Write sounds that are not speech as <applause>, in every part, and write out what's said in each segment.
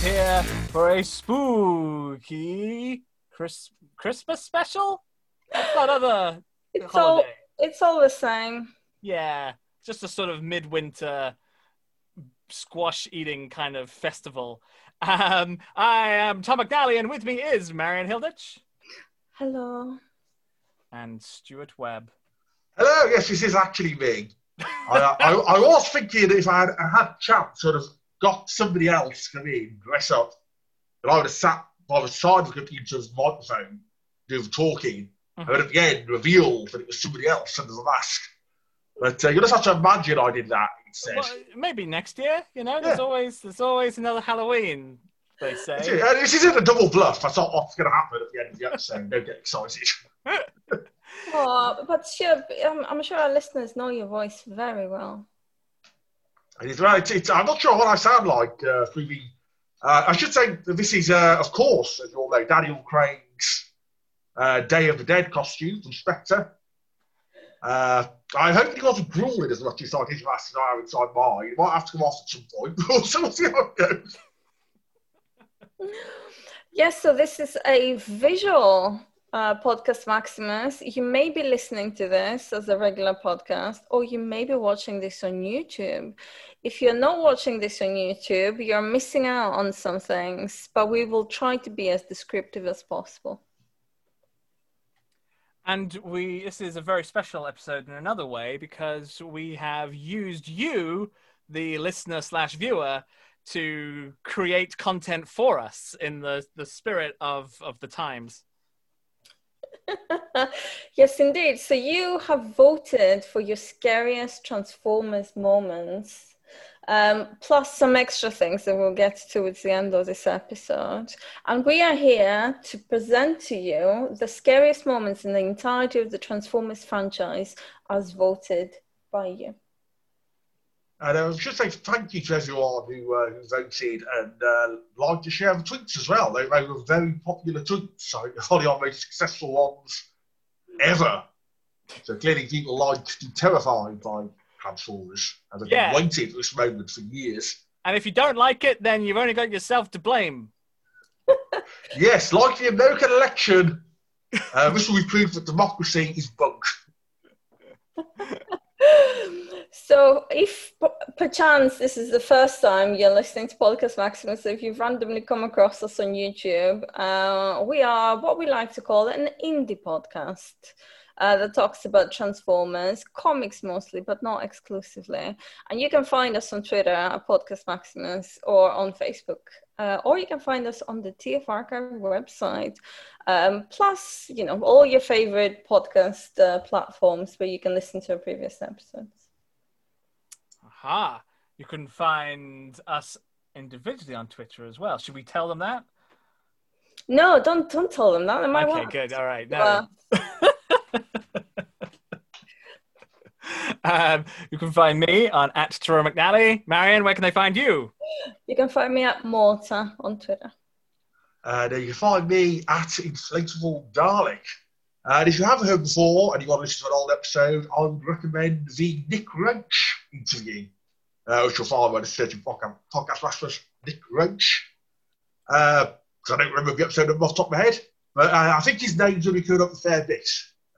is here for a spooky Chris- Christmas special. What's that other It's all it's all the same. Yeah, just a sort of midwinter squash eating kind of festival. Um, I am Tom McNally, and with me is Marion Hilditch Hello. and Stuart Webb. Hello, yes, this is actually me. I, I, I was thinking if I had, I had chance, sort of got somebody else to come in, dress up, that I would have sat by the side of the computer's microphone, doing the talking, and then at the end revealed that it was somebody else under the mask. But uh, you just have to imagine I did that instead. Well, maybe next year. You know, there's Yeah. always there's always another Halloween. They say. That's it. Uh, this isn't a double bluff. That's not what's going to happen at the end of the episode. Don't get excited. <laughs> <laughs> Oh, but sure, I'm, I'm sure our listeners know your voice very well. It's, it's, it's, I'm not sure what I sound like uh, the. Uh, I should say this is, uh, of course, as you all know, Daniel Craig's uh, Day of the Dead costume from Spectre. Uh, I hope he wasn't drooling as much inside his mask as I am inside mine. It might have to come off at some point, <laughs> so we'll see how it goes. Yes, so this is a visual uh, podcast, Maximus. You may be listening to this as a regular podcast, or you may be watching this on YouTube. If you're not watching this on YouTube, you're missing out on some things, but we will try to be as descriptive as possible. And we this is a very special episode in another way because we have used you, the listener slash viewer, to create content for us in the, the spirit of, of the times. <laughs> yes, indeed. So you have voted for your scariest Transformers moments, um, plus some extra things that we'll get towards the end of this episode. And we are here to present to you the scariest moments in the entirety of the Transformers franchise as voted by you. And I should say thank you to everyone who, uh, who voted and uh, liked to share the tweets as well. They, they were very popular tweets. I think probably our most successful ones ever. So clearly people like to be terrified by Transformers and have Yeah. been waiting for this moment for years. And if you don't like it, then you've only got yourself to blame. <laughs> Yes, like the American election, uh, this will be proof that democracy is bunk. <laughs> So, if p- perchance this is the first time you're listening to Podcast Maximus, if you've randomly come across us on YouTube, uh, we are what we like to call an indie podcast uh, that talks about Transformers, comics mostly, but not exclusively. And you can find us on Twitter at Podcast Maximus or on Facebook, uh, or you can find us on the TF Archive website. Um, plus, you know, all your favorite podcast uh, platforms where you can listen to our previous episodes. Aha. You can find us individually on Twitter as well. Should we tell them that? No, don't don't tell them that. Okay, good. All right. No. Well, <laughs> um, you can find me on at Tara McNally. Marion, where can they find you? you can find me at Morta on Twitter. And uh, you can find me at Inflatable Dalek. And if you haven't heard before and you want to listen to an old episode, I would recommend the Nick Roche interview, uh, which you'll find by the searching podcast, Podcast Maximus Nick Roche. Because I don't remember the episode off the top of my head, but uh, I think his name's going to be coming up a fair bit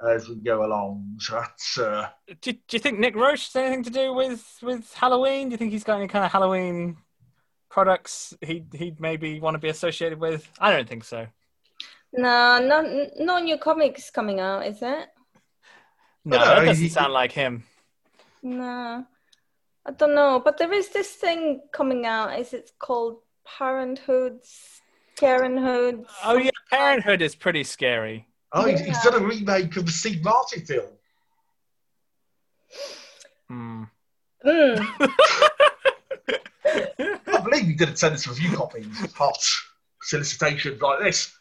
as we go along. So that's. Uh, Do, do you think Nick Roche has anything to do with, with Halloween? Do you think he's got any kind of Halloween products he he'd maybe want to be associated with? I don't think so. No, no, no new comics coming out, is it? No, No, that doesn't he- sound like him. No, I don't know. But there is this thing coming out. Is it called Parenthood? Parenthood? Oh yeah, Parenthood is pretty scary. Oh, he's, he's done a remake of the Steve Martin film. Hmm. Mm. I believe he didn't send us review copies of hot solicitations like this.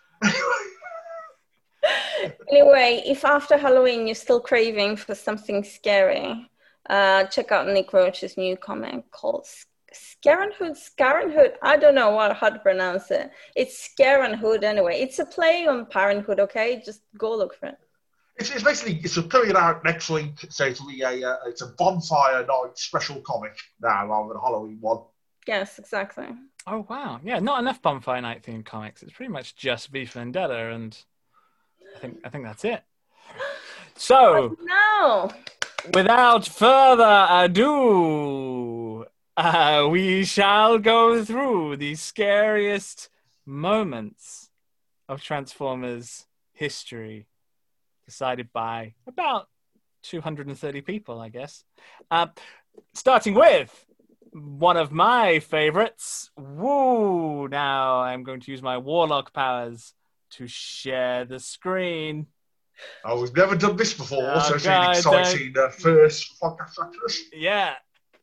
Anyway, if after Halloween you're still craving for something scary, uh, check out Nick Roche's new comic called Scarenthood. Scarenthood. I don't know what how to pronounce it. It's Scarenthood anyway. It's a play on Parenthood. Okay, just go look for it. It's, it's basically it's coming out next week, so it'll be a uh, it's a bonfire night special comic now rather than a Halloween one. Yes, exactly. Oh wow, yeah, not enough Bonfire Night themed comics. It's pretty much just V for Vendetta, and I think I think that's it. <gasps> So No. without further ado, uh, we shall go through the scariest moments of Transformers history, decided by about 230 people, I guess. Uh, starting with one of my favorites. Woo! Now I'm going to use my Warlock powers to share the screen. Oh, we've never done this before, Oh, so it's God, an exciting uh, first podcast. Yeah.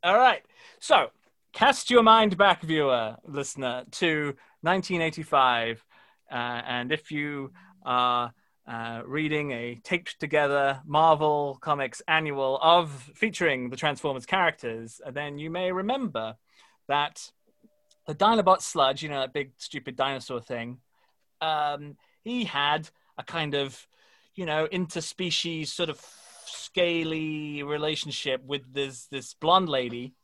All right. So, cast your mind back, viewer, listener, to 1985. Uh, and if you are uh, reading a taped together Marvel Comics annual of featuring the Transformers characters, then you may remember that the Dinobot sludge, you know, that big stupid dinosaur thing, um, he had a kind of, you know, interspecies sort of scaly relationship with this this blonde lady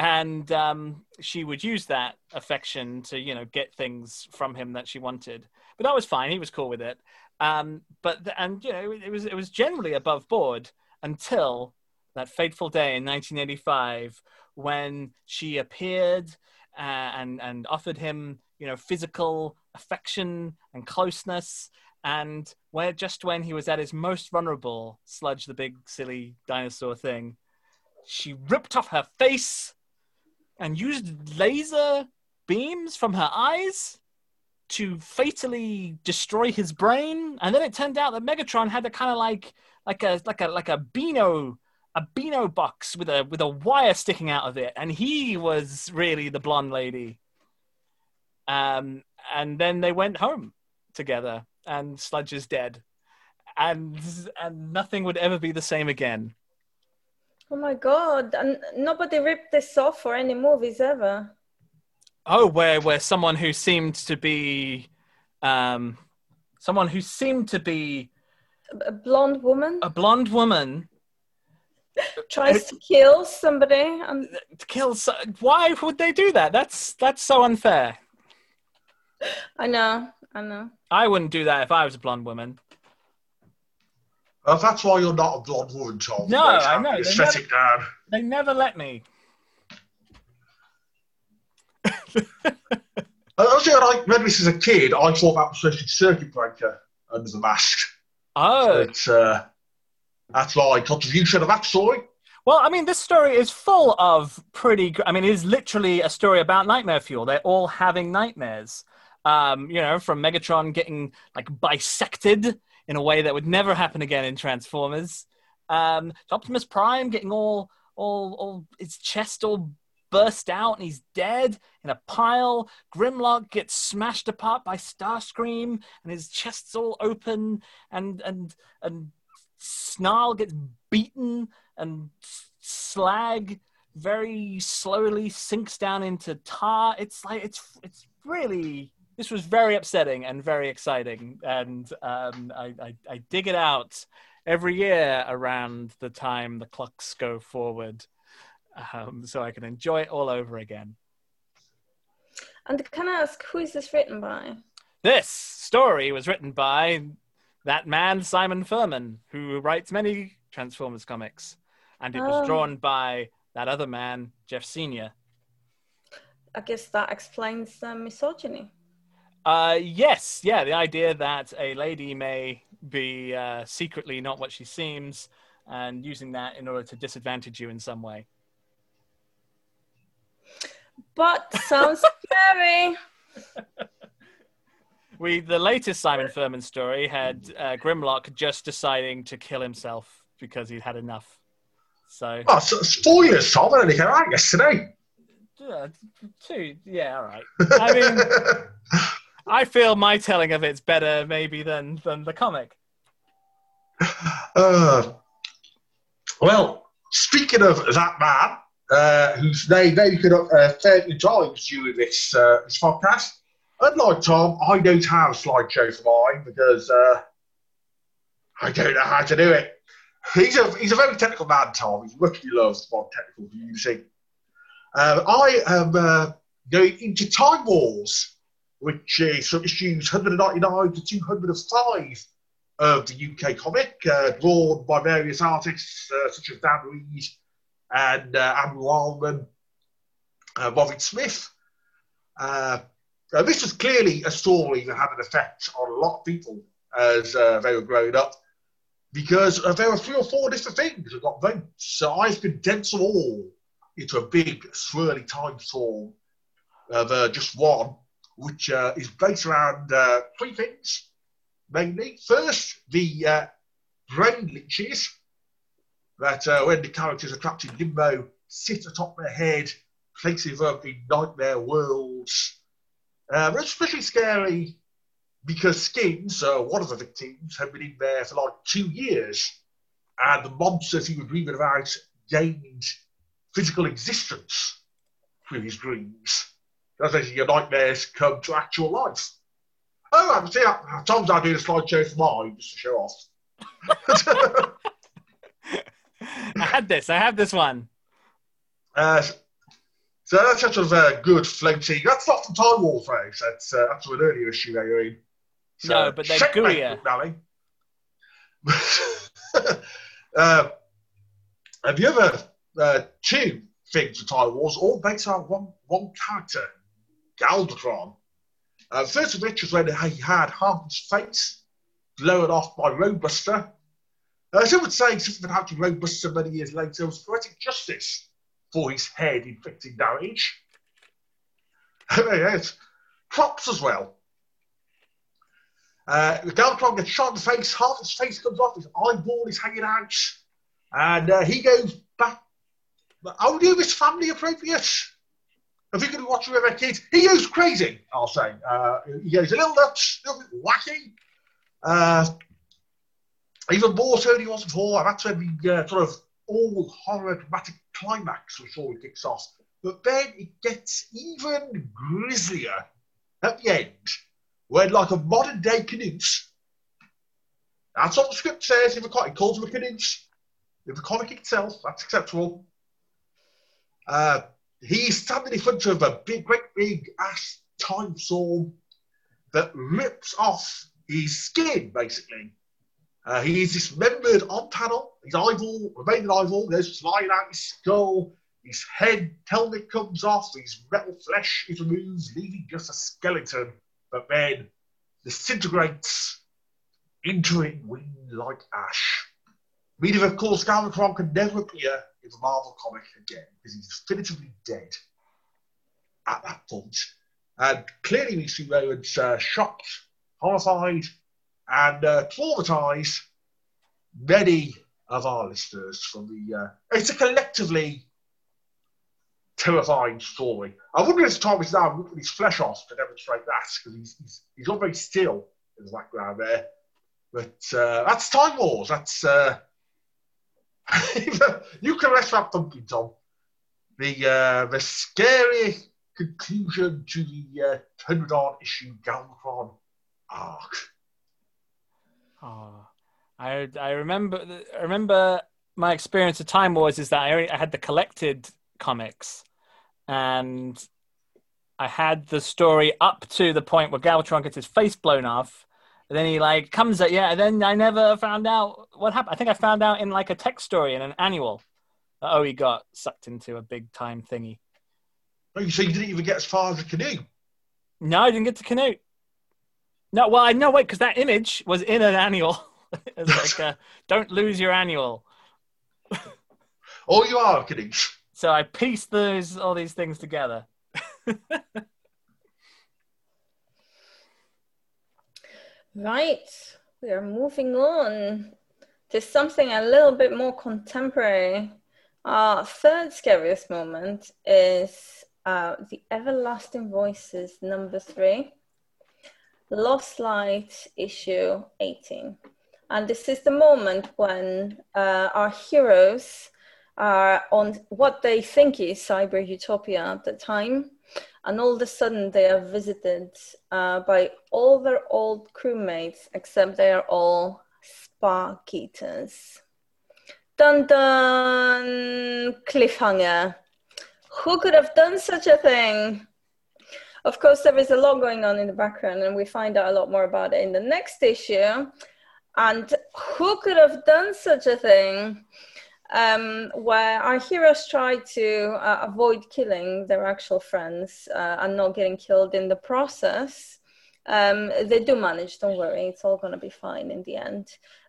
and um, she would use that affection to you know get things from him that she wanted. But that was fine. He was cool with it. Um, but th- and you know it was it was generally above board until that fateful day in 1985 when she appeared uh, and and offered him you know physical affection and closeness and where just when he was at his most vulnerable sludge the big silly dinosaur thing she ripped off her face and used laser beams from her eyes to fatally destroy his brain. And then it turned out that Megatron had a kind of like like a like a like a Beano a Beano box with a with a wire sticking out of it, and he was really the blonde lady. Um, and then they went home together, and Sludge is dead, and and nothing would ever be the same again. Oh my god. And nobody ripped this off for any movies ever. Oh, where where someone who seemed to be, um, someone who seemed to be A- blonde woman a blonde woman tries to kill somebody and kills. Why would they do that? That's that's so unfair. I know, I know. I wouldn't do that if I was a blonde woman. Uh, that's why you're not a blonde woman, Tom. No, I know, the they Aesthetic down. They never let me. <laughs> I was when I read this as a kid, I thought that was supposed Circuit Breaker under the mask. Oh, But uh, that's my contribution of that story. Well, I mean, this story is full of pretty. gr- I mean, it is literally a story about nightmare fuel. They're all having nightmares. Um, you know, from Megatron getting like bisected in a way that would never happen again in Transformers. Um, Optimus Prime getting all, all, all his chest all burst out and he's dead in a pile. Grimlock gets smashed apart by Starscream and his chest's all open and and and Snarl gets beaten and slag very slowly sinks down into tar. It's like it's it's really this was very upsetting and very exciting, and um, I, I I dig it out every year around the time the clocks go forward, um, so I can enjoy it all over again. And can I ask who is this written by? This story was written by that man Simon Furman, who writes many Transformers comics, and it was Oh. drawn by that other man, Geoff Senior. I guess that explains the misogyny. Uh, yes, yeah, the idea that a lady may be uh, secretly not what she seems, and using that in order to disadvantage you in some way. But sounds scary. <laughs> We the latest Simon Furman story had uh, Grimlock just deciding to kill himself because he'd had enough. So Oh, so, spoilers, Tom. I only came out yesterday. uh, two, yeah, all right. I mean, <laughs> I feel my telling of it's better maybe than than the comic. Uh, well, speaking of that man, uh, whose name they could uh, 30 times during this, uh, this podcast, unlike Tom, I don't have a slideshow for mine because uh, I don't know how to do it. He's a, he's a very technical man, Tom. he's He luckily loves my technical using. Uh, I am uh, going into Time Wars, which is from issues 199 to 205 of the UK comic, uh, drawn by various artists uh, such as Dan Reed and uh, Andrew Wildman, uh, Robin Smith. Uh, this was clearly a story that had an effect on a lot of people as uh, they were growing up because uh, there were three or four different things that got votes. So I've condensed them all into a big, swirly time storm of just one, which uh, is based around uh, three things mainly. First, the uh, brain leeches that uh, when the characters are trapped in limbo sit atop their head, placing them in nightmare worlds. Uh, it's especially scary because Skids, uh, one of the victims, had been in there for like two years, and the monsters he was dreaming about gained physical existence through his dreams. That's basically your nightmares come to actual life. Oh, I'm see, Tom's now doing a slideshow for mine just to show off. <laughs> I had this. I have this one. Uh, so that's of a good floating. That's not from Time War, folks. That's uh, that's an earlier issue that you're in. So, No, but they're gooier. <laughs> Uh, have you ever uh, two things for Time Wars, all based on one one character, Galvatron? Uh, first of which was when he had his face blown off by Roadbuster. Uh, some would say something happened to Roadbuster many years later was poetic justice for his head inflicting damage. <laughs> yes, props as well. Uh, the Galvatron gets shot in the face, half his face comes off, his eyeball is hanging out, and uh, he goes back. Only if it's family appropriate. If going to watch it with a kid, he goes crazy, I'll say. Uh, he goes a little nuts, a little bit wacky. Uh, even more so than he was before, and that's when the uh, sort of all horror dramatic climax the story kicks off. But then it gets even grislier at the end, when like a modern day Canute, that's what the script says in the comic, calls him a Canute. In the comic itself, that's acceptable. Uh, he's standing in front of a big, great big ass time storm that rips off his skin, basically. Uh, he is dismembered on panel. His eyeball, remaining eyeball, goes flying out his skull. His head helmet comes off. His metal flesh is removed, leaving just a skeleton. But then disintegrates into it wind like ash. Meaning, of course, Galvatron can never appear Marvel comic again because he's definitively dead at that point. And clearly, we see Rowan's uh, shocked, horrified, and uh, traumatise many of our listeners from the. Uh, it's a collectively terrifying story. I wonder if Tom is now ripping his flesh off to demonstrate that because he's, he's, he's not very still in the background there. But uh, that's Time Wars. That's. Uh, <laughs> you can rest that pumpkin, Tom. The, uh, the scary conclusion to the uh, 100 odd issue Galvatron arc. Oh, I I remember I remember my experience of Time Wars is that I, I had the collected comics, and I had the story up to the point where Galvatron gets his face blown off, and then he like comes at yeah, and then I never found out what happened. I think I found out in like a text story in an annual. that, Oh, he got sucked into a big time thingy. Oh, so you didn't even get as far as the canoe? No, I didn't get to canoe. No, well, I know, wait, because that image was in an annual. <laughs> it's like, uh, don't lose your annual. Oh, you are kidding. So I pieced those all these things together. <laughs> Right, we are moving on to something a little bit more contemporary. Our third scariest moment is uh, the Everlasting Voices number three, Lost Light issue 18. And this is the moment when uh, our heroes are on what they think is cyber utopia at the time and all of a sudden they are visited uh, by all their old crewmates except they are all spark eaters dun dun cliffhanger Who could have done such a thing? Of course, there is a lot going on in the background, and we find out a lot more about it in the next issue. And who could have done such a thing? Um, where our heroes try to uh, avoid killing their actual friends uh, and not getting killed in the process. Um, they do manage, don't worry, it's all going to be fine in the end.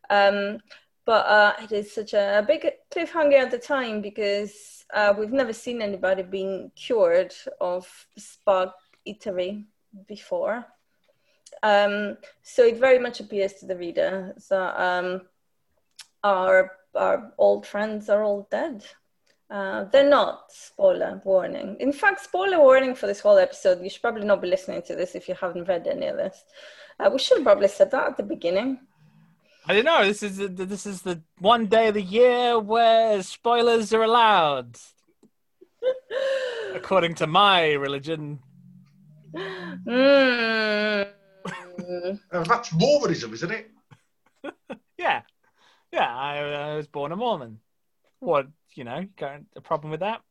Um, but uh, it is such a, big cliffhanger at the time because uh, we've never seen anybody being cured of spark eatery before. Um, so it very much appears to the reader that um, our, our old friends are all dead. Uh, they're not, spoiler warning. In fact, spoiler warning for this whole episode. You should probably not be listening to this if you haven't read any of this. Uh, we should have probably said that at the beginning. I don't know. This is the, this is the one day of the year where spoilers are allowed, <laughs> according to my religion. Mm. Uh, <laughs> that's Mormonism, isn't it? <laughs> yeah, yeah. I, I, was born a Mormon. What you know? Got a problem with that?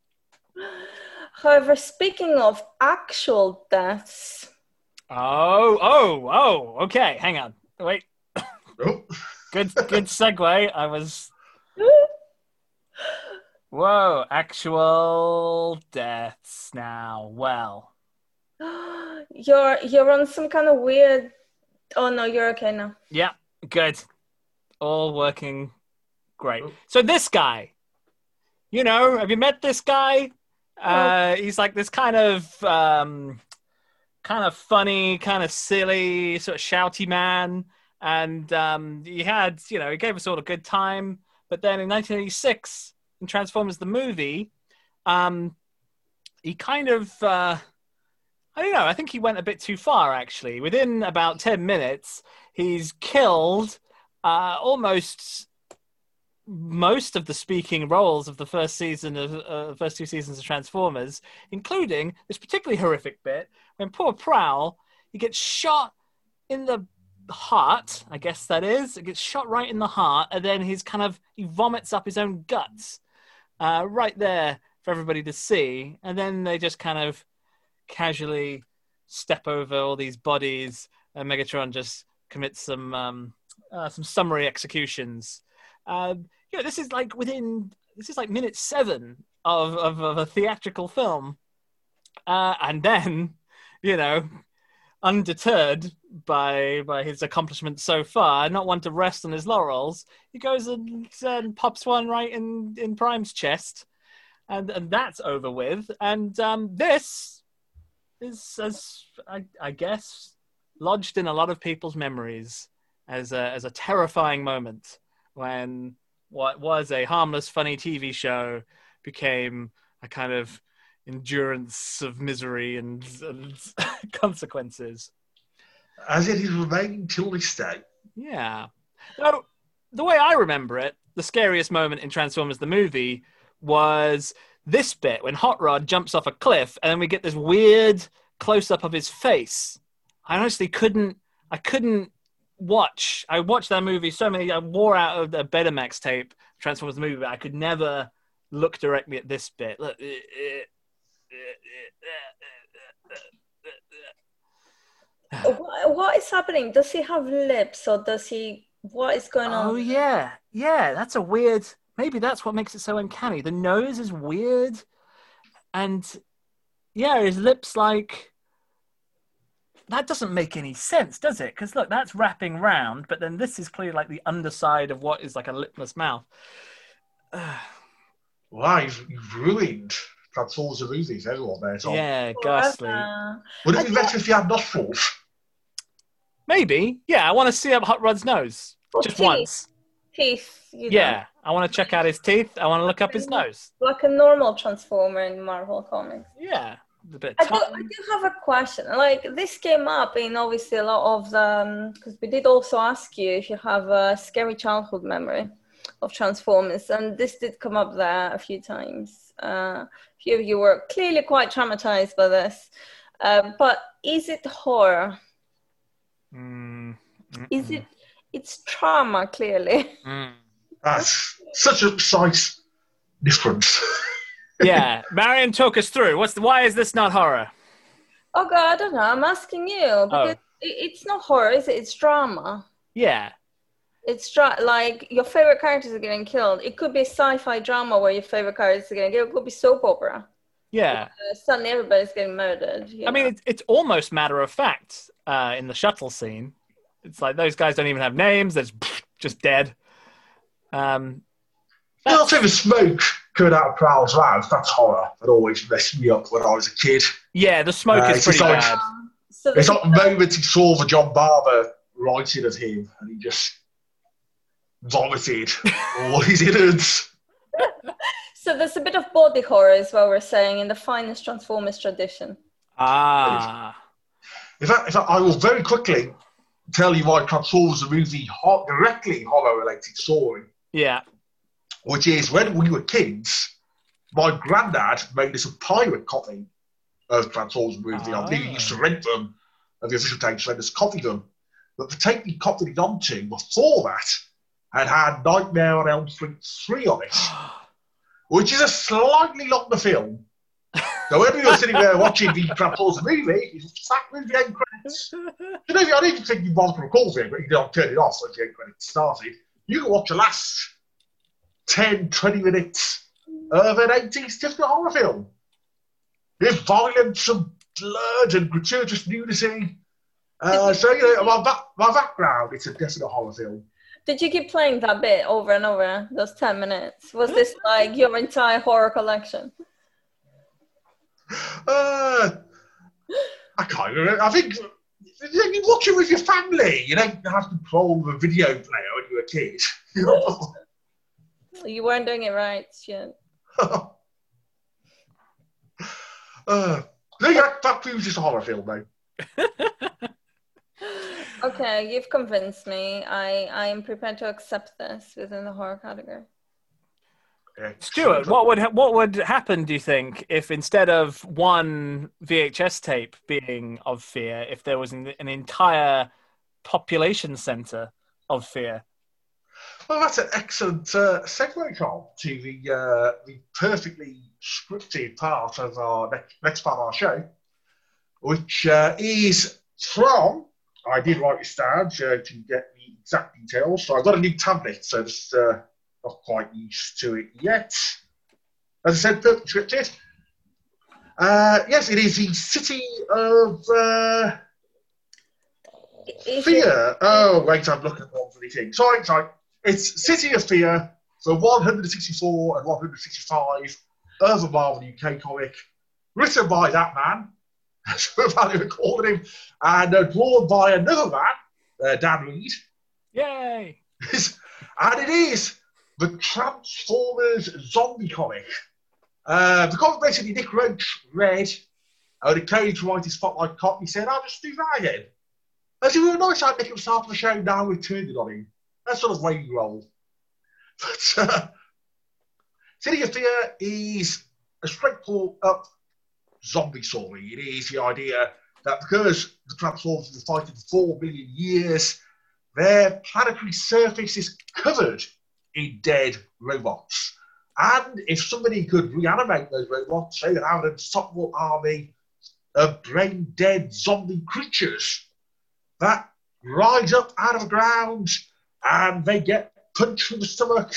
However, speaking of actual deaths. Oh, oh, oh. Okay, hang on. Wait. Oh. <laughs> good, good segue. I was. <laughs> Whoa! Actual deaths now. Well. <gasps> you're you're on some kind of weird. Oh no, you're okay now. Yeah, good. All working great. So this guy, you know, have you met this guy? Uh, he's like this kind of um, kind of funny, kind of silly, sort of shouty man, and um, he had, you know, he gave us all a good time. But then in 1986, in Transformers the movie, um, he kind of uh, I don't know. I think he went a bit too far, actually. Within about 10 minutes, he's killed uh, almost most of the speaking roles of the first season of uh, first two seasons of Transformers, including this particularly horrific bit when poor Prowl he gets shot in the heart. I guess that is. It gets shot right in the heart, and then he's kind of he vomits up his own guts uh, right there for everybody to see, and then they just kind of casually step over all these bodies, and Megatron just commits some um, uh, some summary executions. Um, you know, this is like within this is like minute seven of of, of a theatrical film, uh, and then you know, undeterred by by his accomplishments so far, not one to rest on his laurels, he goes and, and pops one right in in Prime's chest, and and that's over with. And um, this is, as I, I, guess, lodged in a lot of people's memories as a, as a terrifying moment when what was a harmless, funny TV show became a kind of endurance of misery and, and <laughs> consequences. As it has remained till this day. Yeah. So, the way I remember it, the scariest moment in Transformers the movie was this bit when Hot Rod jumps off a cliff, and then we get this weird close up of his face. I honestly couldn't. I couldn't watch. I watched that movie so many. I wore out of the Betamax tape Transformers movie, but I could never look directly at this bit. Look. what is happening? Does he have lips, or does he? What is going on? Oh yeah, yeah. That's a weird maybe that's what makes it so uncanny. The nose is weird, and yeah, his lips like that doesn't make any sense, does it? Because look, that's wrapping round, but then this is clearly like the underside of what is like a lipless mouth. <sighs> wow, you've, you've ruined Transformers the movies, everyone there, Tom. Yeah, ghastly. Uh, Would it be better if you had nostrils? Maybe. Yeah, I want to see up Hot Rod's nose just teeth. once. Teeth. yeah, know. I want to check out his teeth. I want to look up his nose. Like a normal Transformer in Marvel Comics. Yeah. A bit I, do, I do have a question. Like this came up in obviously a lot of the because um, we did also ask you if you have a scary childhood memory of Transformers, and this did come up there a few times. Uh, a few of you were clearly quite traumatized by this, uh, but is it horror? Mm, is it? It's trauma, clearly. Mm. That's such a precise difference. <laughs> yeah, Marion, talk us through. What's the, why is this not horror? Oh God, I don't know. I'm asking you because it, it's not horror, is it? It's drama. Yeah, It's dra- like your favorite characters are getting killed. It could be a sci-fi drama where your favorite characters are getting killed. It could be soap opera. yeah. Uh, suddenly everybody's getting murdered. you I mean, it's, it's almost matter of fact uh, in the shuttle scene. It's like those guys don't even have names; they're just, just dead. Um, You know, the smoke coming out of Prowl's mouth, that's horror. That always messed me up when I was a kid. yeah, the smoke Uh, is it's pretty just like- bad. So It's the- like the moment he saw the John Barber writing of him and he just vomited <laughs> all his innards. <laughs> so there's a bit of body horror, is what we're saying, in the finest Transformers tradition. Ah, In fact, in fact, I will very quickly tell you why Transformers the movie ho- directly horror related story, yeah. Which is when we were kids, my granddad made us a pirate copy of Transformers movie. I believe he used to rent them of the official tapes, let us copy them. But the tape he copied it onto before that had had Nightmare on Elm Street 3 on it, <gasps> which is a slightly longer film. So when we were sitting there watching the Transformers movie, he sat with the end credits. You know, I don't even think you bothered to record it, but you don't turn it off once the end credits started. You can watch the last 10, 20 minutes of an 80s typical horror film. There's violence and blood and gratuitous nudity. Uh, so, you know, my, ba- my background, it's a definite horror film. Did you keep playing that bit over and over, those 10 minutes? Was this like your entire horror collection? Uh, I can't remember. I think you watch it with your family. You don't have control of a video player when you're a kid. <laughs> <laughs> You weren't doing it right, shit. <laughs> uh, that, that proves it's a horror film, though. <laughs> Okay, you've convinced me. I, I am prepared to accept this within the horror category. Yeah. Stuart, what would ha- what would happen? Do you think if instead of one VHS tape being of fear, if there was an, an entire population center of fear? Well, that's an excellent uh, segue, Carl, to the uh, the perfectly scripted part of our next, next part of our show, which uh, is from. I did write this down so to get the exact details. So I've got a new tablet, so just uh, not quite used to it yet. As I said, perfectly scripted. Uh, yes, it is the city of uh, Is it- fear. Oh, wait, I'm looking at the wrong bloody thing. Sorry, sorry. It's City of Fear for 164 and 165 of a Marvel UK comic, written by that man, as we're value calling him, and uh, drawn by another man, uh, Dan Reed. Yay! <laughs> and it is the Transformers zombie comic. Uh, the comic basically Nick Roche read, and it came to write his spotlight copy. He said, I'll just do that again. I said, well, nice how Nick himself on the show, now we've turned it on him. That's sort of way we roll. But uh, City of Fear is a straightforward up zombie story. It is the idea that because the Transformers have been fighting for four million years, their planetary surface is covered in dead robots. And if somebody could reanimate those robots, they would have an unstoppable army of brain dead zombie creatures that rise up out of the ground and they get punched from the stomach.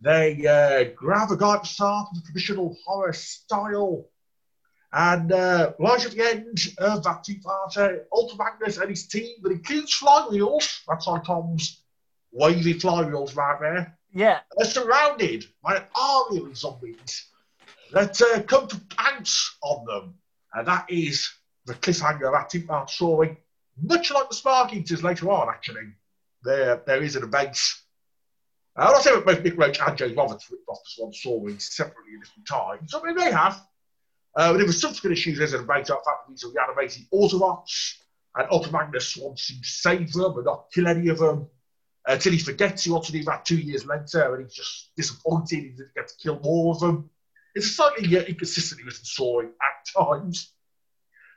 They uh, grab a guy start of the traditional horror style. And uh, right at the end of that two-parter, Ultra Magnus and his team, that includes flywheels, that's like Tom's wavy flywheels right there, Yeah, They're surrounded by an army of zombies that uh, come to pounce on them. And that is the cliffhanger of that two-part story, much like the Spark Eaters later on, actually. There, there is an base. Uh, I'm not saying that both Nick Roche and James Roberts ripped off the Swan stories separately at different times. I mean, they have. Uh, but there was subsequent issues there's a debate about the fact that these are reanimated Autobots, and Ultra Magnus wants to save them and not kill any of them until he forgets he wants to do that two years later, and he's just disappointed he didn't get to kill more of them. It's slightly uh, inconsistently written story at times,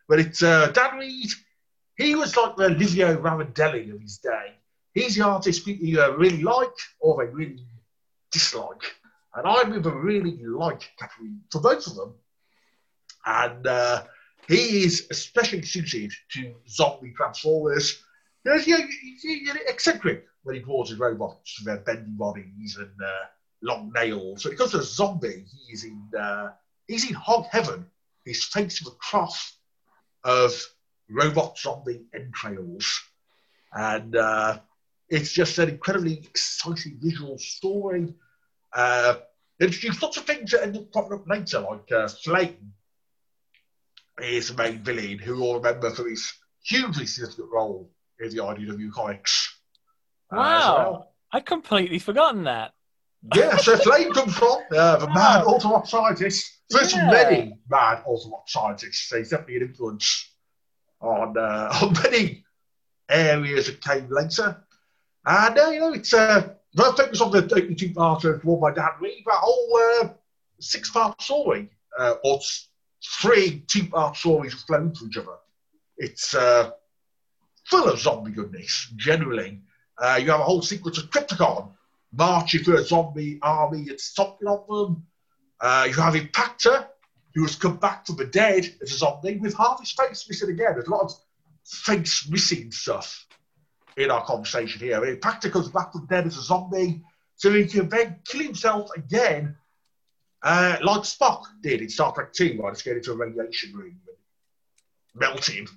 but it's uh, Dan Reed. He was like the Livio Ramondelli of his day. He's the artist people uh, really like or they really dislike. And I really like Catherine for both of them. And uh, he is especially suited to zombie transformers. He's, he's, he's eccentric when he draws his robots with their bendy bodies and uh, long nails. So because comes a zombie, he's in uh, he's in hog heaven. He's faced with a cross of robot zombie entrails, and uh, it's just an incredibly exciting visual story. Uh, introduced lots of things that end up popping up later, like uh, Flame is the main villain, who you'll remember for his hugely significant role in the IDW comics. Uh, wow, well. I'd completely forgotten that. Yeah, so <laughs> Flame comes from uh, the mad Autobot scientist. There's yeah. many mad Autobot scientists. So he's definitely an influence on uh, <laughs> on many areas that came later. And uh, you know, it's uh, very famous on the opening two part War by Dan Reed, that whole uh, six part story, uh, or three two part stories flowing to each other. It's uh, full of zombie goodness, generally. Uh, you have a whole sequence of Crypticon marching through a zombie army and stomping on them. Uh, you have Impactor, who has come back from the dead as a zombie with half his face missing again. There's a lot of face missing stuff in our conversation here. Impactor comes back from dead as a zombie, so he can then kill himself again, uh, like Spock did in Star Trek 2, right? Just get into a radiation room and melt him.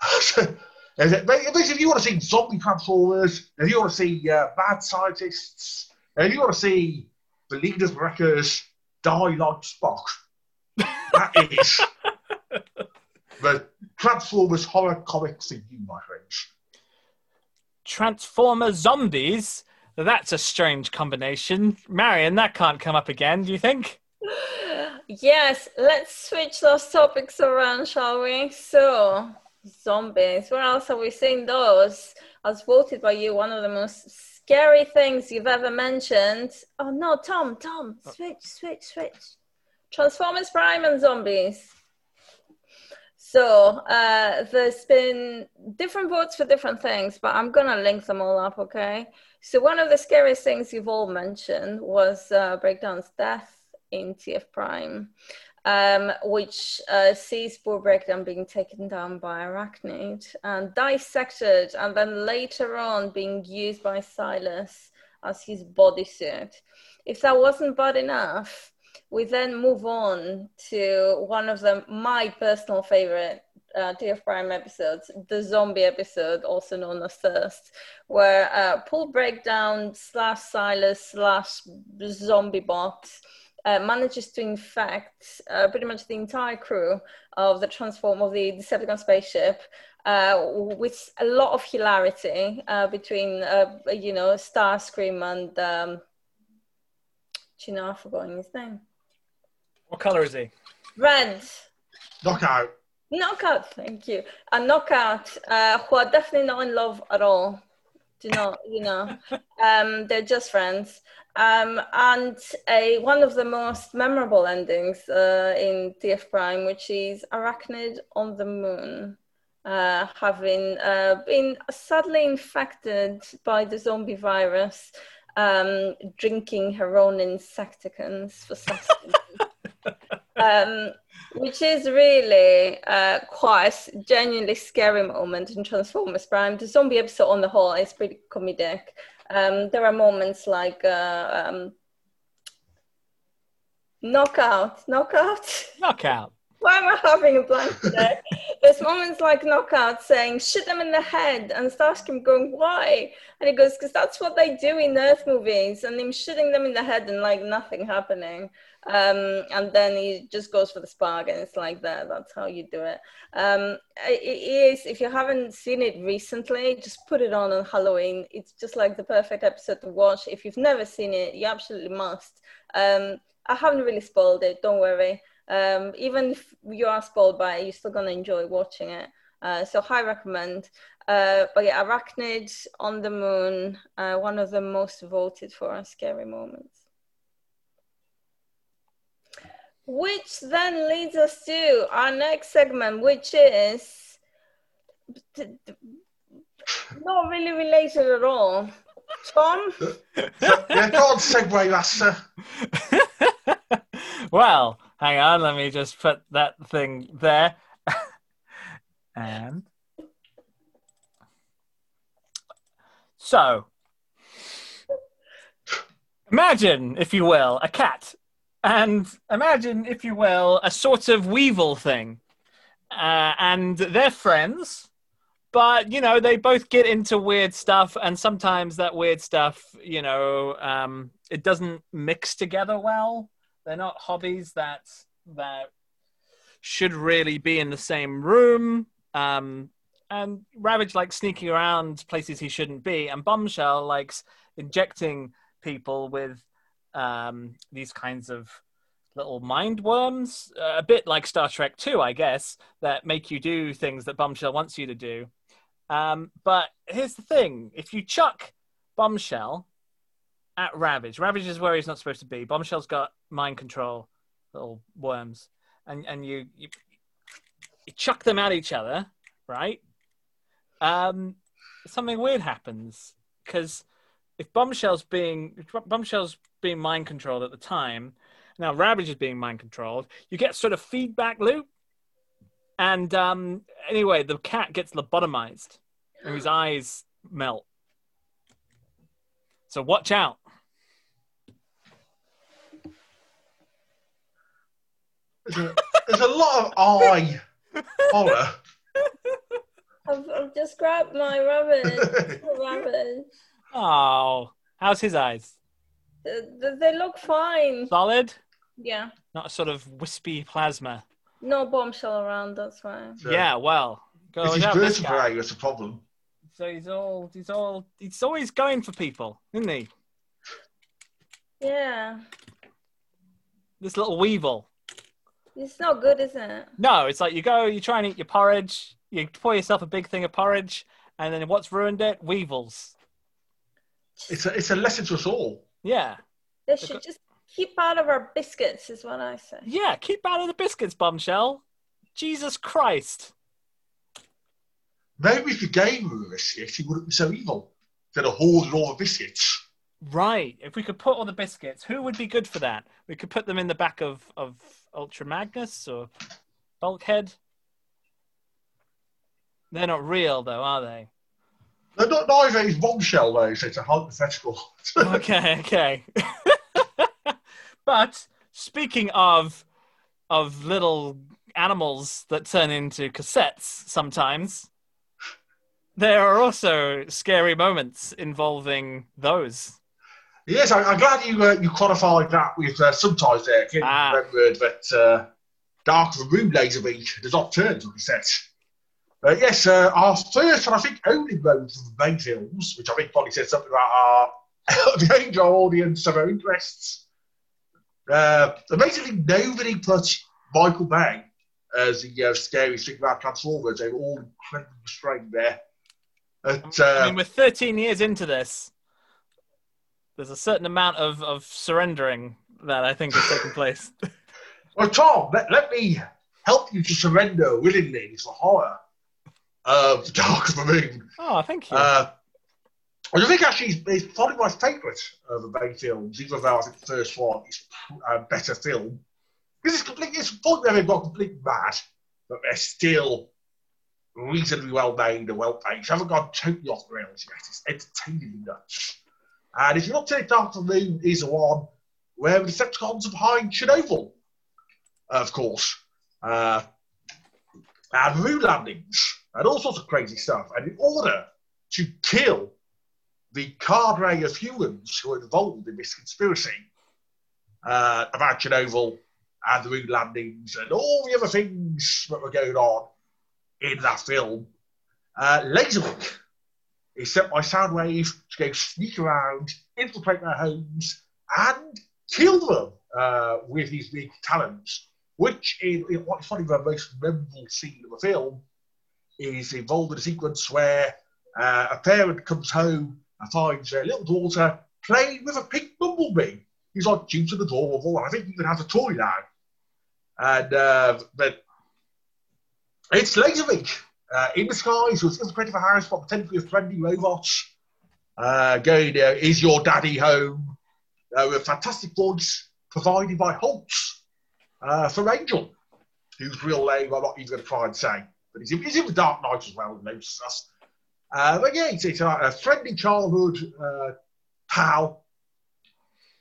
<laughs> if you want to see zombie transformers, if you want to see uh, bad scientists, if you want to see the leaders wreckers die like Spock, that is <laughs> the Transformers horror comic for you, my friends. Transformer zombies? That's a strange combination. Marion, that can't come up again, do you think? Yes, let's switch those topics around, shall we? So, Zombies. Where else have we seen those? As voted by you, one of the most scary things you've ever mentioned. Oh no, Tom, Tom, oh. switch, switch, switch. Transformers Prime and zombies. So uh, there's been different votes for different things, but I'm gonna link them all up, okay? So one of the scariest things you've all mentioned was uh, Breakdown's death in TF Prime um, which uh, sees Bull Breakdown being taken down by Airachnid and dissected, and then later on being used by Silas as his bodysuit. If that wasn't bad enough, we then move on to one of the my personal favorite uh, TF Prime episodes, the zombie episode, also known as Thirst, where uh, Bull Breakdown slash Silas slash zombie bot uh, manages to infect uh, pretty much the entire crew of the transform of the Decepticon spaceship uh, with a lot of hilarity uh, between uh, you know Starscream and um, you know I've forgotten his name. What color is he? Red. Knockout. Knockout, thank you. A knockout uh, who are definitely not in love at all. Do not, you know, <laughs> um, they're just friends. Um, and a, one of the most memorable endings uh, in TF Prime, which is Airachnid on the Moon, uh, having uh, been sadly infected by the zombie virus, um, drinking her own insecticons for sustenance. Um, which is really uh, quite a genuinely scary moment in Transformers Prime. The zombie episode on the whole is pretty comedic. Um, there are moments like uh, um, knockout, knockout, knockout. <laughs> Why am I having a blank today? There's moments like knockout saying, shoot them in the head, and Starscream going, why? And he goes, because that's what they do in Earth movies, and him shooting them in the head and like nothing happening. Um, and then he just goes for the spark, and it's like that. That's how you do it. Um, it is. If you haven't seen it recently, just put it on on Halloween. It's just like the perfect episode to watch. If you've never seen it, you absolutely must. Um, I haven't really spoiled it. Don't worry. Um, even if you are spoiled by it, you're still gonna enjoy watching it. Uh, so high recommend. Uh, but yeah, Airachnid on the Moon, uh, one of the most voted for scary moments. Which then leads us to our next segment, which is not really related at all. Tom, <laughs> yeah, go on, segue master. <laughs> well, hang on, let me just put that thing there. <laughs> and so imagine, if you will, a cat. And imagine, if you will, a sort of weevil thing. Uh, and they're friends but you know they both get into weird stuff and sometimes that weird stuff you know um, it doesn't mix together well they're not hobbies that that should really be in the same room um, and ravage likes sneaking around places he shouldn't be and bombshell likes injecting people with um, these kinds of little mind worms, uh, a bit like Star Trek 2, I guess, that make you do things that Bombshell wants you to do. Um, but here's the thing: if you chuck Bombshell at Ravage, Ravage is where he's not supposed to be. Bombshell's got mind control, little worms, and and you you, you chuck them at each other, right? Um, something weird happens because if Bombshell's being Bombshell's being mind controlled at the time, now Ravage is being mind controlled. You get sort of feedback loop and um, anyway, the cat gets lobotomized, and <gasps> his eyes melt. So watch out. There's a, there's a lot of eye horror. <laughs> I've, I've just grabbed my rabbit. <laughs> rabbit. Oh, how's his eyes? They, they look fine. Solid? Yeah. Not a sort of wispy plasma. No bombshell around, that's fine. So, Yeah, well, go It's his out this vertebrae that's a problem. So he's all, he's all, he's always going for people, isn't he? Yeah. This little weevil. It's not good, is it? No, it's like you go, you try and eat your porridge, you pour yourself a big thing of porridge, and then what's ruined it? Weevils. It's a, it's a lesson to us all. Yeah. They should just keep out of our biscuits, is what I say. Yeah, keep out of the biscuits, bombshell. Jesus Christ. Maybe if you gave him a biscuit, he wouldn't be so evil. Instead of hoarding all the biscuits. Right. If we could put all the biscuits, who would be good for that? We could put them in the back of, of Ultra Magnus or Bulkhead. They're not real, though, are they? They're not neither is bombshell though, so it's a hypothetical. <laughs> okay, okay. <laughs> but speaking of of little animals that turn into cassettes sometimes, there are also scary moments involving those. yes, I, I'm glad you uh, you qualified that with uh, sometimes there. Ah. remembered that uh, Dark Moon Laserbeak does not turn to a cassette. Uh, yes, uh, our first and I think only most of the main films, which I think probably said something about our <laughs> the our audience and our interests. Uh, amazingly, nobody put Michael Bay as the uh, scary thing about Transformers. They were all incredibly restrained there. But, I uh, mean, we're 13 years into this. There's a certain amount of, of surrendering that I think has taken place. <laughs> Well, Tom, let, let me help you to surrender willingly to horror of the Dark of the Moon. oh, thank you. Uh, I think actually it's, it's probably my favourite of the Bay films, even though I think the first one is a better film. Because it's completely, it's a point where they've got completely mad, but they're still reasonably well made and well paced. They haven't gone totally off the rails yet. It's entertainingly nuts. And if you're not saying Dark of the Moon is the one where the Decepticons are behind Chernobyl, of course. Uh, and moon landings and all sorts of crazy stuff. And in order to kill the cadre of humans who are involved in this conspiracy uh, about Chernobyl and the moon landings and all the other things that were going on in that film, uh, Laserwing is sent by Soundwave to go sneak around, infiltrate their homes, and kill them uh, with his big talents. Which, in, in what's funny, the most memorable scene of the film is involved in a sequence where uh, a parent comes home and finds their little daughter playing with a pink bumblebee. He's like cute and adorable, and I think even has a toy now. And uh, but it's Laserbeak uh, in disguise who's infiltrated the house by to be a friendly robot. Uh, going, uh, is your daddy home? Uh, with a fantastic voice provided by Holtz uh, from Angel, whose real name I'm not even going to try and say. But he's in, he's in the Dark Knight as well, no. Uh, but yeah, it's, it's a, a friendly childhood uh, pal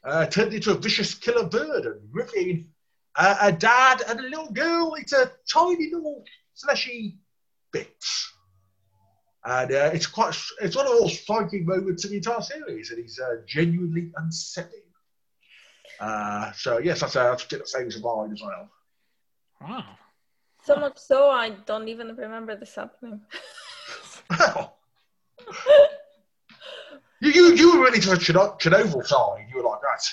uh, turned into a vicious killer bird and ripping uh, a dad and a little girl into tiny little fleshy bits. And uh, it's quite, it's one of the most striking moments in the entire series, and he's uh, genuinely unsettling. Uh, so yes, that's a, that's a favourite of mine as well. Wow. So much so I don't even remember this happening. you, you, you were really to the Cherno- Chernobyl side. You were like, that.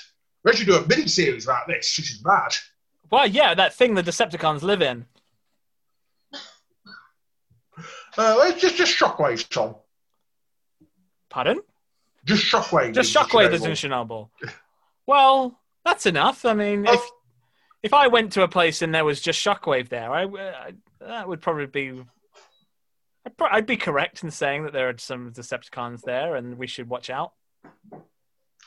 We should do a mini series about this. This is mad. Well, yeah, that thing the Decepticons live in. Uh, it's just just shockwaves, Tom. Pardon? Just shockwave. Just in shockwave is in Chernobyl. Chernobyl. Well, that's enough. I mean, if Oh. If I went to a place and there was just shockwave there, I, I that would probably be. I'd, pro- I'd be correct in saying that there are some Decepticons there, and we should watch out.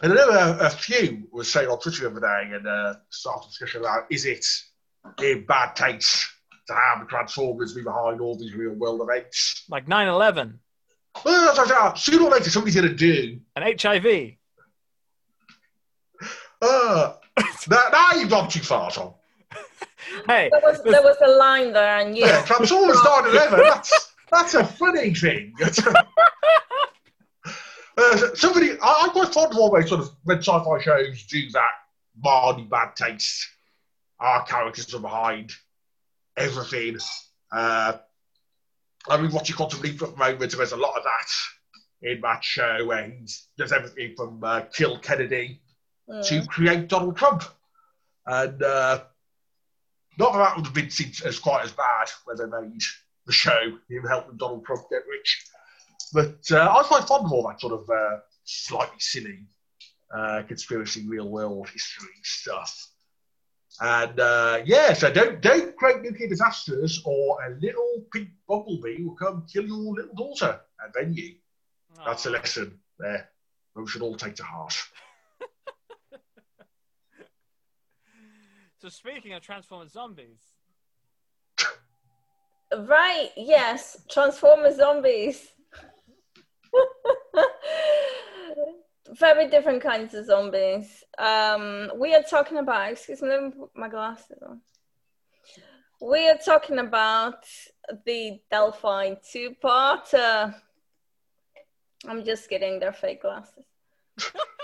And I know a, a few was saying on Twitter the other day and uh, started a discussion about is it in bad taste to have the Transformers be behind all these real world events? Like 9/11 Well, that's what said, sooner or later somebody's going to do. and HIV. Uh, now, now you've gone too far, Tom. Hey, There was there was a line there, and you. Yeah, Transformers 9/11. That's that's a funny thing. <laughs> uh, somebody, I, I'm quite fond of always sort of when sci-fi shows do that mildly bad taste. Our characters are behind everything. Uh, I mean, watching Quantum Leap at the moment, there's a lot of that in that show where he does everything from uh, kill Kennedy Mm. to create Donald Trump. And uh, not that that would have been seen as quite as bad when they made the show, him helping Donald Trump get rich. But uh, I was quite fond of all that sort of uh, slightly silly uh, conspiracy, real world history stuff. And uh, yeah, so don't don't create nuclear disasters, or a little pink bumblebee will come kill your little daughter and then you. That's a lesson there. We should all take to heart. <laughs> So speaking of Transformers zombies, Right, yes, Transformers zombies. <laughs> Very different kinds of zombies. Um, we are talking about, excuse me, let me put my glasses on. We are talking about the Delphi two parter. I'm just kidding, they're fake glasses. <laughs>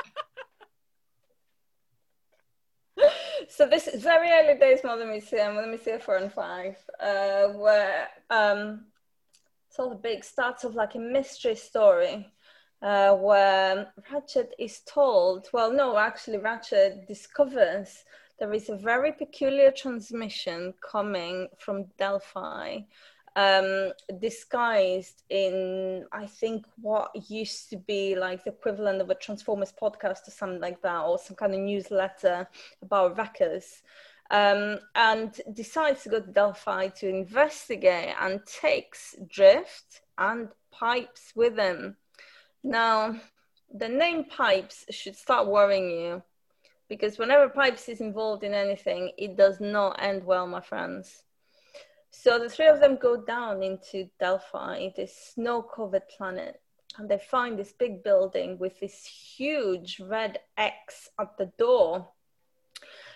so this is very early days Mother Museum, More Than Meets 4 and 5, uh, where um, all the big starts of like a mystery story uh, where Ratchet is told, well, no, actually, Ratchet discovers there is a very peculiar transmission coming from Delphi. Um, disguised in, I think, what used to be like the equivalent of a Transformers podcast or something like that, or some kind of newsletter about wreckers um, and decides to go to Delphi to investigate and takes Drift and Pipes with him. Now, the name Pipes should start worrying you because whenever Pipes is involved in anything, it does not end well, my friends. So the three of them go down into Delphi, this snow covered planet, and they find this big building with this huge red X at the door.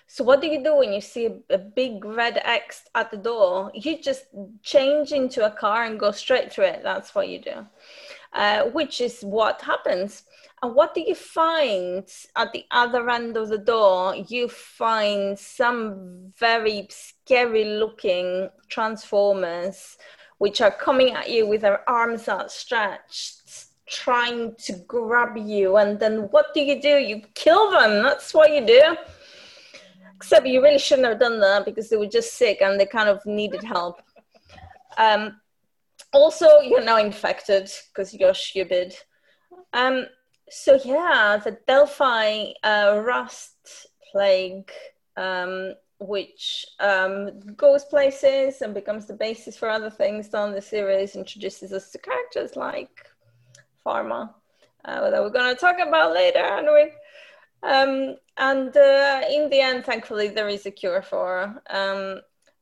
So what do you do when you see a, a big red X at the door? You just change into a car and go straight through it. That's what you do, uh, which is what happens. And what do you find at the other end of the door? You find some very scary looking transformers, which are coming at you with their arms outstretched, trying to grab you. And then what do you do? You kill them. That's what you do. Except you really shouldn't have done that because they were just sick and they kind of needed help. Um, also, you're now infected because you're stupid. Um, so yeah, the Delphi uh, rust plague, um, which um, goes places and becomes the basis for other things down the series, introduces us to characters like Pharma, uh, that we're going to talk about later. Anyway. Um, and uh, in the end, thankfully, there is a cure for. Um,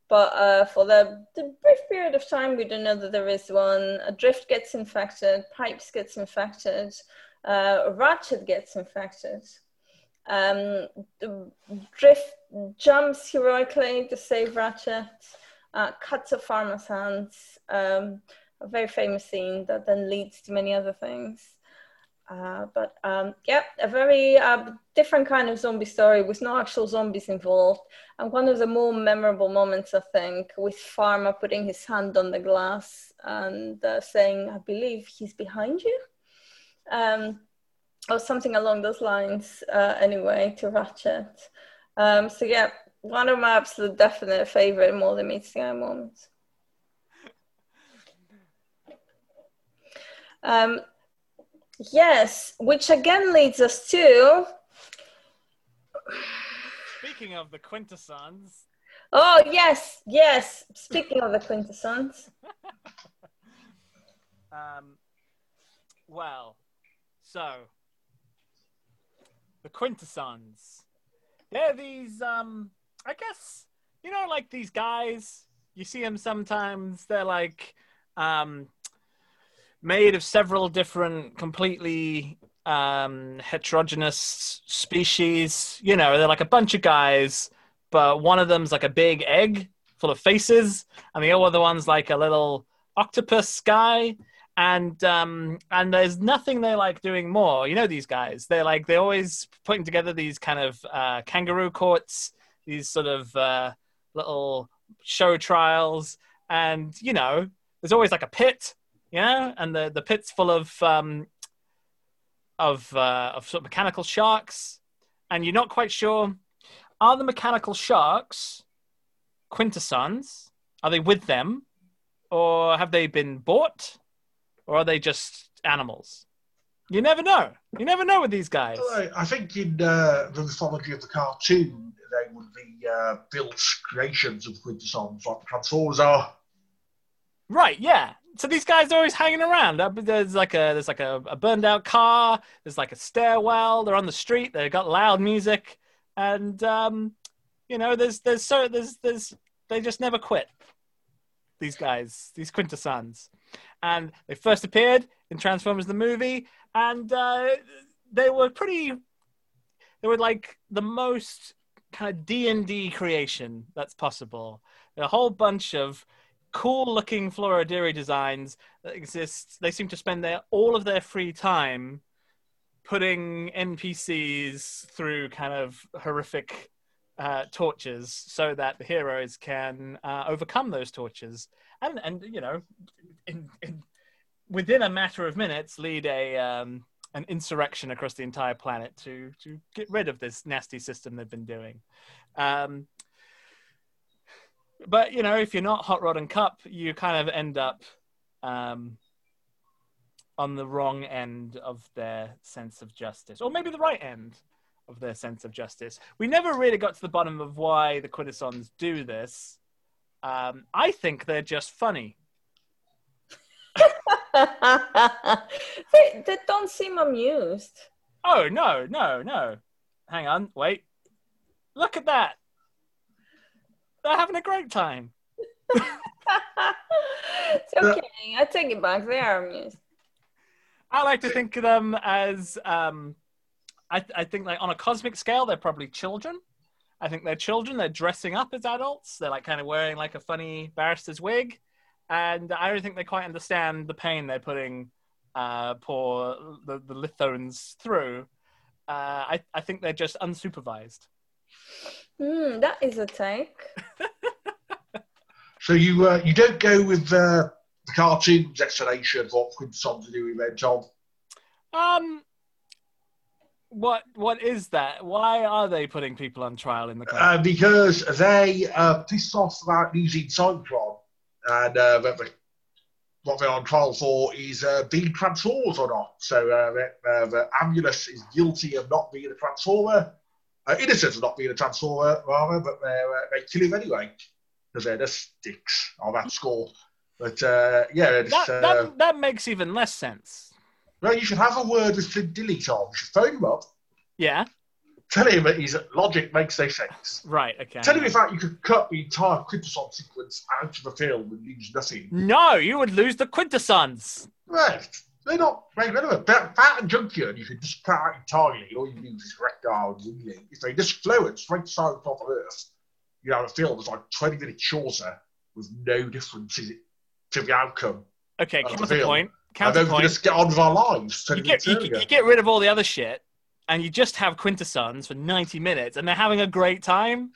but uh, for the, the, brief period of time, we don't know that there is one. A drift gets infected, pipes gets infected, uh, Ratchet gets infected. Um, drift jumps heroically to save Ratchet, uh, cuts off Pharma's hands. Um, a very famous scene that then leads to many other things. Uh, but um, yeah, a very uh, different kind of zombie story with no actual zombies involved. And one of the more memorable moments, I think, with Pharma putting his hand on the glass and uh, saying, I believe he's behind you. Um, or something along those lines, uh, anyway, to Ratchet. Um, so yeah, one of my absolute definite favorite More Than Meets the Eye moments. Um, Yes, which again leads us to. Speaking of the quintessons. Oh, yes, yes. Speaking of the quintessons. <laughs> um, well, so. The quintessons. They're these, um, I guess, you know, like these guys. You see them sometimes. They're like, um, made of several different, completely um, heterogeneous species. You know, they're like a bunch of guys, but one of them's like a big egg full of faces, and the other one's like a little octopus guy. And um, and there's nothing they like doing more. You know these guys. They're like they're always putting together these kind of uh, kangaroo courts, these sort of uh, little show trials, and you know there's always like a pit yeah, and the the pit's full of um, of uh, of sort of mechanical sharks, and you're not quite sure are the mechanical sharks quintessons? Are they with them, or have they been bought, or are they just animals? You never know. You never know with these guys. I think in uh, the mythology of the cartoon, they would be uh, built creations of quintessons, like Transformers are. Right. Yeah so these guys are always hanging around. There's like a there's like a, a, burned out car. There's like a stairwell. They're on the street. They've got loud music, and um, you know, there's there's so there's there's they just never quit. These guys, these quintessons, and they first appeared in Transformers the movie, and uh, they were pretty. They were like the most kind of D and D creation that's possible. A whole bunch of cool looking Floro Dery designs that exist. They seem to spend their all of their free time putting NPCs through kind of horrific uh, tortures so that the heroes can uh, overcome those tortures and and you know in, in, within a matter of minutes lead a um, an insurrection across the entire planet to to get rid of this nasty system they've been doing. Um, but you know, if you're not Hot Rod and Kup, you kind of end up um, on the wrong end of their sense of justice, or maybe the right end of their sense of justice. We never really got to the bottom of why the Quintessons do this. Um, I think they're just funny. <laughs> they, they don't seem amused. Oh no, no, no! Hang on, wait. Look at that. They're having a great time. <laughs> it's okay. I take it back. They are amused. I like to think of them as, um, I, I think like on a cosmic scale, they're probably children. I think they're children. They're dressing up as adults. They're like kind of wearing like a funny barrister's wig, and I don't think they quite understand the pain they're putting uh, poor the, the Lithones through. Uh, I, I think they're just unsupervised. Mm, that is a take. <laughs> so you uh, you don't go with uh, the cartoon's explanation of what Quintessons to do with their job? Um, what what is that? Why are they putting people on trial in the uh, because they uh, pissed off about using Cybertron, and uh, what they're on trial for is uh, being Transformers or not. So uh, uh, the Ambulance is guilty of not being a Transformer, uh, innocent of not being a transformer, rather, but they're, uh, they kill him anyway because they're just dicks on that score. But uh, yeah, that, that, that makes even less sense. Well, you should have a word with Flint Dille, Tom. You should phone him up, Yeah. tell him that his logic makes no sense. Right. Okay. Tell him, in fact, you could cut the entire Quintesson sequence out of the film and lose nothing. No, you would lose the quintessons. Right. They're not very relevant. Bat, Bat and Junkyard, you could just cut out entirely. All you lose is Wreck-Gar and. If they just flow it straight side of top of Earth, you have a film that's like 20 minutes shorter with no difference to the outcome. Okay. That's the Counterpoint. And then we can just get on with our lives. You get you, you get rid of all the other shit, and you just have quintessons for ninety minutes, and they're having a great time.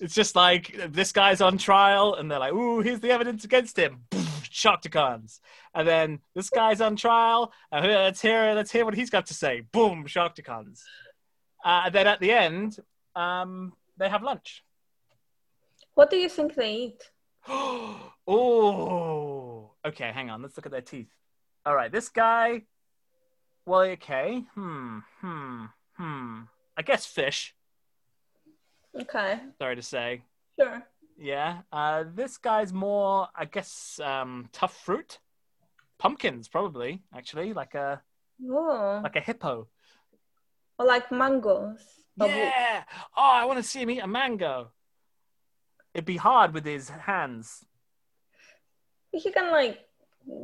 It's just like this guy's on trial, and they're like, "Ooh, here's the evidence against him." <laughs> Sharkticons. And then this guy's on trial, and let's hear let's hear what he's got to say. Boom, Sharkticons. Uh, and then at the end, um, they have lunch. What do you think they eat? <gasps> oh, okay. Hang on. Let's look at their teeth. All right, this guy. Well, okay. Hmm. Hmm. Hmm. I guess fish. Okay, Sorry to say. sure. Yeah. Uh, this guy's more, I guess, um, tough fruit. Pumpkins, probably. Actually, like a Oh, like a hippo. or like mangoes. Yeah. Oh, I want to see him eat a mango. It'd be hard with his hands. He can like,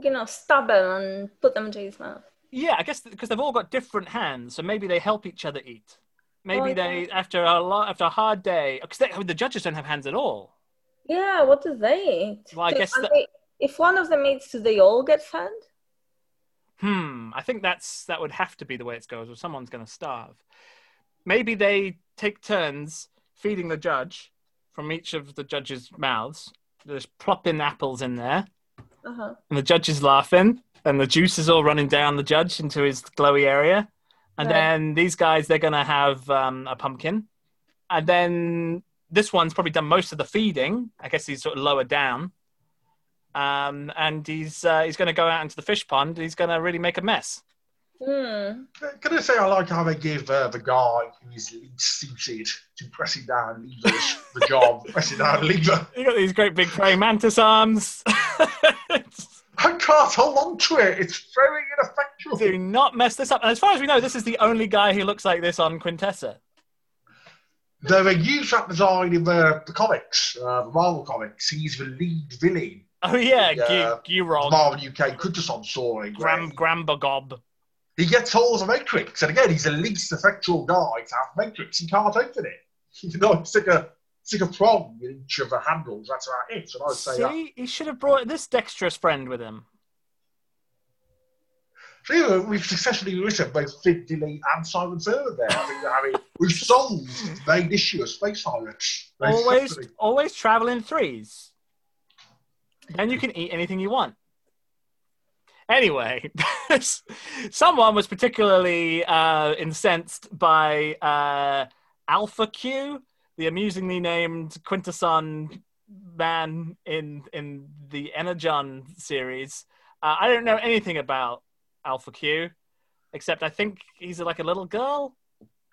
you know, stab them and put them into his mouth. Yeah, I guess because they've all got different hands, so maybe they help each other eat. Maybe Oh, they after a lot after a hard day because the judges don't have hands at all. Yeah, what do they eat? Well, I Do- guess that- they- if one of them eats, do they all get fed? Hmm. I think that's that would have to be the way it goes, or someone's going to starve. Maybe they take turns feeding the judge from each of the judges' mouths. There's plopping apples in there, Uh huh. and the judge is laughing, and the juice is all running down the judge into his glowy area. And Right. then these guys, they're going to have um, a pumpkin, and then this one's probably done most of the feeding. I guess he's sort of lower down. Um, and he's uh, he's going to go out into the fish pond. He's going to really make a mess. Hmm. Can I say I like how they give uh, the guy who is least suited to pressing down levers the job, pressing down a lever. You got these great big praying mantis arms. <laughs> I can't hold on to it. It's very ineffectual. Do not mess this up. And as far as we know, this is the only guy who looks like this on Quintessa. Though they use that design in the, the comics, uh, the Marvel comics. He's the lead villain. Oh yeah, Yeah. Gu- The Marvel UK Quintesson story. where Gram Grambagob. He gets hold of the Matrix, and again, he's the least effectual guy to have Matrix. He can't open it. <laughs> You know, stick a stick a prong in each of the handles. That's about it. And I'd say that. See, he should have brought this dexterous friend with him. So, you know, we've successfully written both Dille and Simon Furman there. I mean, I mean, we've solved the main issue of space pirates. Always, always travel in threes. Then you can eat anything you want. Anyway, <laughs> someone was particularly uh, incensed by uh, Alpha Q, the amusingly named Quintesson man in in the Energon series. Uh, I don't know anything about Alpha Q, except I think he's like a little girl.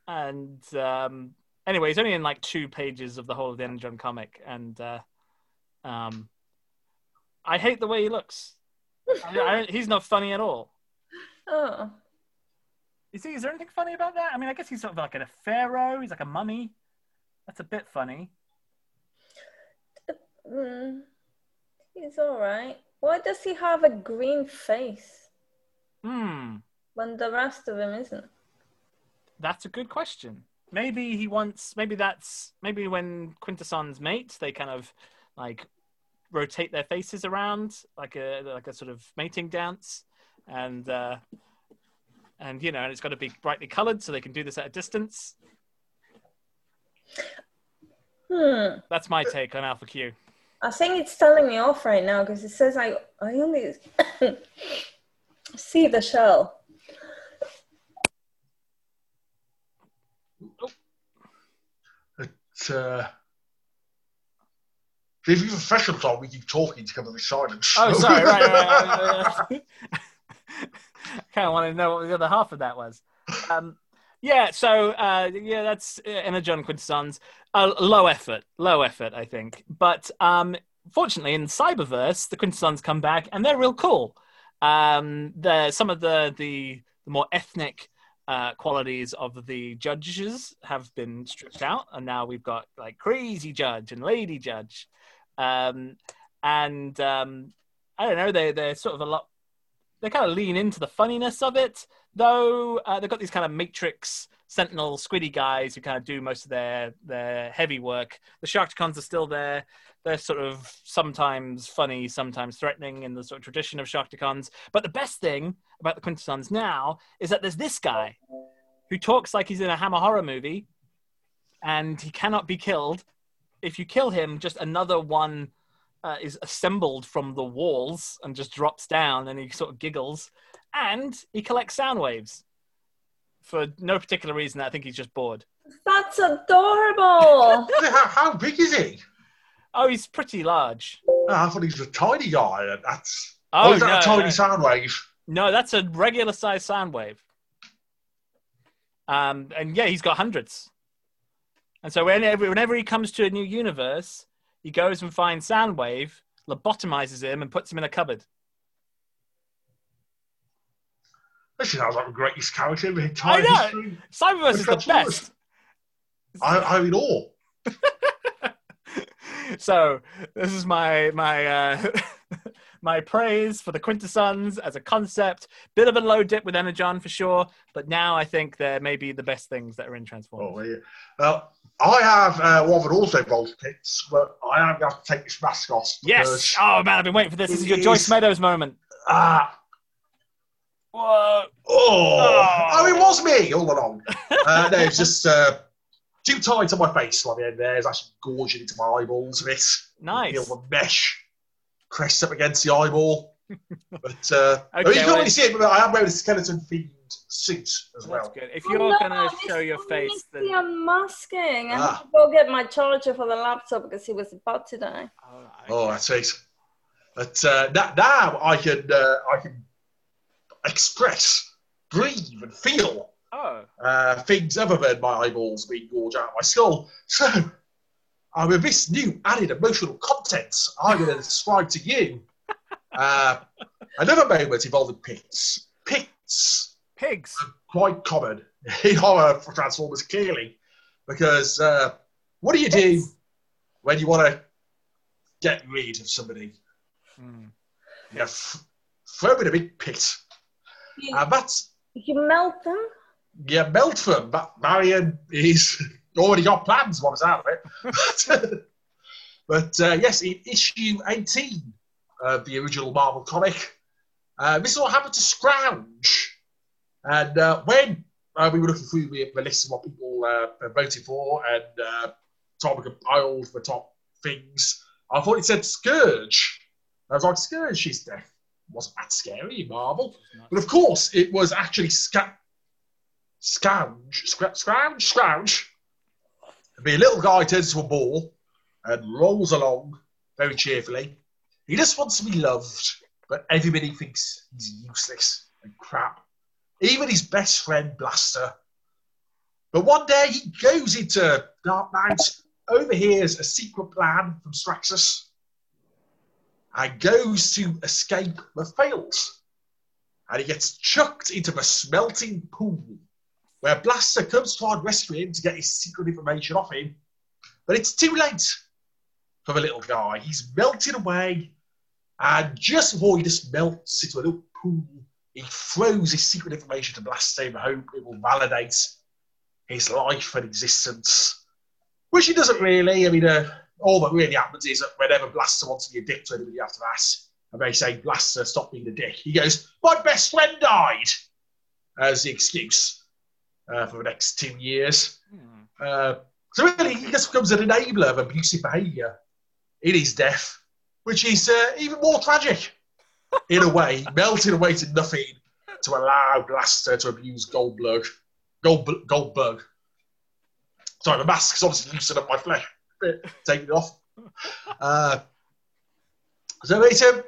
And um, anyway, he's only in like two pages of the whole of the Energon comic, and uh, um, I hate the way he looks. I, I, he's not funny at all. <laughs> Oh. You see, is there anything funny about that? I mean, I guess he's sort of like a pharaoh. He's like a mummy. That's a bit funny. Mm. He's all right. Why does he have a green face Hmm, when the rest of him isn't? that's a good question. Maybe he wants. Maybe that's maybe when Quintessons mate, they kind of like rotate their faces around like a like a sort of mating dance, and uh, and you know, and it's got to be brightly coloured so they can do this at a distance. Hmm. That's my take on Alpha Q. I think it's telling me off right now because it says I I only <coughs> see the shell. It's, uh, if you're professional, Tom, we keep talking to cover the silence. Oh, sorry. Right, right, right. I kind of wanted to know what the other half of that was. Um, yeah, so uh, yeah, that's uh, Energon Quintessons. Uh, low effort, low effort, I think. But um, fortunately, in Cyberverse, the Quintessons come back and they're real cool. Um, the some of the the, the more ethnic uh, qualities of the judges have been stripped out, and now we've got like crazy judge and lady judge, um, and um, I don't know. They they're sort of a lot. They kind of lean into the funniness of it, though. Uh, they've got these kind of Matrix Sentinel squiddy guys who kind of do most of their their heavy work. The Sharkticons are still there. They're sort of sometimes funny, sometimes threatening in the sort of tradition of Sharkticons. But the best thing about the Quintessons now is that there's this guy who talks like he's in a Hammer horror movie, and he cannot be killed. If you kill him, just another one uh, is assembled from the walls and just drops down, and he sort of giggles, and he collects Soundwaves for no particular reason. I think he's just bored. That's adorable. <laughs> how, how big is he? Oh, he's pretty large. Oh, I thought he was a tiny guy. That's Oh, oh, is that no, a tiny no. Soundwave? No, that's a regular sized Soundwave. Um, and yeah, he's got hundreds. And so whenever, whenever he comes to a new universe, he goes and finds Soundwave, lobotomizes him, and puts him in a cupboard. This sounds like the greatest character in the entire I know. history. Cyberverse is the best. I, I'm in awe. so this is my my uh, <laughs> my praise for the Quintessons as a concept. Bit of a low dip with Energon for sure, but now I think they're maybe the best things that are in Transformers. Oh, yeah. Well, I have uh, one of the also Volt kits, but I am going to have to take this mask off. Yes. Oh man, I've been waiting for this. This is your It Joyce Meadows moment. Ah, Whoa. oh, Oh. oh, it was me all along. uh, no, it's just uh, too tight on my face on the end there. Actually gorging into my eyeballs a bit. Nice. Feel the mesh pressed up against the eyeball. <laughs> but uh, I mean, you can't well- really see it, but I am wearing a skeleton themed suit as That's well. good. If Oh, you're no, gonna show your face, needs then the unmasking. I Ah. have to go get my charger for the laptop because he was about to die. oh, Oh, that's it. But uh, now I can uh, I can express, breathe, and feel oh, uh, things other than my eyeballs being gorged out of my skull. So, uh, with this new added emotional content, I'm going to describe to you <laughs> uh, another moment involving pits. Pits, pigs. quite common <laughs> in horror for Transformers, clearly, because uh, what do you do when you want to get rid of somebody? Hmm. You f- throw them in a big pit, You, and that's you melt them? yeah, melt them. But Marion is <laughs> already got plans. What was out of it? <laughs> but uh, yes, in issue 18 of the original Marvel comic, uh, this what happened to Scrounge. And uh, when uh, we were looking through the, the list of what people uh, voted for, and uh, Tom compiled the top things, I thought it said Scourge. I was like, Scourge, she's deaf. Wasn't that scary Marvel? But of course, it was actually Sca- Scrounge, Scra- Scrounge, Scrounge. The little guy turns to a ball and rolls along very cheerfully. He just wants to be loved, but everybody thinks he's useless and crap. Even his best friend Blaster. But one day he goes into Dark Mount, overhears a secret plan from Straxus, and goes to escape but fails and he gets chucked into the smelting pool, where Blaster comes to try and rescue him to get his secret information off him. But it's too late for the little guy. He's melted away, and just before he just melts into a little pool, he throws his secret information to Blaster in the hope it will validate his life and existence. Which he doesn't really. I mean, uh, all that really happens is that whenever Blaster wants to be a dick to anybody after that, and they say, Blaster, stop being a dick. He goes, My best friend died, as the excuse uh, for the next two years. Hmm. Uh, so really, he just becomes an enabler of abusive behaviour in his death, which is uh, even more tragic in a way, melted away to nothing to allow Blaster to abuse Goldbug. Gold, Goldbug. Sorry, the mask mask's obviously loosened up my flesh. Taking it off. Uh, so it's a,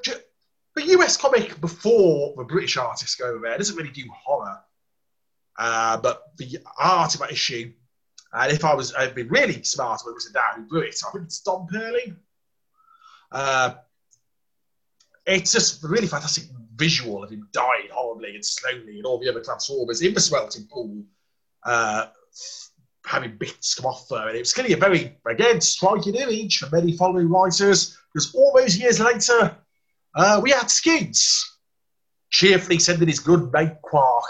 the US comic before the British artists go over there doesn't really do horror. Uh, but the art of that issue, and if I was, I'd be really smart if it was a dad who blew it. I think it's Don Perlin. Uh, it's just really fantastic visual of him dying horribly and slowly, and all the other Transformers in the smelting pool, uh, having bits come off them. And it was clearly a very, again, striking image for many following writers, because all those years later, uh, we had Skids cheerfully sending his good mate Quark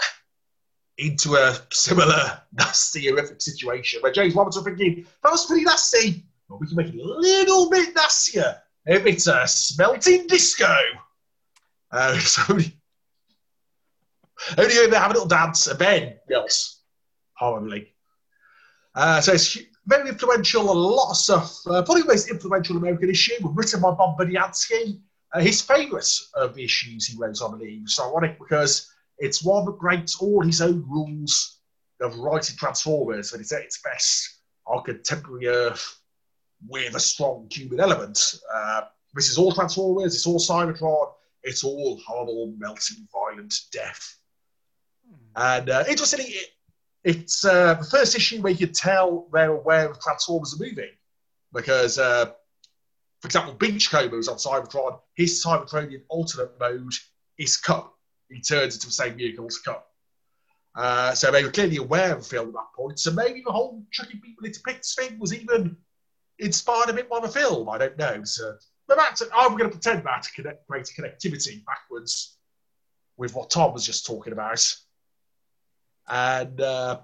into a similar <laughs> nasty, horrific situation where James Roberts was thinking, that was pretty nasty, we can make it a little bit nastier it's a smelting disco. Uh, <laughs> so only, only have a little dance, and then else horribly. Uh, so it's very influential, a lot of stuff. Uh, probably the most influential American issue, written by Bob Budiansky. Uh, his favourite of the issues he wrote, I believe. It's ironic because it's one that breaks all his own rules of writing Transformers, and it's at its best on contemporary Earth with a strong human element. Uh, this is all Transformers, it's all Cybertron, it's all horrible, melting, violent death. And uh, interestingly, it, it's uh, the first issue where you can tell they're aware of Transformers are moving. Because, uh, for example, Beachcomber is on Cybertron. His Cybertronian alternate mode is Kup. He turns into the same vehicle as Kup. Uh, so they were clearly aware of the film at that point. So maybe the whole chucking people into pits thing was even inspired a bit by the film. I don't know. So, but that's, I'm going to pretend that to connect greater connectivity backwards with what Tom was just talking about. And uh,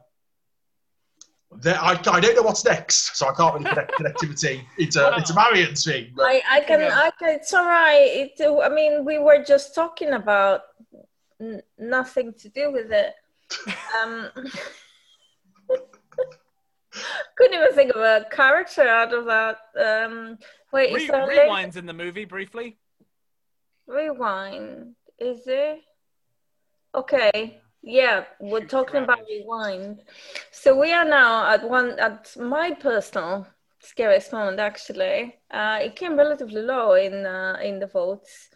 there, I, I don't know what's next, so I can't really connect <laughs> connectivity. It's a, it's a Marion's thing. But I, I can, I can, it's all right. It, I mean, we were just talking about n- nothing to do with it. <laughs> Um, <laughs> couldn't even think of a character out of that. Um, wait, Re- is there rewinds in the movie briefly. Rewind. Is it? Okay. Yeah, we're Shoot talking about rewind. So we are now at one at my personal scariest moment. Actually, uh, it came relatively low in uh, in the votes.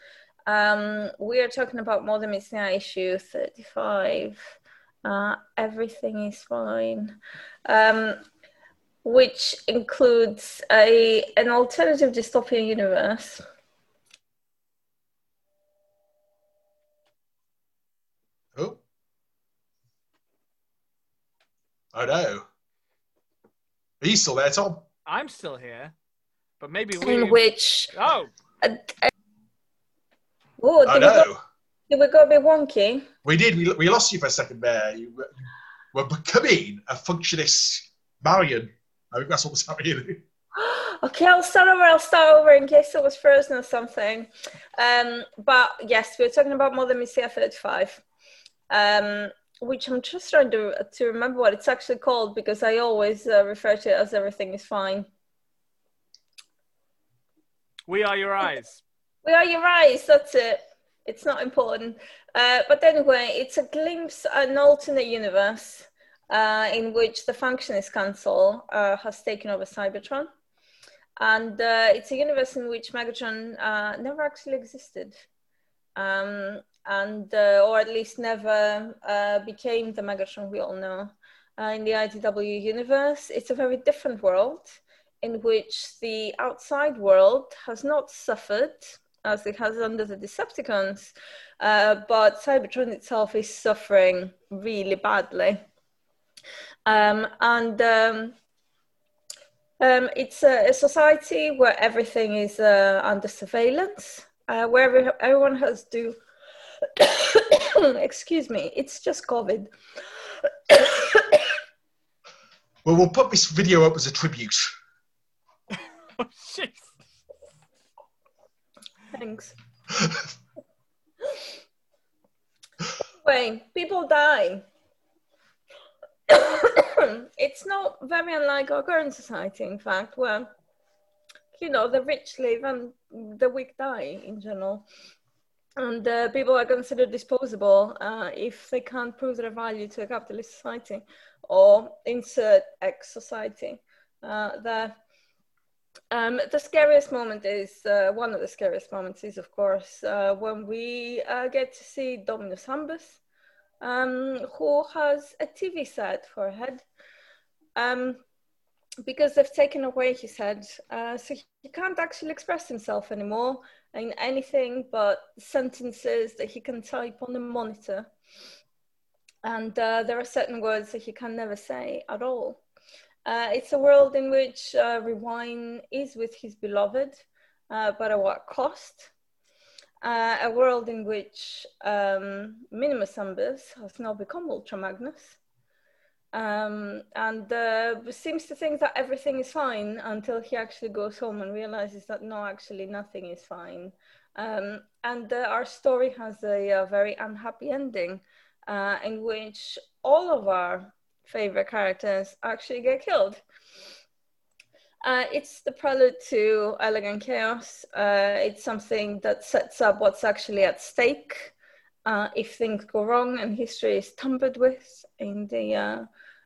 Um, we are talking about More Than Meets issue thirty-five. Uh, everything is fine, um, which includes a an alternative dystopian universe. oh, oh no, are you still there, Tom? I'm still here, but maybe we. in which Oh, uh, uh, oh, Oh did, no, did we go a bit wonky? we did. We, we lost you for a second there. You were, you were becoming a functionist Marion. I think that's what was happening. <gasps> okay, I'll start over. I'll start over in case it was frozen or something. Um, but yes, we're talking about More Than Meets 35, um, which I'm just trying to to remember what it's actually called because I always uh, refer to it as everything is fine. we are your eyes. We are your eyes. That's it. It's not important. Uh, but anyway, it's a glimpse, an alternate universe uh, in which the Functionist Council uh, has taken over Cybertron. And uh, it's a universe in which Megatron uh, never actually existed. Um, and, uh, or at least never became the Megatron we all know. In the IDW universe, it's a very different world in which the outside world has not suffered as it has under the Decepticons, uh, but Cybertron itself is suffering really badly. Um, and um, um, it's a, a society where everything is uh, under surveillance, uh, where every, everyone has to. <coughs> Excuse me, it's just COVID. <coughs> Well, we'll put this video up as a tribute. <laughs> Oh, jeez. Thanks. Anyway, people die. <coughs> it's not very unlike our current society, in fact, where you know the rich live and the weak die in general, and uh, people are considered disposable uh, if they can't prove their value to a capitalist society or insert X society. Uh. Um, the scariest moment is uh, one of the scariest moments is, of course, uh, when we uh, get to see Dominus Ambus, um, who has a TV set for head. Um, because they've taken away his head, uh, so he can't actually express himself anymore in anything but sentences that he can type on the monitor. And uh, there are certain words that he can never say at all. Uh, it's a world in which uh, Rewind is with his beloved, uh, but at what cost? Uh, a world in which um, Minimus Ambus has now become Ultra Magnus um, and uh, seems to think that everything is fine until he actually goes home and realizes that no, actually nothing is fine. Um, and uh, our story has a, a very unhappy ending in which all of our favorite characters actually get killed. Uh, it's the prelude to Elegant Chaos. Uh, it's something that sets up what's actually at stake uh, if things go wrong and history is tampered with in the uh,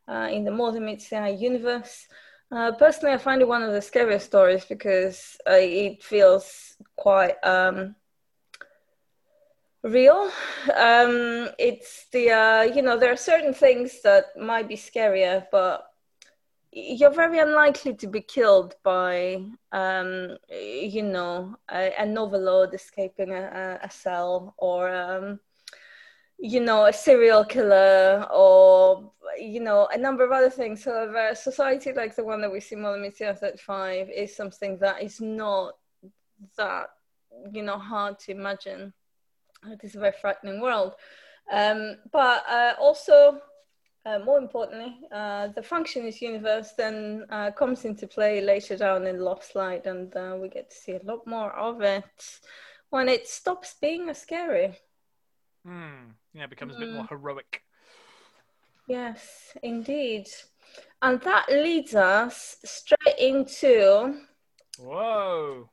uh, in the modern MCI universe. Uh, personally, I find it one of the scariest stories because it feels quite um, real. Um, it's the uh, you know there are certain things that might be scarier, but you're very unlikely to be killed by, um, you know, a, a novelode escaping a, a cell or um, you know, a serial killer or, you know, a number of other things. However, a society like the one that we see Modern 35 is something that is not that, you know, hard to imagine. It is a very frightening world. Um, but uh, also, uh, more importantly, uh, the functionist universe then uh, comes into play later down in Lost Light, and uh, we get to see a lot more of it when it stops being a scary. Hmm. Yeah, it becomes mm. a bit more mm. heroic. Yes, indeed. And that leads us straight into. Whoa.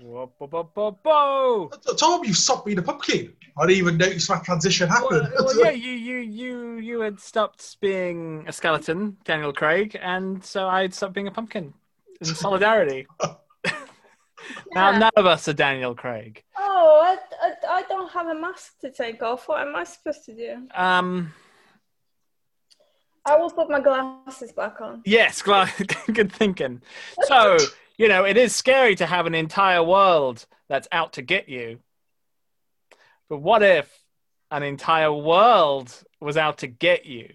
Whoa, whoa, whoa, whoa, whoa. You stopped being a pumpkin. I didn't even notice that transition happened. Well, well, <laughs> yeah, you, you, you, you had stopped being a skeleton, Daniel Craig, and so I had stopped being a pumpkin in <laughs> solidarity. <laughs> Now none of us are Daniel Craig. Oh, I, I, I don't have a mask to take off. What am I supposed to do? Um, I will put my glasses back on. Yes, good thinking. So, you know, it is scary to have an entire world that's out to get you. But what if an entire world was out to get you?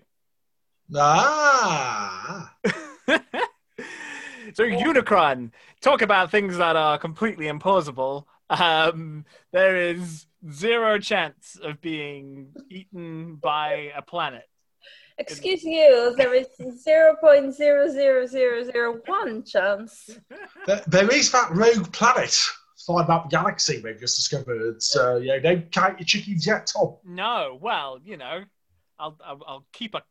Ah. <laughs> So Unicron, talk about things that are completely implausible. Um, there is zero chance of being eaten by a planet. Excuse you, there is 0.00001 chance. There, there is that rogue planet flying about the galaxy we've just discovered. So, you know, don't count your chickens yet, Tom. No, well, you know, I'll, I'll, I'll keep a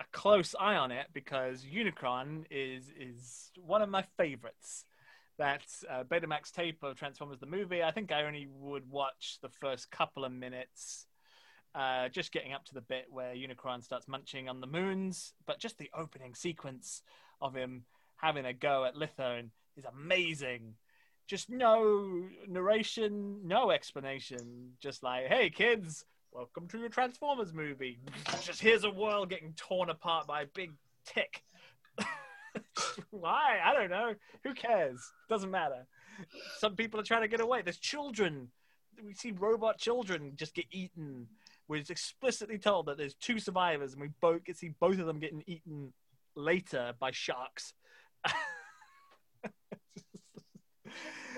a close eye on it because Unicron is is one of my favorites. That uh, Betamax tape of Transformers the movie. I think I only would watch the first couple of minutes, uh, just getting up to the bit where Unicron starts munching on the moons. But just the opening sequence of him having a go at Lithone is amazing. Just no narration, no explanation. Just like, hey kids, welcome to your Transformers movie. <laughs> Just here's a world getting torn apart by a big tick. <laughs> Why? I don't know. Who cares? Doesn't matter. Some people are trying to get away. There's children. We see robot children just get eaten. We're explicitly told that there's two survivors, and we both get see both of them getting eaten later by sharks. <laughs>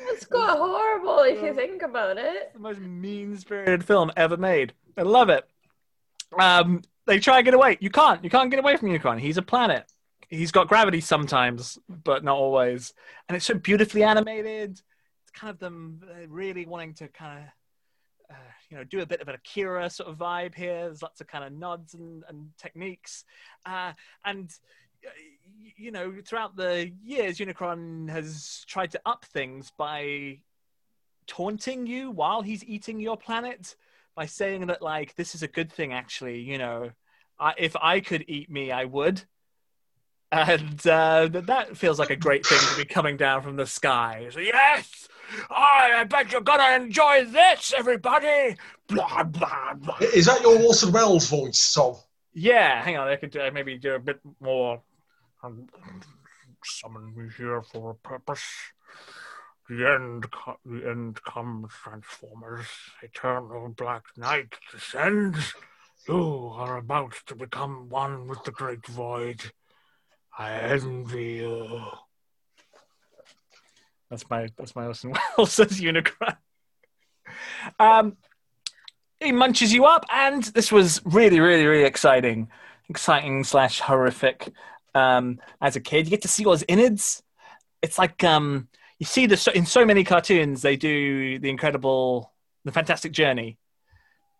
It's quite horrible if you think about it. the most mean spirited film ever made. I love it. Um, they try to get away. You can't. You can't get away from Unicron. He's a planet. He's got gravity sometimes, but not always. And it's so beautifully animated. It's kind of them uh, really wanting to kind of, uh, you know, do a bit of an Akira sort of vibe here. There's lots of kind of nods and, and techniques. Uh, and uh, you know, throughout the years, Unicron has tried to up things by taunting you while he's eating your planet by saying that like this is a good thing actually you know I, if i could eat me i would and uh, that feels like a great thing to be coming down from the sky so, yes I, I bet you're gonna enjoy this everybody blah blah blah is that your Orson Welles voice Tom yeah hang on i could uh, maybe do a bit more um, summoned me here for a purpose. The end, co- the end comes, Transformers. Eternal Black Knight descends. You are about to become one with the Great Void. I envy you. That's my that's my Orson <laughs> Welles as Unicron. Um, he munches you up, and this was really, really, really exciting, exciting slash horrific. Um, as a kid, you get to see all his innards. It's like um, you see this in so many cartoons. They do the incredible, the fantastic journey.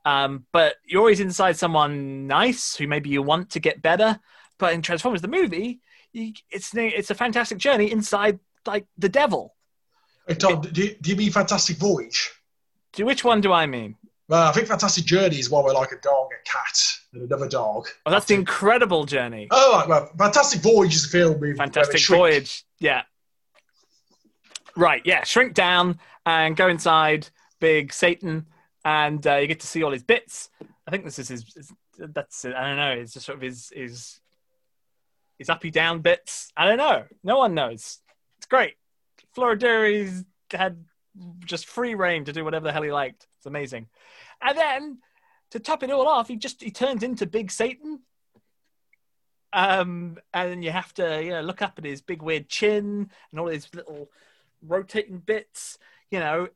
Um, but you're always inside someone nice who maybe you want to get better. But in Transformers the movie, you, it's it's a fantastic journey inside like the devil. Hey, Tom, do you, do you mean Fantastic Voyage? Do which one do I mean? Well, I think Fantastic Journey is one where like a dog, a cat, and another dog. Oh, that's the incredible journey. Oh, right, well, Fantastic Voyage is a film with Fantastic shrink. Voyage. Yeah. Right. Yeah. Shrink down and go inside Big Satan, and uh, you get to see all his bits. I think this is his. his- That's. I don't know. It's just sort of his his his uppy down bits. I don't know. No one knows. It's great. Floro Dery's had just free reign to do whatever the hell he liked. It's amazing. And then to top it all off, he just he turns into Big Satan. Um, and you have to you know look up at his big weird chin and all his little rotating bits. You know,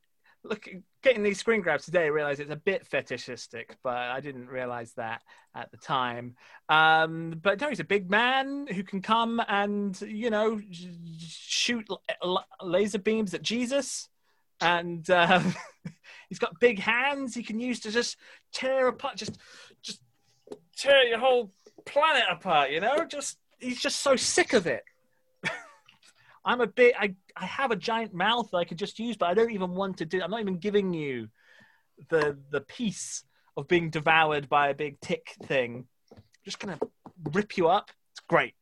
look getting these screen grabs today, I realize it's a bit fetishistic, but I didn't realize that at the time. Um, but no, he's a big man who can come and you know shoot laser beams at Jesus, and uh, <laughs> he's got big hands he can use to just tear apart, just just tear your whole planet apart. You know, just he's just so sick of it. I'm a bit. I I have a giant mouth that I could just use, but I don't even want to do. I'm not even giving you the the piece of being devoured by a big tick thing. I'm just gonna rip you up. It's great.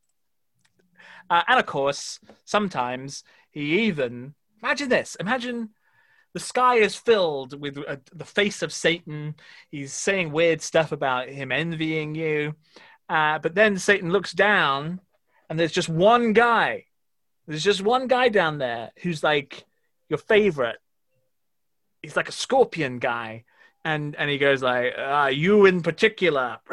Uh, and of course, sometimes he even imagine this. Imagine the sky is filled with uh, the face of Satan. He's saying weird stuff about him envying you, uh, but then Satan looks down, and there's just one guy there's just one guy down there who's like your favorite. He's like a scorpion guy. And and he goes like, uh, you in particular. <laughs>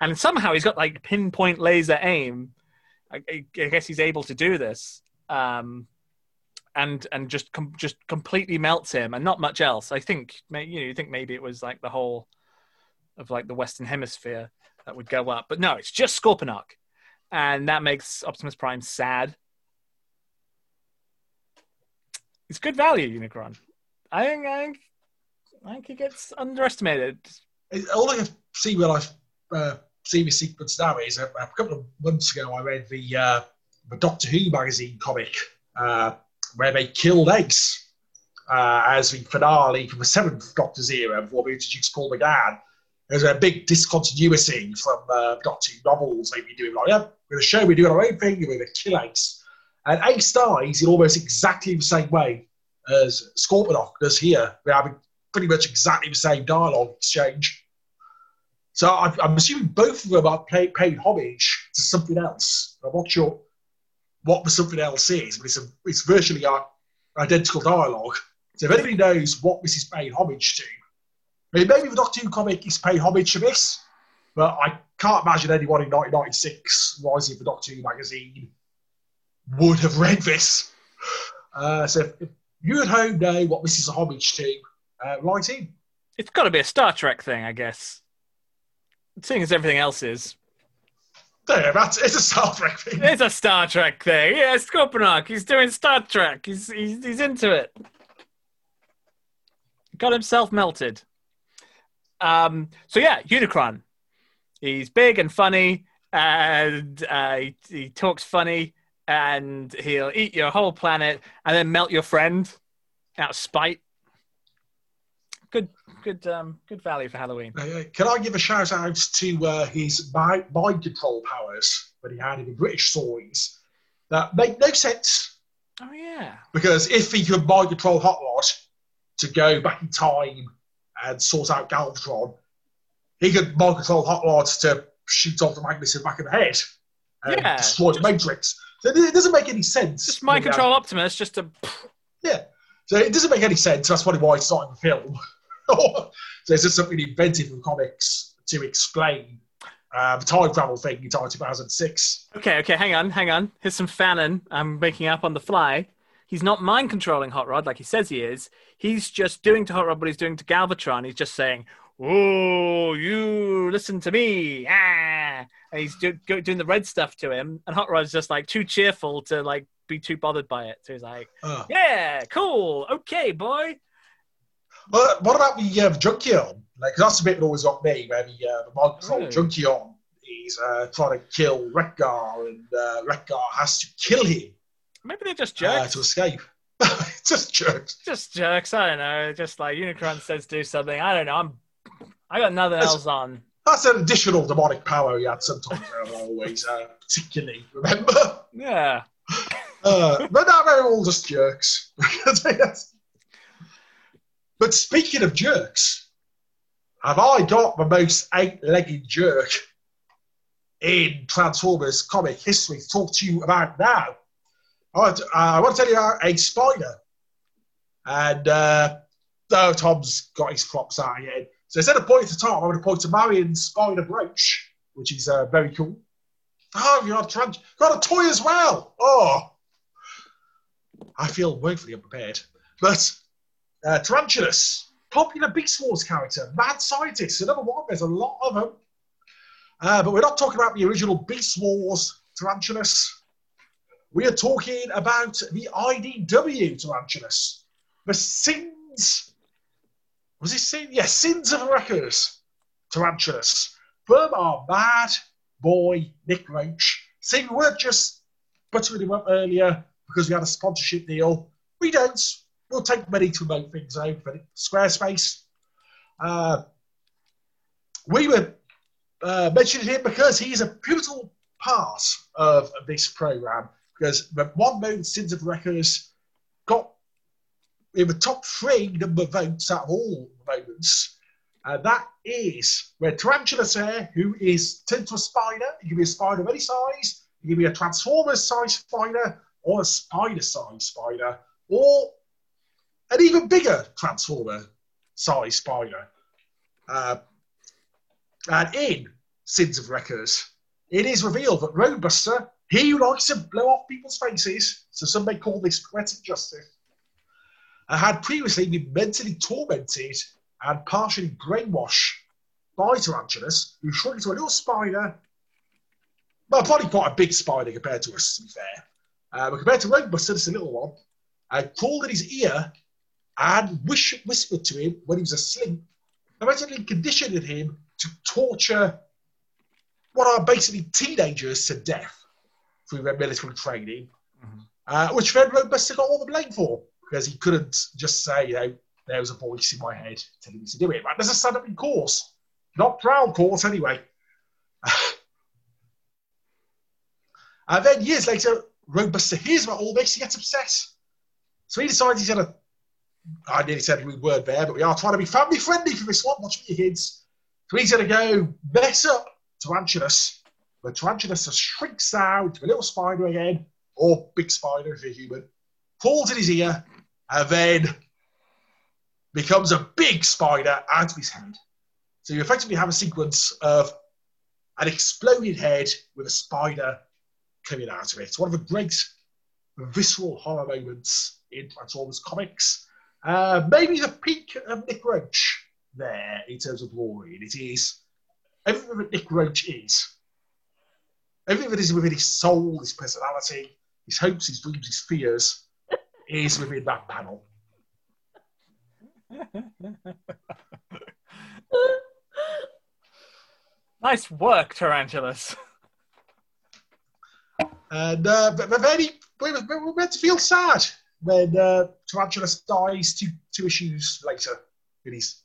and somehow he's got like pinpoint laser aim. I, I guess he's able to do this. Um, and and just com- just completely melts him and not much else. I think you know you think maybe it was like the whole of like the Western Hemisphere that would go up, but no, it's just Scorponok and that makes Optimus Prime sad. It's good value, Unicron. I think I think, I think he gets underestimated. All I can see when I've uh, seen this sequence now is a, a couple of months ago I read the, uh, the Doctor Who magazine comic uh, where they killed Ace uh, as the finale from the seventh Doctor's era before we introduced Paul McGann. There's a big discontinuity from uh, Who novels been doing. Like, yeah, we're going to show we're doing our own thing, we're going to kill Ace. And Ace dies in almost exactly the same way as Scorponok does here. We're having pretty much exactly the same dialogue exchange. So I'm, I'm assuming both of them are pay, paying homage to something else. I'm not sure what the something else is, but it's, a, it's virtually identical dialogue. So if anybody knows what this is paying homage to, I mean, maybe the Doctor Who comic is paying homage to this, but I can't imagine anyone in 1996 rising for Doctor Who magazine would have read this. Uh, so if, if you at home know what this is a homage to, uh, write in. It's got to be a Star Trek thing, I guess. Seeing as everything else is, There, that's it's a Star Trek thing. it's a Star Trek thing. Yeah, Scorponok. He's doing Star Trek. He's he's, he's into it. Got himself melted. Um. So yeah, Unicron. He's big and funny, and uh, he, he talks funny, and he'll eat your whole planet and then melt your friend out of spite. Good, good, um, good value for Halloween. Uh, can I give a shout out to uh, his mind, mind control powers that he had in the British stories that make no sense Oh yeah. because if he could mind control Hot Rod to go back in time and sort out Galvatron, he could mind control Hot Rod to shoot off the Magnus in the back of the head. and Yeah, destroy the Matrix. So it doesn't make any sense. Just mind control Optimus, just to. Yeah. So it doesn't make any sense. That's probably why it's not in the film. <laughs> so it's just something invented from comics to explain uh, the time travel thing in time 2006. Okay, okay, hang on, hang on. Here's some fanon I'm making up on the fly. He's not mind controlling Hot Rod like he says he is. He's just doing to Hot Rod what he's doing to Galvatron. He's just saying, "Oh, you listen to me!" Ah, and he's do, go, doing the red stuff to him, and Hot Rod's just like too cheerful to like be too bothered by it. So he's like, Uh, "Yeah, cool, okay, boy." but what about the uh, Junkion? Like, that's the bit that always got me, where the, uh, the mind control Oh. Junkion is uh, trying to kill Wreck-Gar, and uh, Wreck-Gar has to kill him Maybe they're just uh, jerks. to escape. <laughs> just jerks. just jerks. I don't know. Just like Unicron says, do something. I don't know. I'm. I got nothing That's- else on. That's an additional demonic power he had sometimes, I always uh, particularly remember. Yeah. <laughs> Uh, but now they're all just jerks. <laughs> but speaking of jerks, have I got the most eight-legged jerk in Transformers comic history to talk to you about now? To, uh, I want to tell you about a spider. And uh, oh, Tom's got his props out again. So instead of pointing to Tom, I'm going to point to Marion's spider brooch, which is uh, very cool. Oh, you got a, got a toy as well. Oh, I feel woefully unprepared. But uh, Tarantulas, popular Beast Wars character, mad scientist, another one. There's a lot of them. Uh, but we're not talking about the original Beast Wars Tarantulas. We are talking about the IDW Tarantulas. The Sins. Was it Sin? Yes, Sins of Wreckers Tarantulas. From our mad boy, Nick Roche. See, we weren't just buttering him up earlier because we had a sponsorship deal. We don't. We'll take money to make things for Squarespace. Uh, we were uh, mentioning him because he's a pivotal part of this program. Because the one moment Sins of Wreckers got in the top three number of votes of all moments. And that is where Tarantula's here, who is turned to a spider. It can be a spider of any size. It can be a Transformers size spider or a spider size spider or an even bigger Transformer size spider. Uh, and in Sins of Wreckers, it is revealed that Roadbuster, he likes to blow off people's faces, so some may call this poetic justice, uh, had previously been mentally tormented and partially brainwashed by Tarantulas, who shrunk into a little spider. Well, probably quite a big spider compared to us, to be fair. Uh, but compared to Roadbuster, it's a little one. And crawled in his ear and wish, whispered to him when he was asleep, eventually conditioning him to torture what are basically teenagers to death through their military training, Mhm. uh, which then Roadbuster got all the blame for because he couldn't just say, you know, there was a voice in my head telling me to do it. But there's a stand up in course, not proud course anyway. <laughs> and then years later, Roadbuster hears about all this, he gets obsessed. So he decides he's going to, I nearly said a rude word there, but we are trying to be family friendly for this one. Watch for your kids. So he's going to go mess up Tarantulas, but Tarantulas shrinks down to a little spider again, or big spider if you're human, falls in his ear, and then becomes a big spider out of his hand. So you effectively have a sequence of an exploded head with a spider coming out of it. It's one of the great visceral horror moments in Transformers comics. Uh, maybe the peak of Nick Roche there in terms of. And it is everything that Nick Roche is. Everything that is within his soul, his personality, his hopes, his dreams, his fears <laughs> is within that panel. <laughs> nice work, Tarantulas. And uh, but, but then he, we, were- we were meant to feel sad when uh, Tarantulas dies two, two issues later. In his,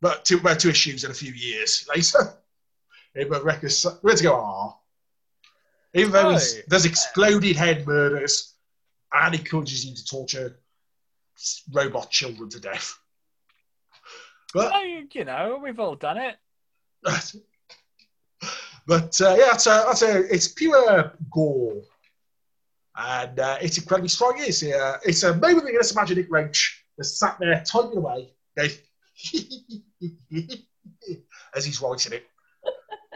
but two, well, two issues in a few years later. <laughs> It was records, we're meant to go, ah. Even though Right. there's exploded head murders and encourages you to torture robot children to death. But you know, we've all done it. <laughs> But uh, yeah, that's a, that's a, it's pure gore. And uh, it's incredibly strong. It's, uh, it's a moment that you just imagine Nick Roche sat there typing away, <laughs> as he's writing it.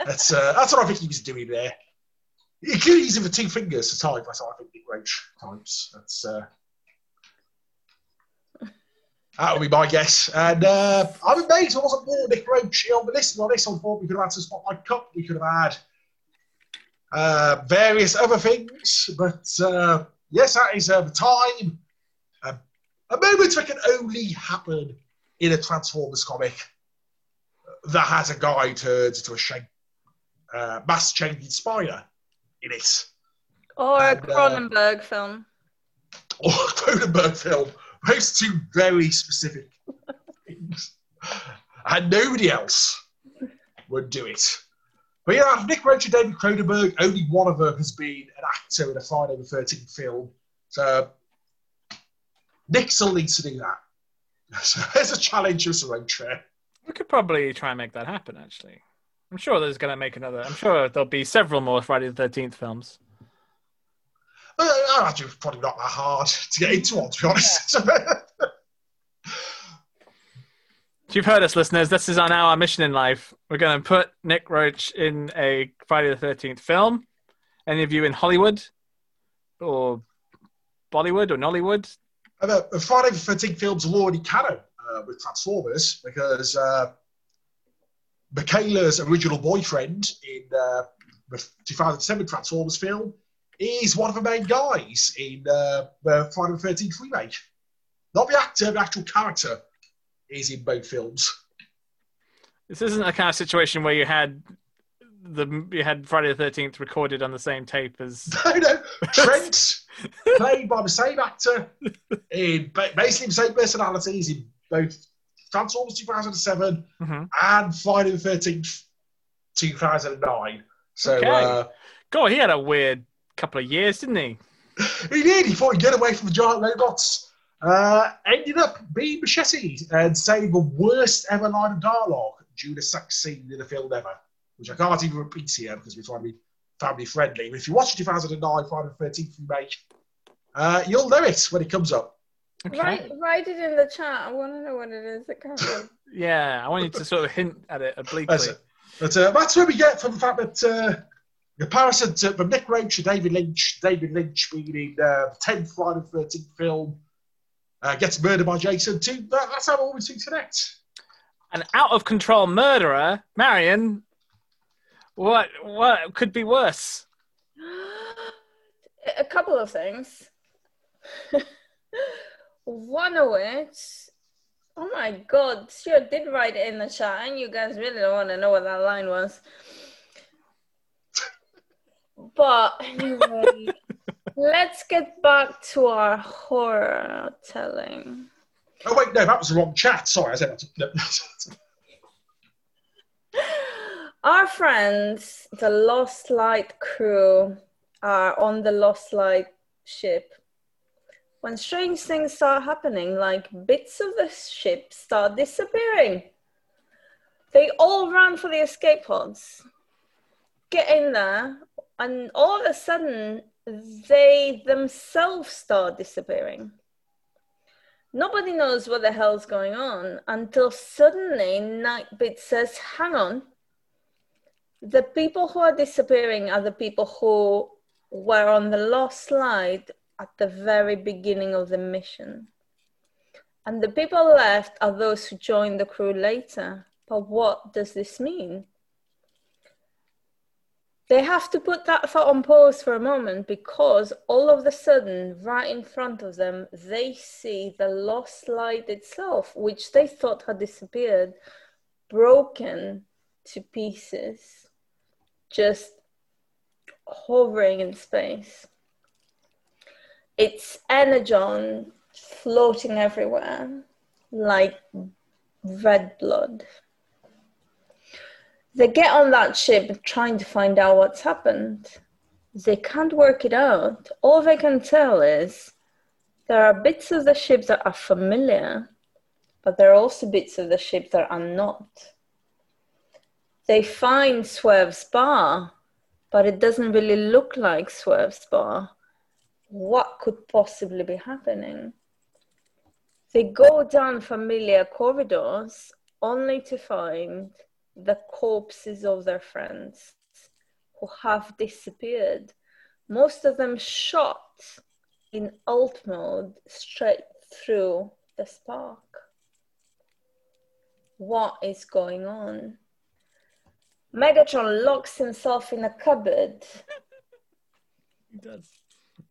That's, uh, that's what I think he was doing there. He could use it for two fingers to type. I think Nick Roche types. That's, uh, that would be my guess. And uh, I'm amazed there wasn't more Nick Roche on the list. On this, I thought we could have had some Spotlight Kup. We could have had uh, various other things. But uh, yes, that is uh, the time. Uh, a moment that can only happen in a Transformers comic that has a guy turned into a shape, uh, mass changing spider in it. Or a And, uh, Cronenberg film. <laughs> Or a Cronenberg film. Those two very specific things. And nobody else would do it. But yeah, Nick Roche and David Cronenberg, only one of them has been an actor in a Friday the 13th film. So Nick still needs to do that. <laughs> So there's a challenge for Sir Roche there. We could probably try and make that happen. Actually, I'm sure there's going to make another. I'm sure there'll be several more Friday the Thirteenth films. Uh, imagine it's probably not that hard to get into one, to be honest. <laughs> You've heard us, listeners. This is on our mission in life. We're going to put Nick Roche in a Friday the Thirteenth film. Any of you in Hollywood or Bollywood or Nollywood? Uh, Friday the 13th films are already canon uh, with Transformers because uh, Michaela's original boyfriend in uh, the 2007 Transformers film is one of the main guys in uh, the Friday the 13th remake. Not the actor, the actual character is in both films. This isn't a kind of situation where you had the you had Friday the Thirteenth recorded on the same tape as <laughs> No, no. <laughs> Trent, <laughs> played by the same actor, in basically the same personalities in both Transformers 2007 Mhm. and Friday the 13th 2009. So Okay. uh, God. He had a weird couple of years, didn't he? he did. He thought he'd get away from the giant robots. Uh, ended up being Machete and saying the worst ever line of dialogue due to sex scene in a film ever, which I can't even repeat here because we're trying to be family friendly. But if you watch 2009 Friday the 13th remake, uh, you'll know it when it comes up. Okay. Write, write it in the chat. I want to know what it is. I can't. <laughs> Yeah, I want you to sort of hint at it That's obliquely. it. But uh, that's where we get from the fact that uh, comparison to from Nick Roche to David Lynch, David Lynch being in uh, the 10th Friday the 13th film, uh, gets murdered by Jason, to that, that's how all we see connect. An out of control murderer, Marion. What what could be worse? <gasps> a couple of things. <laughs> One of which, oh my god, sure did write it in the chat, and you guys really don't want to know what that line was. But anyway, <laughs> let's get back to our horror telling. Oh, wait, no, that was the wrong chat. Sorry, I said that. No. Our friends, the Lost Light crew, are on the Lost Light ship. When strange things start happening, like bits of the ship start disappearing. They all run for the escape pods, get in there, and all of a sudden, they themselves start disappearing. Nobody knows what the hell's going on until suddenly Nightbeat says, Hang on, the people who are disappearing are the people who were on the Lost Light at the very beginning of the mission. And the people left are those who joined the crew later. But what does this mean? They have to put that thought on pause for a moment because all of a sudden, right in front of them, they see the lost light itself, which they thought had disappeared, broken to pieces, just hovering in space. It's energon floating everywhere like red blood. They get on that ship trying to find out what's happened. They can't work it out. All they can tell is there are bits of the ship that are familiar, but there are also bits of the ship that are not. they find Swerve's bar, but it doesn't really look like Swerve's bar. What could possibly be happening? They go down familiar corridors only to find the corpses of their friends who have disappeared. Most of them shot in alt mode straight through the spark. What is going on? Megatron locks himself in a cupboard <laughs> He does.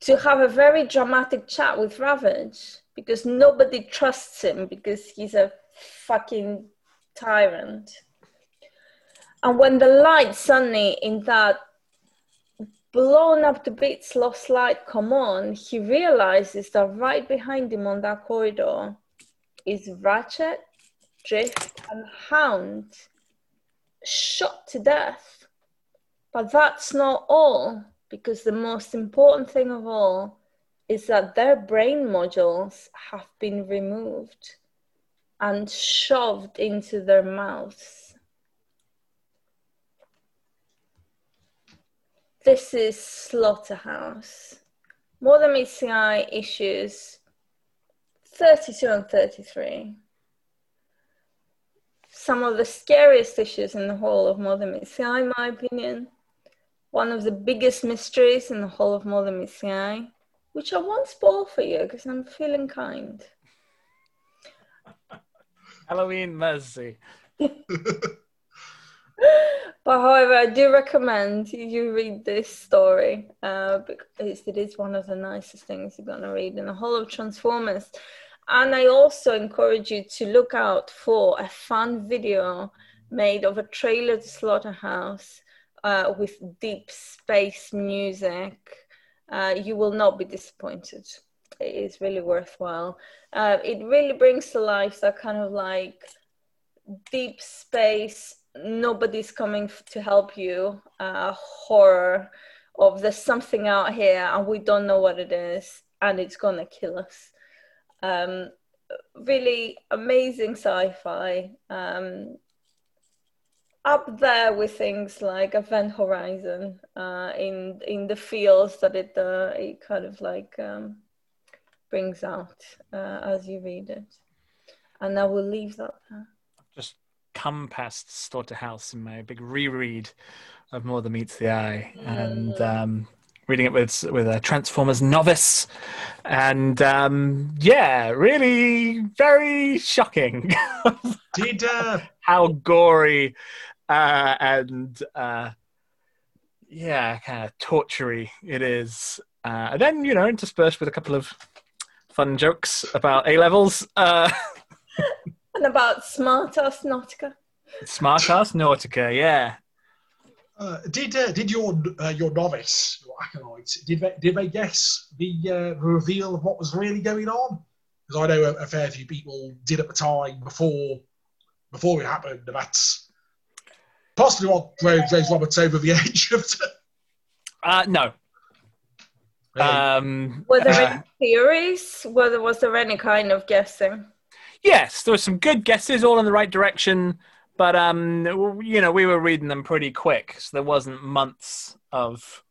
To have a very dramatic chat with Ravage because nobody trusts him because he's a fucking tyrant. And when the light suddenly in that blown up to bits lost light come on, he realizes that right behind him on that corridor is Ratchet, Drift, and Hound shot to death. But that's not all, because the most important thing of all is that their brain modules have been removed and shoved into their mouths. This is Slaughterhouse. More Than Meets the Eye issues 32 and 33. Some of the scariest issues in the whole of More Than Meets the Eye, in my opinion. One of the biggest mysteries in the whole of More Than Meets the Eye, which I won't spoil for you because I'm feeling kind. Halloween mercy. <laughs> But however, I do recommend you read this story uh, because it is one of the nicest things you're going to read in the whole of Transformers. And I also encourage you to look out for a fun video made of a trailer to Slaughterhouse uh, with deep space music. Uh, you will not be disappointed. It is really worthwhile. Uh, it really brings to life that kind of like deep space nobody's coming to help you uh, horror of there's something out here and we don't know what it is and it's gonna kill us um, really amazing sci-fi um, up there with things like event horizon uh, in in the fields that it uh, it kind of like um, brings out uh, as you read it. And i will leave that there. Just come past Slaughterhouse in my big reread of More Than Meets the Eye, and um, reading it with with a Transformers novice, and um, yeah, really very shocking. <laughs> Did uh, how gory uh, and uh, yeah, kind of tortury it is. Uh, and then you know, interspersed with a couple of fun jokes about A levels. Uh, <laughs> and about smartass nautica Smart ass Nautica, yeah. uh, did uh, did your uh, your novice your acolyte did they, did they guess the uh, reveal of what was really going on? Because I know a, a fair few people did at the time before before it happened. That's possibly what drove James Roberts over the <laughs> edge of the, Uh, no. Um, Were there uh, any theories? Whether was there any kind of guessing? yes, there were some good guesses, all in the right direction, but um, you know, we were reading them pretty quick, so there wasn't months of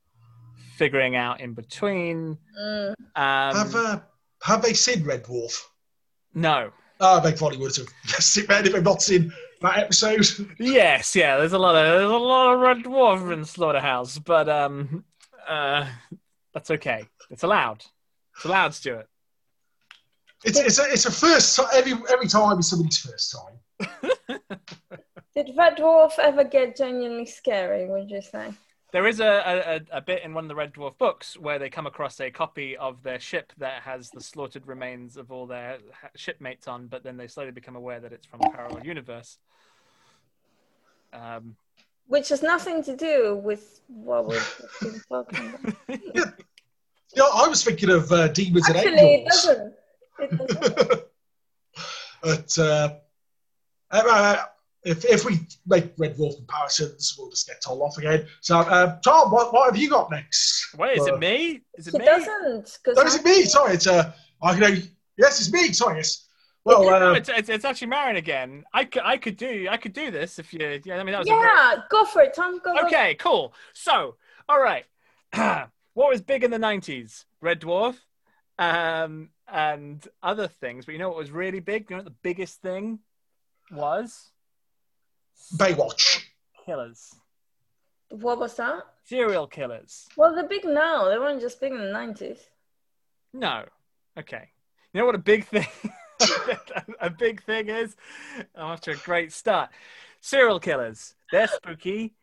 figuring out in between. Mm. Um, have uh, have they seen Red Dwarf? no. Oh, they probably would have guessed it then if they've not seen that episode. <laughs> Yes, yeah. There's a lot of there's a lot of red dwarf in Slaughterhouse, but um, uh, that's okay. It's allowed. It's allowed, Stuart. It's it's a, it's a first time every every time is somebody's first time. <laughs> Did Red Dwarf ever get genuinely scary? Would you say? There is a, a, a bit in one of the Red Dwarf books where they come across a copy of their ship that has the slaughtered remains of all their shipmates on, but then they slowly become aware that it's from a parallel universe. Um, Which has nothing to do with what we've been talking about. <laughs> Yeah, I was thinking of uh, demons Actually, and it angels. doesn't. It doesn't. <laughs> but uh, uh, if, if we make Red Dwarf comparisons, we'll just get told off again. So, uh, Tom, what, what have you got next? wait, is Uh, it me? Is it He me? doesn't. 'cause No, is it me? Sorry, it's uh, I can only, yes, it's me. Sorry, yes. Well, No, uh, it's, it's, it's actually Marion again. I could, I could do I could do this if you. Yeah, I mean that was a very- go for it, Tom. Go. go. Okay, cool. So, all right. <clears throat> what was big in the 90s? Red Dwarf um, and other things. But you know what was really big? You know what the biggest thing was? Baywatch. Killers. What was that? Serial killers. Well, they're big now. They weren't just big in the nineties. No. Okay. You know what a big <laughs> thing <laughs> a big thing is? To a great start. Serial killers. They're spooky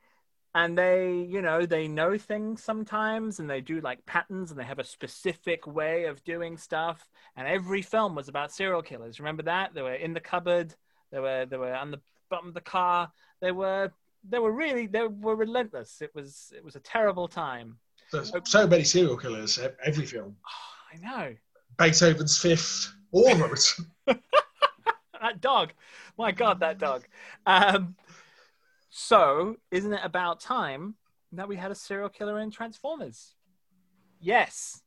and they, you know, they know things sometimes and they do like patterns and they have a specific way of doing stuff. And every film was about serial killers. Remember that? They were in the cupboard, they were they were on the bottom of the car. They were they were really they were relentless. It was it was a terrible time. There's so many serial killers. Every film. Oh, <sighs> I know. Beethoven's Fifth. All <laughs> of that dog. My God, that dog. Um, so, isn't it about time that we had a serial killer in Transformers? Yes.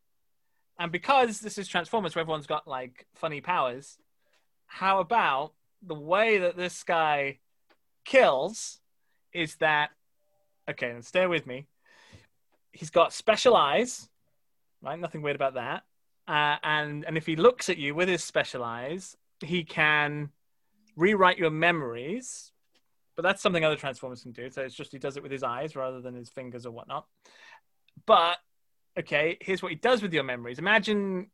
And because this is Transformers, where everyone's got like funny powers, how about the way that this guy kills is that, okay, and stay with me. He's got special eyes, right? Nothing weird about that. Uh, and and if he looks at you with his special eyes, he can rewrite your memories. But that's something other Transformers can do. So it's just he does it with his eyes rather than his fingers or whatnot. But okay, here's what he does with your memories. Imagine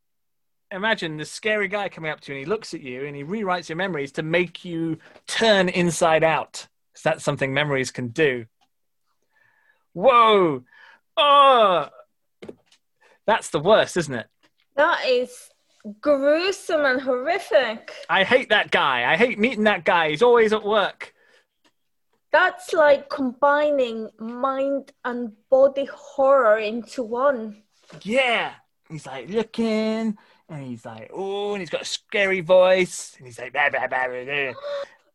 imagine this scary guy coming up to you and he looks at you and he rewrites your memories to make you turn inside out. 'Cause that's something memories can do. Whoa! Oh, that's the worst, isn't it? That is gruesome and horrific. I hate that guy. I hate meeting that guy. He's always at work. That's like combining mind and body horror into one. Yeah. He's like looking and he's like, oh, and he's got a scary voice. And he's like, blah, blah, blah, blah.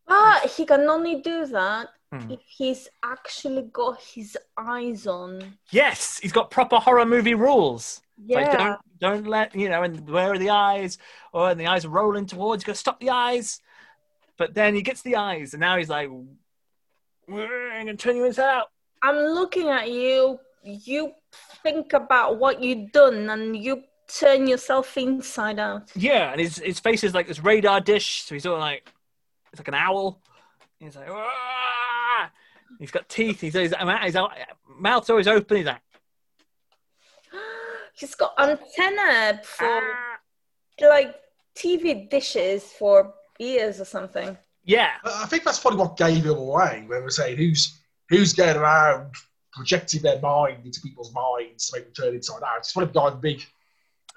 But he can only do that Hmm. if he's actually got his eyes on. yes, he's got proper horror movie rules. Yeah. Like, don't, don't let, you know, and where are the eyes? Or and the eyes are rolling towards, you got to stop the eyes. But then he gets the eyes and now he's like, I'm to turn you inside out. I'm looking at you. You think about what you've done and you turn yourself inside out. Yeah, and his his face is like this radar dish, so he's all like, it's like an owl. He's like, "Wah!" he's got teeth. He's, his, his mouth's always open. He's like, He's got antenna for "Ah." like TV dishes for ears or something. yeah, I think that's probably what gave him away when we're saying who's who's going around projecting their mind into people's minds to make them turn inside out. It's probably got a big,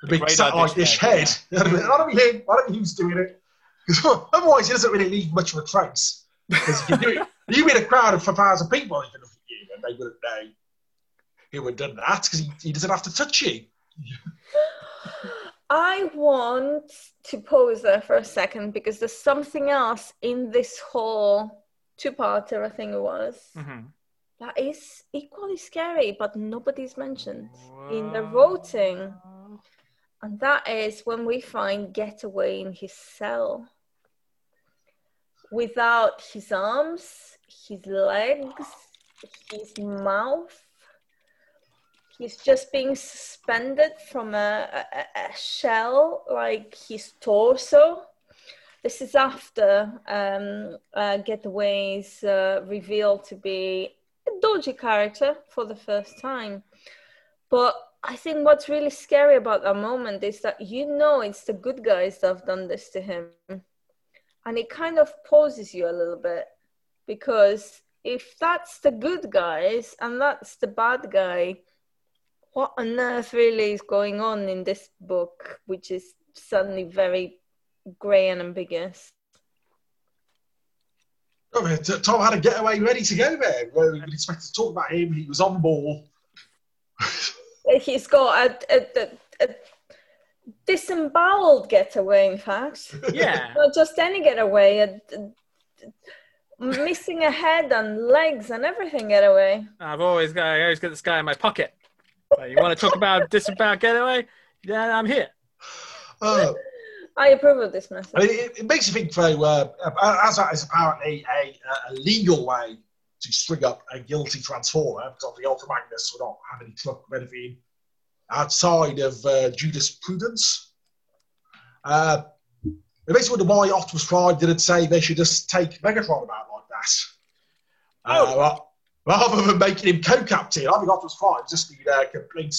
a big satellite dish dish head, head. <laughs> I don't know him. I don't know who's doing it. Because <laughs> otherwise, he doesn't really leave much of a trace. Because you can do <laughs> it. You in a crowd of 5,000 people, he can look at you and they wouldn't know who had done that because he, he doesn't have to touch you. I want to pause there for a second because there's something else in this whole two-parter, I think it was, Mhm. that is equally scary, but nobody's mentioned in the voting. And that is when we find Getaway in his cell. Without his arms, his legs, his mouth. He's just being suspended from a, a, a shell, like his torso. This is after um, uh, Getaway's uh, revealed to be a dodgy character for the first time. But I think what's really scary about that moment is that you know it's the good guys that have done this to him. And it kind of pauses you a little bit because if that's the good guys and that's the bad guy, what on earth really is going on in this book, which is suddenly very grey and ambiguous? Oh, man, Tom had a getaway ready to go there. Where we would expect to talk about him. He was on ball. He's got a, a, a, a disemboweled getaway, in fact. Yeah. <laughs> Not just any getaway, a, a- missing a head and legs and everything getaway. I've always got, I always get this guy in my pocket. Like, you want to talk about disemboweled getaway? Yeah, I'm here. Oh, I approve of this message. I mean, it, it makes you think, though, uh, as that is apparently a, a legal way to string up a guilty transformer, because the Ultra Magnus would not have any truck or anything outside of uh, jurisprudence. Uh, it makes you wonder why Optimus Prime didn't say they should just take Megatron about like that. Oh. Uh, rather than making him co-captain, I think Optimus Prime just the uh, complete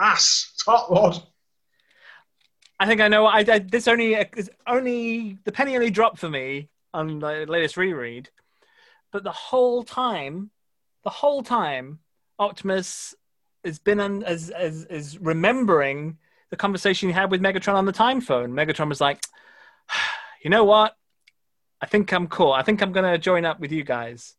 ass. <laughs> Top rod. I think I know. I, I this only is only the penny only dropped for me on the latest reread, but the whole time, the whole time, Optimus has been on, as as is remembering the conversation he had with Megatron on the time phone. Megatron was like, <sighs> "You know what? I think I'm cool. I think I'm gonna join up with you guys."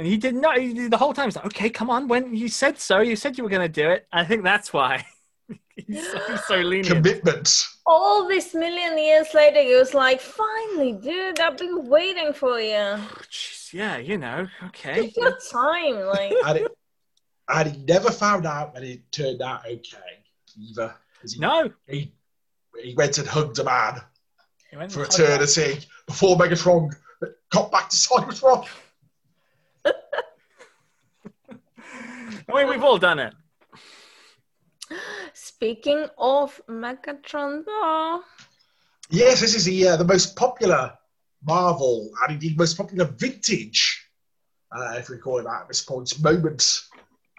And he did not. He did the whole time. He's like, "Okay, come on. When you said so, you said you were gonna do it. I think that's why." <laughs> he's, so, so lenient. Commitment. All this million years later, he was like, finally, dude, I've been waiting for you. Oh, <sighs> jeez, yeah, you know, okay. Take your time. Like, <laughs> and, it, and he never found out that it turned out okay either. 'Cause He, No, he, he went and hugged a man he went for and hugged that. eternity before Megatron got back to Cybertron. I mean, we've all done it. speaking of Megatron, though, Yes, this is the uh, the most popular Marvel and indeed most popular vintage, uh, if we call it that at this point, moment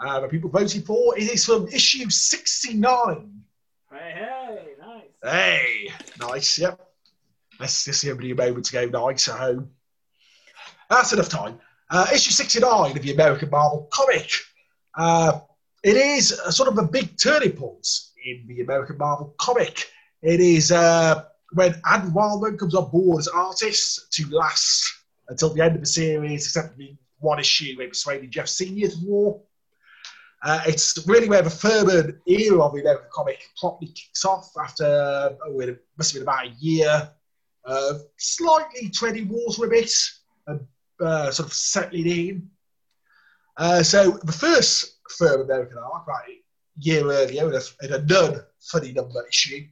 uh, that people voted for. It is from issue 69. Hey, hey, nice. Hey, nice, yep. Let's just see everybody a moment to go nice at home. That's enough time. Uh, issue 69 of the American Marvel comic. Uh, it is a sort of a big turning point in the American Marvel comic. It is uh, when Andrew Wildman comes on board as artist to last until the end of the series, except in one issue where persuaded Jeff to war. Uh, it's really where the Furman era of the American comic properly kicks off after oh, it must have been about a year of slightly treading water a bit and uh, sort of settling in. Uh, so the first firm American arc, right, year earlier, in a, in a non funny number issue,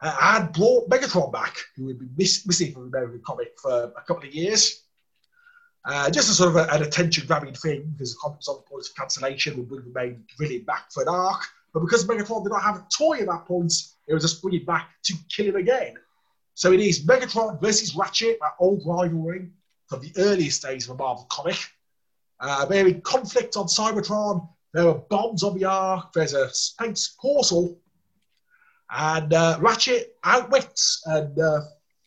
uh, had brought Megatron back, who had been miss, missing from American comic for a couple of years. Uh, just as sort of a, an attention grabbing thing, because the comic was on the point of cancellation would remain bringing back for an arc. But because Megatron did not have a toy at that point, it was just bringing back to kill him again. So it is Megatron versus Ratchet, that old rivalry from the earliest days of a Marvel comic. Uh, in conflict on Cybertron. There are bombs on the Ark. There's a space portal. And uh, Ratchet outwits and uh,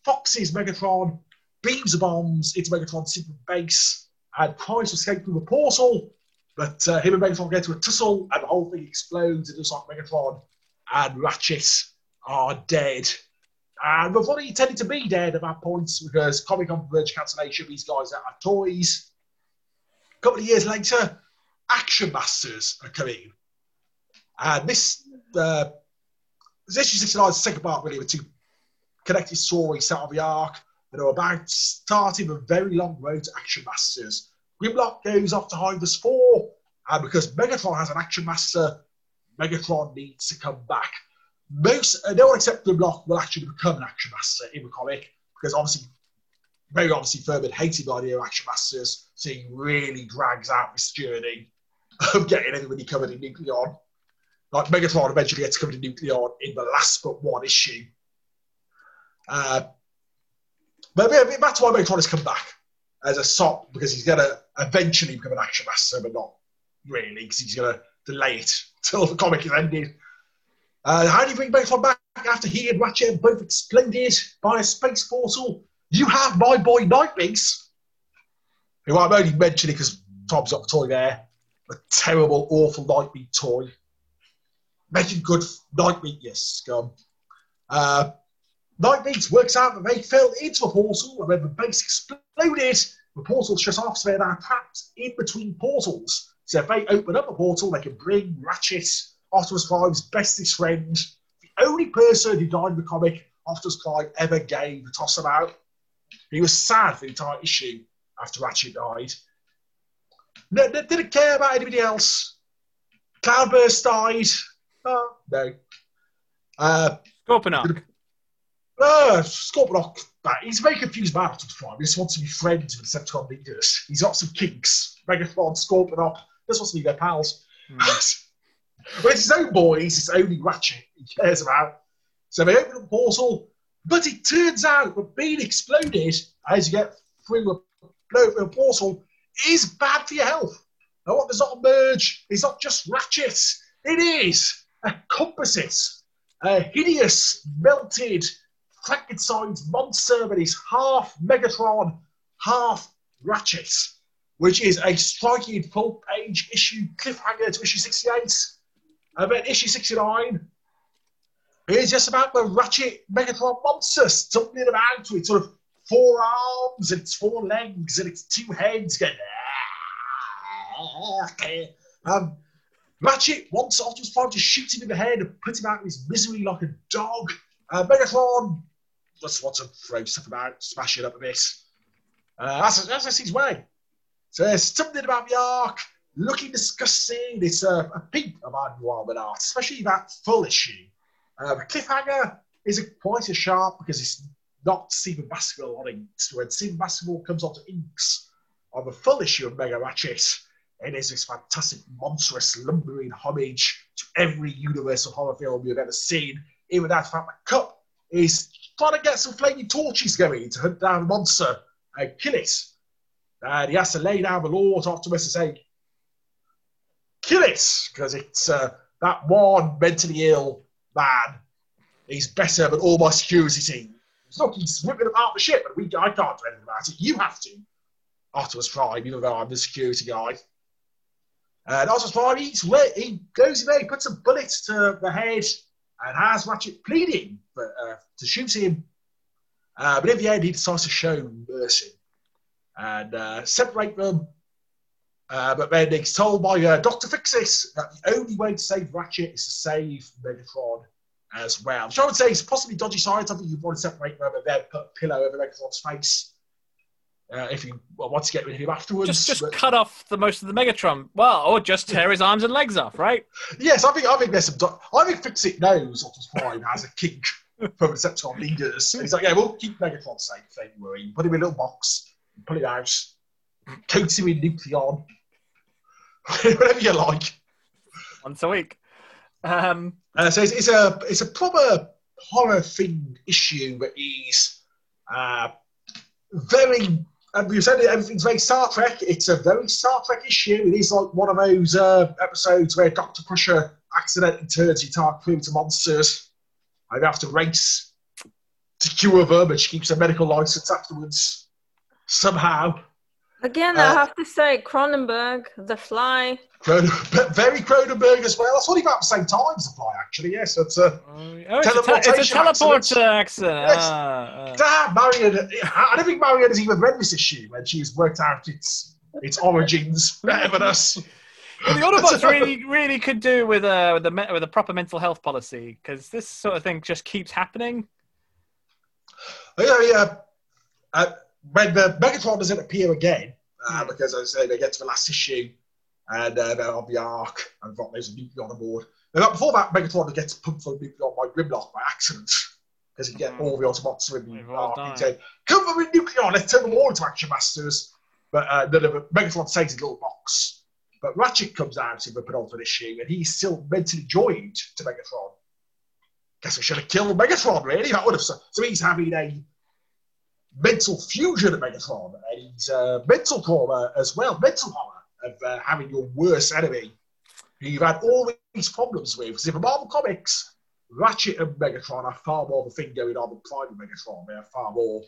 foxes Megatron, beams the bombs into Megatron's secret base, and tries to escape through the portal. But uh, him and Megatron get into a tussle, and the whole thing explodes. And just like Megatron and Ratchet are dead. And they've already intended to be dead at that point because Comic Con verge cancellation, these guys are toys. A couple of years later, Action Masters are coming. And this, uh, issue uh, 69 is the second part, really, with two connected stories set on the Ark that are about starting a very long road to Action Masters. Grimlock goes off to Hivers 4, and because Megatron has an Action Master, Megatron needs to come back. Most, uh, no one except the block will actually become an Action Master in the comic, because obviously, very obviously, Furman hated the idea of Action Masters, so he really drags out this journey <laughs> of getting everybody covered in Nucleon. Like Megatron eventually gets covered in Nucleon in the last but one issue. Uh, but yeah, that's why Megatron has come back as a sop because he's going to eventually become an action master, but not really because he's going to delay it <laughs> till the comic is ended. Uh, how do you bring Megatron back after he and Ratchet both exploded by a space portal? You have my boy Nightwings, who I'm only mentioning because Tom's got the toy there. A terrible, awful Nightwing toy. Making good Nightwing, yes, scum. Uh, Nightwings works out that they fell into a portal and when the base exploded, the portal shut off, so they're trapped in between portals. So if they open up a portal, they can bring Ratchet, Optimus Prime's bestest friend, the only person who died in the comic Optimus Prime ever gave to toss about. He was sad for the entire issue after Ratchet died. No, no, didn't care about anybody else. Cloudburst died. Oh, no. Uh, Scorponok. Uh, Scorponok, he's a very confused man Optimus Prime. He just wants to be friends with the Decepticon leaders. He's got some kinks. Megatron, Scorponok, just wants to be their pals. <laughs> Mm. But it's his own boys, it's only Ratchet he cares about. So they open the portal, but it turns out that being exploded as you get through a, a portal is bad for your health. Now, what does not emerge is not just Ratchet, it is a composite, a hideous, melted, Frankenstein's monster that is half Megatron, half Ratchet, which is a striking full page issue cliffhanger to issue 68. And then issue 69 is just about the Ratchet Megatron monster stumbling about with sort of four arms and its four legs and its two heads going. Um, Ratchet wants Optimus Prime to shoot him in the head and put him out of his misery like a dog. Uh, Megatron just wants to throw stuff about, smash it up a bit. Uh, that's, that's, his way. So something about the arc looking disgusting. It's a, a peep of our noir art, especially that full issue. Uh, the cliffhanger is quite a sharp because it's not Stephen Baskerville on inks. When Stephen Baskerville comes onto inks on the full issue of Mega Ratchet, it is this fantastic, monstrous, lumbering homage to every Universal horror film you've ever seen. Even that fact, the Kup is trying to get some flaming torches going to hunt down a monster and kill it. And he has to lay down the law to Optimus and say, it, because it's uh, that one mentally ill man. He's better than all my security team. Look, he's ripping apart the ship, but we, I can't do anything about it. You have to. Optimus Prime, even though I'm the security guy. And Optimus Prime, he's, he goes in there, he puts a bullet to the head and has Ratchet pleading for, uh, to shoot him. Uh, but in the end, he decides to show mercy and uh, separate them. Uh, but then he's told by uh, Dr. Fixit that the only way to save Ratchet is to save Megatron as well. Which I would say is possibly dodgy science. I think you want to separate them and then put a pillow over Megatron's face. Uh, if you want to get rid of him afterwards. Just, just But- cut off the most of the Megatron. Well, or just tear his arms and legs off, right? Yes, I think I think there's some. do- I think Fixit knows Optimus Prime has a kink the Decepticon leaders. And he's like, yeah, we'll keep Megatron safe. Don't worry. Put him in a little box, pull it out, coat him in Nucleon, <laughs> whatever you like. Once a week. Um, Uh, so it's, it's a it's a proper horror thing issue that is uh, very. And we've said it, everything's very Star Trek. It's a very Star Trek issue. It is like one of those uh, episodes where Doctor Crusher accidentally turns the entire crew to monsters. And they have to race to cure them, and she keeps her medical license afterwards somehow. Again, Uh, I have to say, Cronenberg, The Fly. Cronen- very Cronenberg as well. That's what he about the same time as the fly, actually. Yes, it's uh, oh, it's, a te- it's a Teleportation teleport accident. accident. Yes. Ah, ah. Marion! I don't think Marion has even read this issue when she's worked out its its origins <laughs> better than us. Well, the Autobots <laughs> really, really could do with a with a with a proper mental health policy because this sort of thing just keeps happening. Yeah, yeah. Uh, when the Megatron doesn't appear again, uh, Mm. because as I say, they get to the last issue and uh, they're on the Ark and got there's a nucleon board. Now, before that, Megatron gets pumped full of nucleon by Grimlock by accident because he get Mm. all the Autobots in the all Ark. said, "Come with nucleon, let's turn them all into action masters." But uh, none of it. Megatron takes his little box. But Ratchet comes out in the penultimate issue, and he's still mentally joined to Megatron. Guess we should have killed Megatron, really. That would have. So he's having a mental fusion of Megatron, and he's uh, mental trauma as well, mental horror of uh, having your worst enemy who you've had all these problems with. Because in Marvel Comics, Ratchet and Megatron are far more of a thing going on than Prime and Megatron. They are far more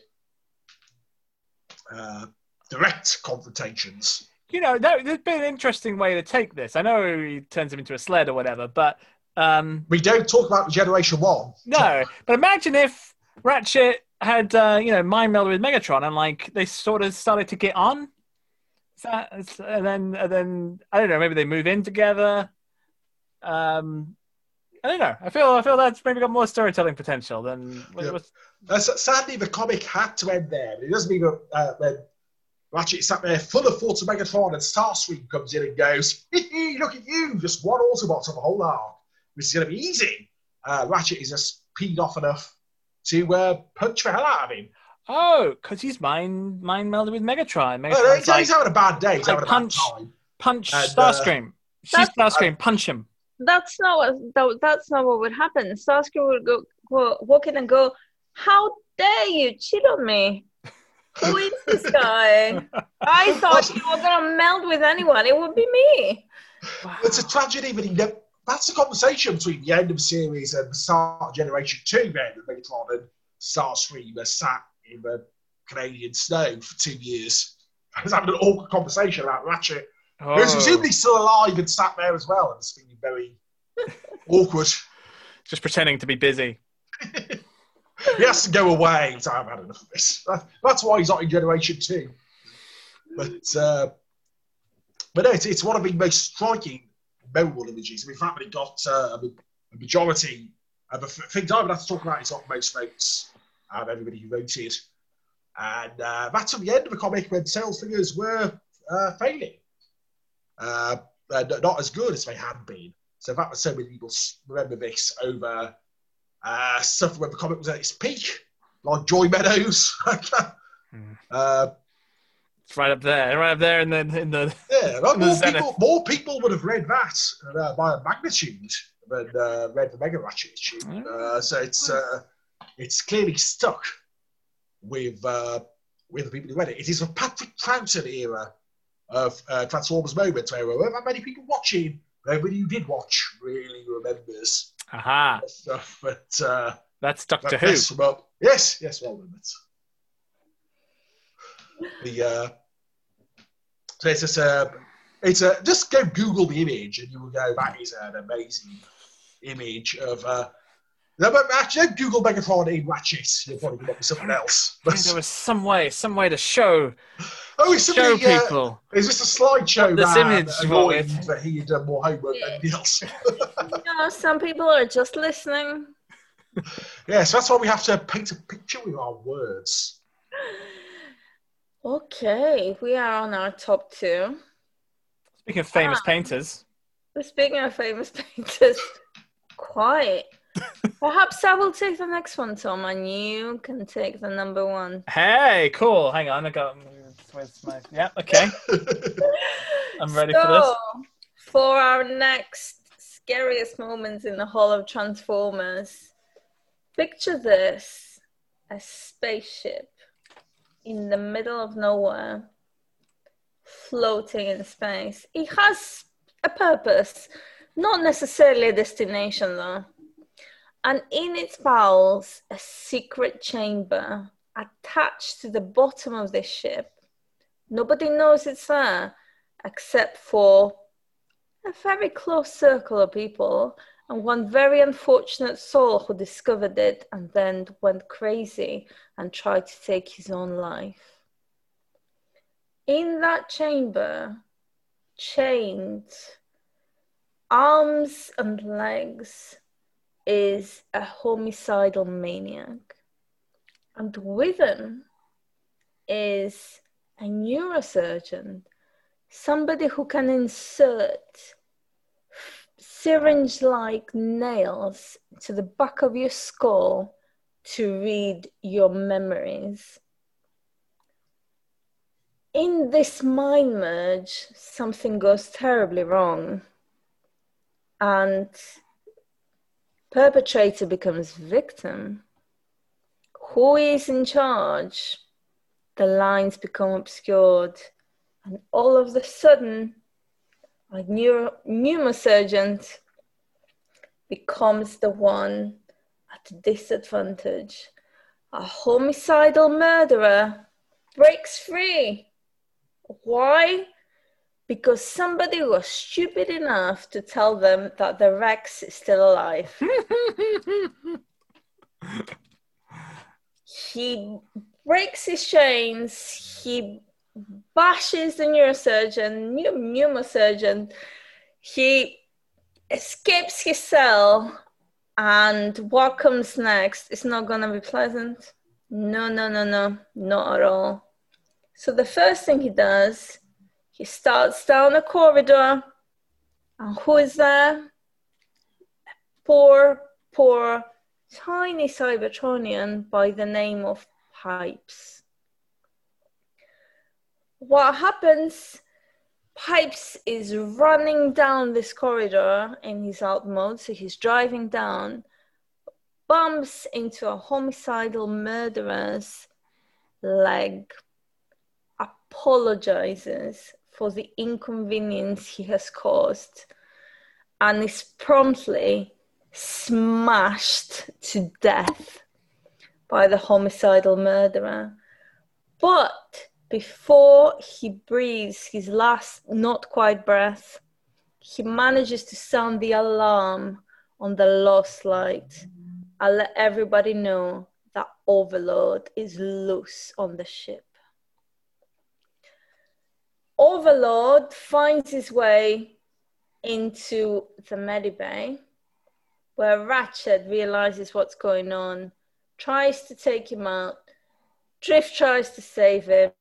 uh, direct confrontations. You know, that, there's been an interesting way to take this. I know he turns him into a sled or whatever, but um, We don't talk about Generation 1. no. But imagine if Ratchet had uh, you know mind melded with Megatron and like they sort of started to get on. That, is- and then and then I don't know. Maybe they move in together. Um, I don't know. I feel I feel that's maybe got more storytelling potential than Yeah. what's- Uh, sadly, the comic had to end there. It doesn't mean that uh, when Ratchet sat there full of thoughts of Megatron and Starscream comes in and goes, "Hee hee, look at you, just one Autobot on the whole Ark. This is going to be easy. Uh, Ratchet is just peed off enough to uh, punch the hell out of him. Oh, because he's mind mind melded with Megatron. No, Megatron's no, he's, like, he's having a bad day. He's like having a punch. bad time. punch and, uh, Starscream. She's That's- Starscream. Punch him. That's not what that, that's not what would happen. Starscream would go, go walk in and go, "How dare you cheat on me? Who is this <laughs> guy? I thought you were gonna meld with anyone. It would be me." It's a tragedy, but he never, that's the conversation between the end of the series and the start of Generation 2, then, that Megatron and Starscream are sat in the Canadian snow for two years. <laughs> I was having an awkward conversation about Ratchet, Oh. who's presumably still alive and sat there as well, and it's feeling very <laughs> awkward. Just pretending to be busy. <laughs> He has to go away. So I've had enough of this. That's why he's not in Generation 2. But, uh, but no, it's, it's one of the most striking, memorable images. I mean, the fact it got uh, a, majority of the things I would have to talk about, it's got most votes out of everybody who voted. And uh, that's at the end of the comic when sales figures were uh, failing. Uh, not as good as they had been. So that so many people remember this over uh, stuff when the comic was at its peak, like Joy Meadows. <laughs> uh, It's right up there, right up there in the in the. yeah, <laughs> more, Zenith. people, more people would have read that uh, by a magnitude than uh, read the Mega Ratchet issue. Uh, so it's uh, it's clearly stuck with uh, with the people who read it. It is a Patrick Troughton era of uh, Transformers moments where there weren't that many people watching. Everybody who did watch really remembers Aha, the stuff. But uh, that's Doctor Who. Yes, yes, well done. It's the uh, so it's just uh, it's a just go Google the image and you will go that is an amazing image of. Uh, no, but actually, Google Megatron in Ratchet. You'll probably come up with something else. I think there was some way, some way to show oh, it's show somebody. Uh, people. is this a slideshow? This man image, annoyed what that he had done more homework than anything else. <laughs> You know, some people are just listening. <laughs> yes, that's why we have to paint a picture with our words. Okay, we are on our top two. Speaking of famous Ah. painters, Speaking of famous <laughs> painters, quite. <laughs> Perhaps I will take the next one, Tom, and you can take the number one. hey, cool. Hang on, I got. Where's my? Yeah, okay. <laughs> I'm ready for this. So, For our next scariest moments in the Hall of Transformers, picture this a spaceship in the middle of nowhere, floating in space. It has a purpose, not necessarily a destination though. And in its bowels, a secret chamber attached to the bottom of this ship. Nobody knows it's there except for a very close circle of people and one very unfortunate soul who discovered it and then went crazy and tried to take his own life. In that chamber, chained, arms and legs, is a homicidal maniac. And with him is a neurosurgeon, somebody who can insert syringe like nails to the back of your skull to read your memories. In this mind merge, something goes terribly wrong, and perpetrator becomes victim. Who is in charge? The lines become obscured, and all of a sudden, a neuro- neurosurgeon becomes the one at a disadvantage. A homicidal murderer breaks free. Why? Because somebody was stupid enough to tell them that the Rex is still alive. <laughs> he breaks his chains, he Mm-hmm. bashes the neurosurgeon, pneu- pneumosurgeon, he escapes his cell, and what comes next is not gonna be pleasant. No, no, no, no, not at all. So the first thing he does, he starts down a corridor, and who is there? Poor, poor tiny Cybertronian by the name of Pipes. What happens? Pipes is running down this corridor in his alt mode, so he's driving down, bumps into a homicidal murderer's leg, apologizes for the inconvenience he has caused, and is promptly smashed to death by the homicidal murderer. But before he breathes his last not quite breath, he manages to sound the alarm on the lost light. I'll let everybody know that Overlord is loose on the ship. Overlord finds his way into the medibay where Ratchet realizes what's going on, tries to take him out. Drift tries to save him.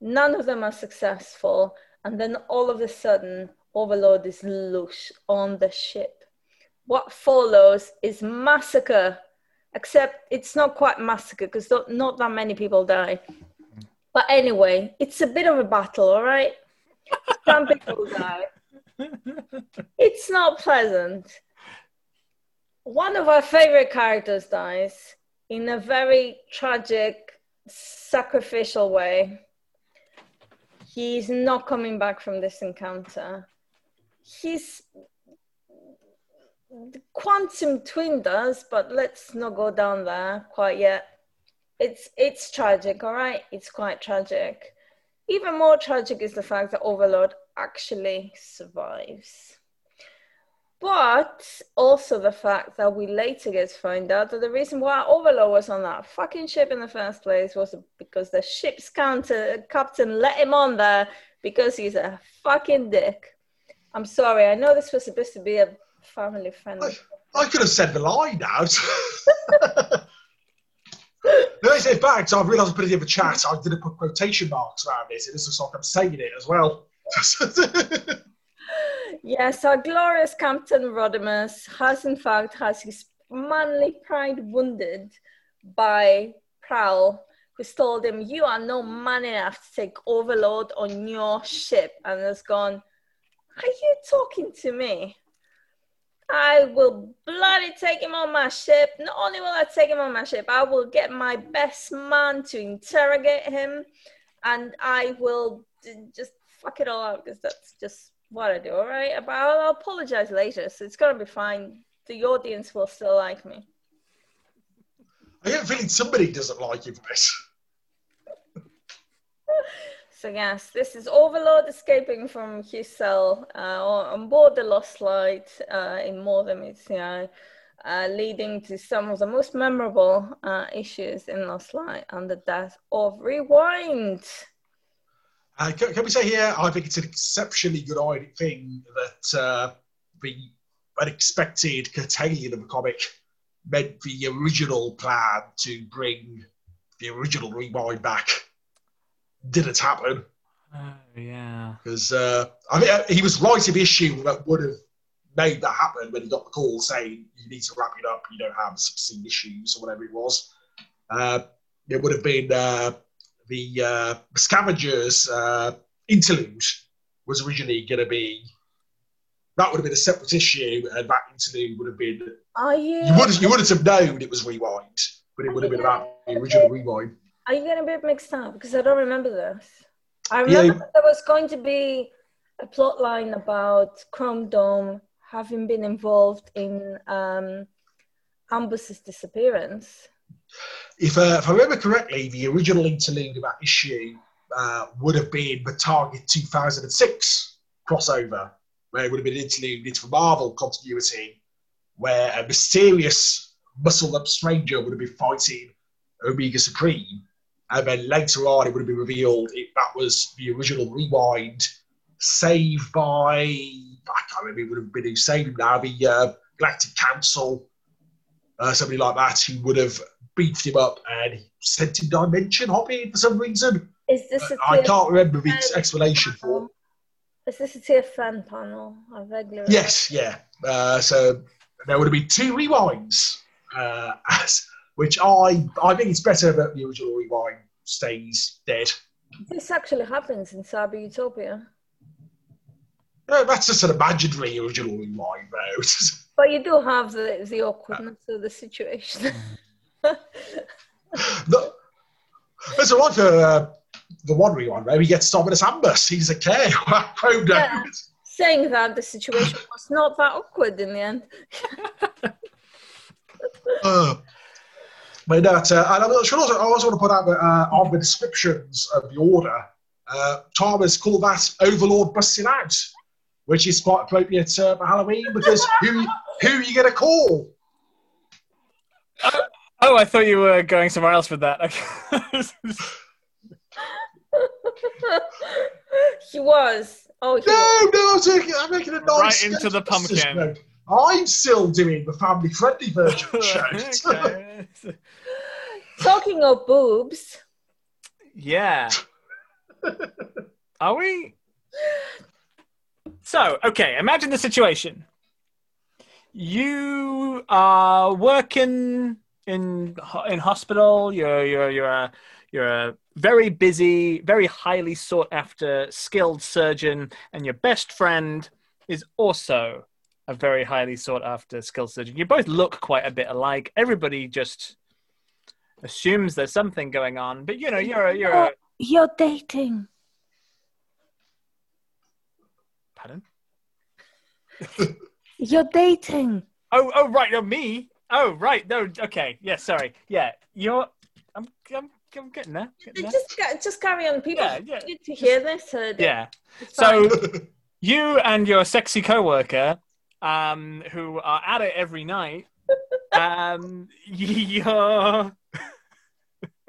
None of them are successful. And then all of a sudden, Overlord is loose on the ship. What follows is massacre, except it's not quite massacre because not that many people die. But anyway, it's a bit of a battle, all right? Some people die. <laughs> It's not pleasant one of our favorite characters dies in a very tragic, sacrificial way. He's not coming back from this encounter. He's quantum twinned us, but let's not go down there quite yet. It's it's tragic, all right. It's quite tragic. Even more tragic is the fact that Overlord actually survives. But also the fact that we later get to find out that the reason why Overlord was on that fucking ship in the first place was because the ship's counter, captain let him on there because he's a fucking dick. I'm sorry, I know this was supposed to be a family friendly. I, I could have said the line out. <laughs> no, it's in fact, I've realised I put it in the chat. I didn't put quotation marks around it. It looks like I'm saying it as well. <laughs> Yes, our glorious Captain Rodimus has in fact has his manly pride wounded by Prowl, who's told him, You are no man enough to take Overlord on your ship, and has gone, Are you talking to me? I will bloody take him on my ship. Not only will I take him on my ship, I will get my best man to interrogate him, and I will just fuck it all out because that's just what I do, all right? But I'll, I'll apologize later, so it's gonna be fine. The audience will still like me. I get a feeling somebody doesn't like you for this. <laughs> so yes, this is Overlord escaping from his cell uh, on board the Lost Light uh, in Mordor Mizraim, uh, leading to some of the most memorable uh, issues in Lost Light and the death of Rewind. Uh, can, can, we say here? I think it's an exceptionally good idea thing that uh, the unexpected curtailing of the comic meant the original plan to bring the original rewind back didn't happen. Oh yeah. Because uh, I mean, uh, he was right of issue that would have made that happen when he got the call saying you need to wrap it up. You don't have 16 issues or whatever it was. Uh, it would have been uh, the uh, Scavengers uh, interlude was originally going to be that would have been a separate issue, and that interlude would have been. Are you? You wouldn't. You wouldn't have known it was rewind, but it would have been about the original rewind. Are you getting a bit mixed up because I don't remember this? I remember yeah. there was going to be a plot line about Chromedome having been involved in um, Ambus's disappearance if, uh, if I remember correctly, the original interlude of that issue uh, would have been the Target 2006 crossover, where it would have been interlude into Marvel continuity, where a mysterious muscle up stranger would have been fighting Omega Supreme. And then later on, it would have been revealed it, that was the original rewind, saved by, I can't remember, it would have been who saved him now, the uh, Galactic Council, uh, somebody like that, who would have beefed him up and sent him dimension hopping for some reason. Is this uh, I can't remember the explanation for. Is this a TFN panel? Yes, yeah. Uh, so there would have been two rewinds. uh, <laughs> as, which I I think it's better that the original rewind stays dead. This actually happens in Cyber Utopia. No, that's just an imaginary original rewind, though. <laughs> But you do have the, the awkwardness of the situation. <laughs> the, there's a lot for uh, the one rewind where he gets Dominus Ambus. He's a K. <laughs> Yeah. Saying that the situation was not that awkward in the end. <laughs> Uh, but that, uh, and I should also, I also want to put out that uh, on the descriptions of the order, uh, Thomas called that Overlord busting out, which is quite appropriate uh, for Halloween because who who are you going to call? Oh, I thought you were going somewhere else with that. <laughs> he was. Oh, he was. No, no, I'm, taking, I'm making a nice Right into the pumpkin. note. I'm still doing the family friendly version of <laughs> the show. Okay. Talking of boobs, Yeah. Are we? So, okay, imagine the situation. You are working in in hospital. You're you're you're a you're a very busy, very highly sought after, skilled surgeon, and your best friend is also a very highly sought after, skilled surgeon. You both look quite a bit alike. Everybody just assumes there's something going on, but you know you're a, you're a, you're dating. pardon. <laughs> You're dating. Oh, oh, right. No, me. Oh, right. No, okay. Yeah, sorry. Yeah, you're. I'm. I'm. I'm getting there. Getting there. Just, just carry on. People Yeah, yeah. need to hear this. it. Yeah. So <laughs> you and your sexy coworker, um, who are at it every night, <laughs> um, you're. <laughs>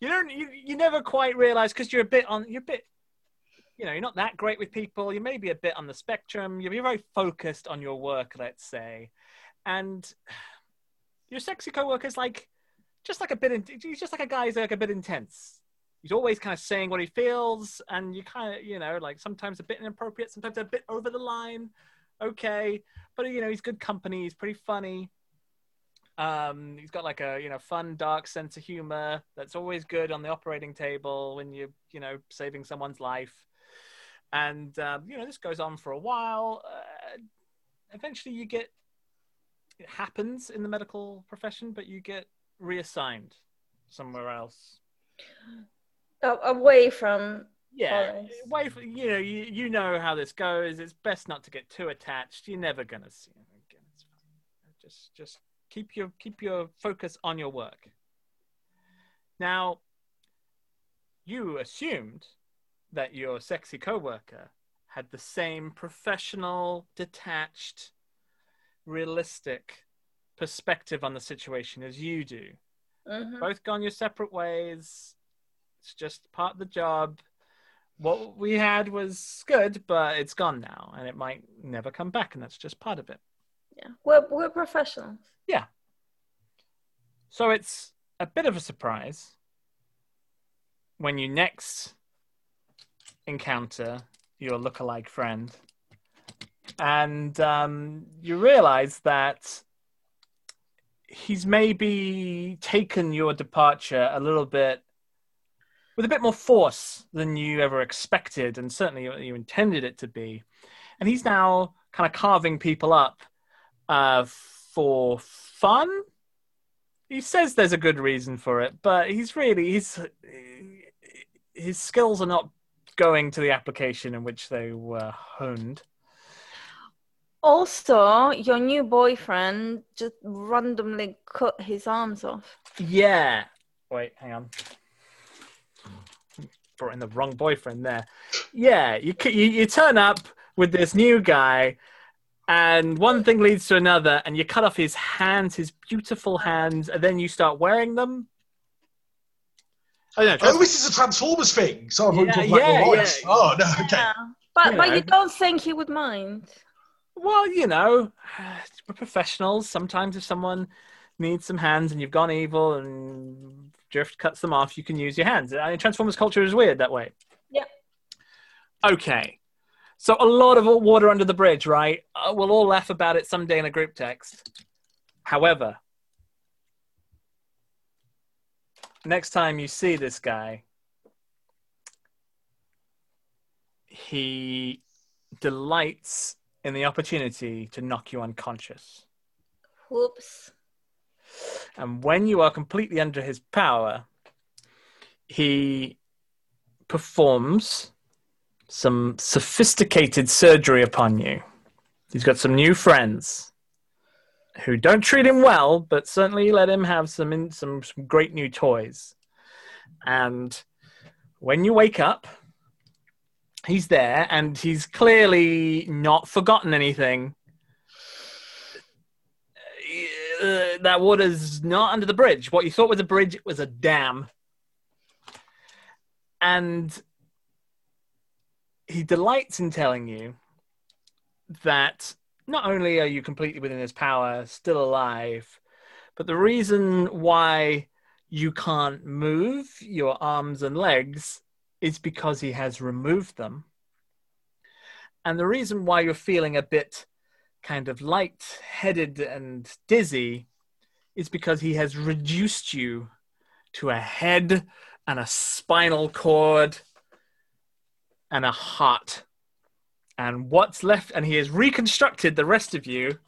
you don't. You, you never quite realize because you're a bit on. You're a bit. You know, you're not that great with people. You may be a bit on the spectrum. You're very focused on your work, let's say, and your sexy coworker's like, just like a bit. In, he's just like a guy who's like a bit intense. He's always kind of saying what he feels, and you kind of, you know, like sometimes a bit inappropriate, sometimes a bit over the line. Okay, but you know, he's good company. He's pretty funny. Um, he's got like a you know fun, dark sense of humor that's always good on the operating table when you're you know saving someone's life. And um, you know this goes on for a while. Uh, eventually, you get it happens in the medical profession, but you get reassigned somewhere else. Away from. Yeah, Alright. away from, you know you, you know how this goes. It's best not to get too attached. You're never gonna see him again. It's fine. Just just keep your keep your focus on your work. Now, you assumed that your sexy coworker had the same professional, detached, realistic perspective on the situation as you do Mhm. both gone your separate ways. It's just part of the job. What we had was good, but it's gone now, and it might never come back, and that's just part of it. Yeah, we're we're professionals. Yeah. So it's a bit of a surprise when you next encounter your lookalike friend, and um, you realize that he's maybe taken your departure a little bit with a bit more force than you ever expected, and certainly you- intended it to be. And he's now kind of carving people up uh, for fun. He says there's a good reason for it, but he's really he's his skills are not going to the application in which they were honed. Also, your new boyfriend just randomly cut his arms off. Yeah. Wait, hang on. Brought in the wrong boyfriend there. Yeah, you, you you turn up with this new guy, and one thing leads to another, and you cut off his hands, his beautiful hands, and then you start wearing them. Oh, no, Oh, this is a Transformers thing. So I'm Yeah, talking about yeah, your yeah. Oh, no, okay. Yeah. But You but know. you don't think he would mind? Well, you know, <sighs> we're professionals. Sometimes if someone needs some hands and you've gone evil and Drift cuts them off, you can use your hands. Transformers culture is weird that way. Yep. Okay. So a lot of water under the bridge, right? Uh, we'll all laugh about it someday in a group text. However, next time you see this guy, he delights in the opportunity to knock you unconscious. Whoops. And when you are completely under his power, he performs some sophisticated surgery upon you. He's got some new friends who don't treat him well, but certainly let him have some in, some, some great new toys. And when you wake up, he's there and he's clearly not forgotten anything. Uh, that water's not under the bridge. What you thought was a bridge was a dam. And he delights in telling you that not only are you completely within his power, still alive, but the reason why you can't move your arms and legs is because he has removed them. And the reason why you're feeling a bit kind of light headed and dizzy is because he has reduced you to a head and a spinal cord and a heart. And what's left, and he has reconstructed the rest of you,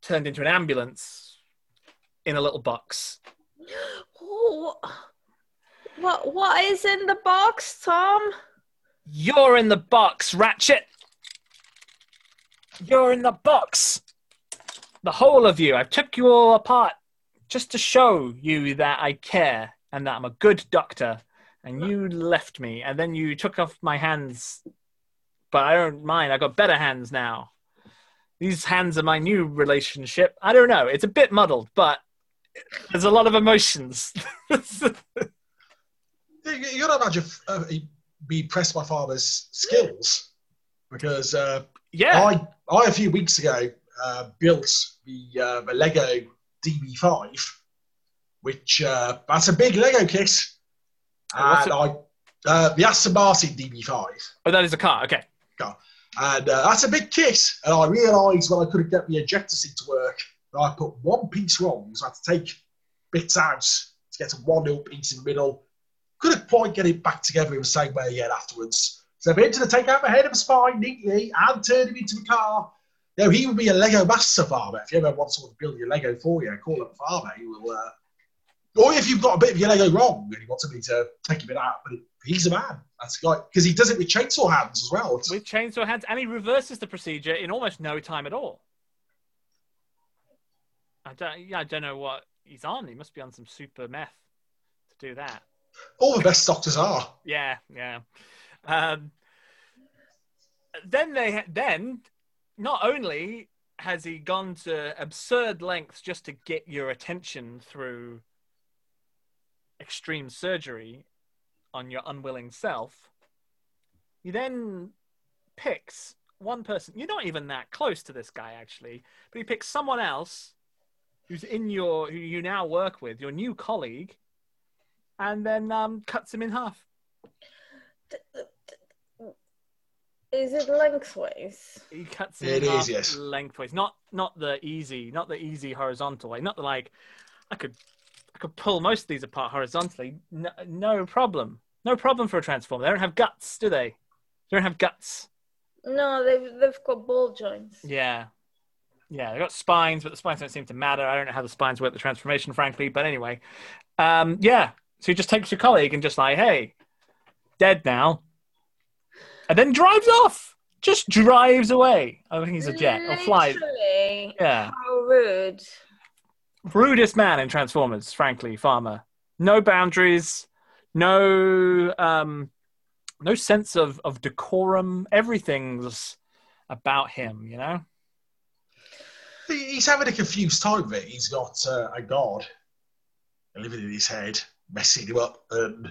turned into an ambulance in a little box. <gasps> Oh, what what is in the box, Tom? You're in the box, Ratchet. You're in the box. The whole of you. I took you all apart just to show you that I care and that I'm a good doctor. And you left me, and then you took off my hands. But I don't mind. I got better hands now. These hands are my new relationship. I don't know. It's a bit muddled, but there's a lot of emotions. <laughs> You, gotta imagine uh, be impressed by father's skills because uh, yeah. I, I a few weeks ago uh, built the, uh, the Lego DB5, which uh, that's a big Lego kit, Oh, and I uh, the Aston Martin DB5, Oh, that is a car. Okay. Car. and uh, that's a big kit. And I realised when I couldn't get the ejector seat to work that I put one piece wrong, so I had to take bits out to get to one little piece in the middle. Couldn't quite get it back together in the same way again afterwards. So I went to take out the head of the spine neatly and turn him into a car. Now he would be a Lego master Pharma. If you ever want someone to build your Lego for you, call him a Pharma. He will. Uh, or if you've got a bit of your Lego wrong and you want somebody to take a bit out, but he's a man. That's like because he does it with chainsaw hands as well. With chainsaw hands, and he reverses the procedure in almost no time at all. I don't. Yeah, I don't know what he's on. He must be on some super meth to do that. All the best doctors are. Yeah, yeah. Um, then they then not only has he gone to absurd lengths just to get your attention through extreme surgery on your unwilling self, he then picks one person. You're not even that close to this guy actually, but he picks someone else who's in your who you now work with, your new colleague, and then um, cuts him in half. Is it lengthways? He cuts him It in is, half yes. lengthways, not not the easy, not the easy horizontal way, not the like. I could I could pull most of these apart horizontally, no, no problem, no problem for a transformer. They don't have guts, do they? They don't have guts. No, they've they've got ball joints. Yeah, yeah, they've got spines, but the spines don't seem to matter. I don't know how the spines work the transformation, frankly. But anyway, um, yeah. So he just takes your colleague and just like, hey, dead now, and then drives off. Just drives away. I think he's a jet or flies. Literally, Yeah. How rude. rudest man in Transformers, frankly, Pharma. No boundaries, no um, no sense of, of decorum. Everything's about him, you know. He's having a confused time of it. He's got uh, a god living in his head, messing him up and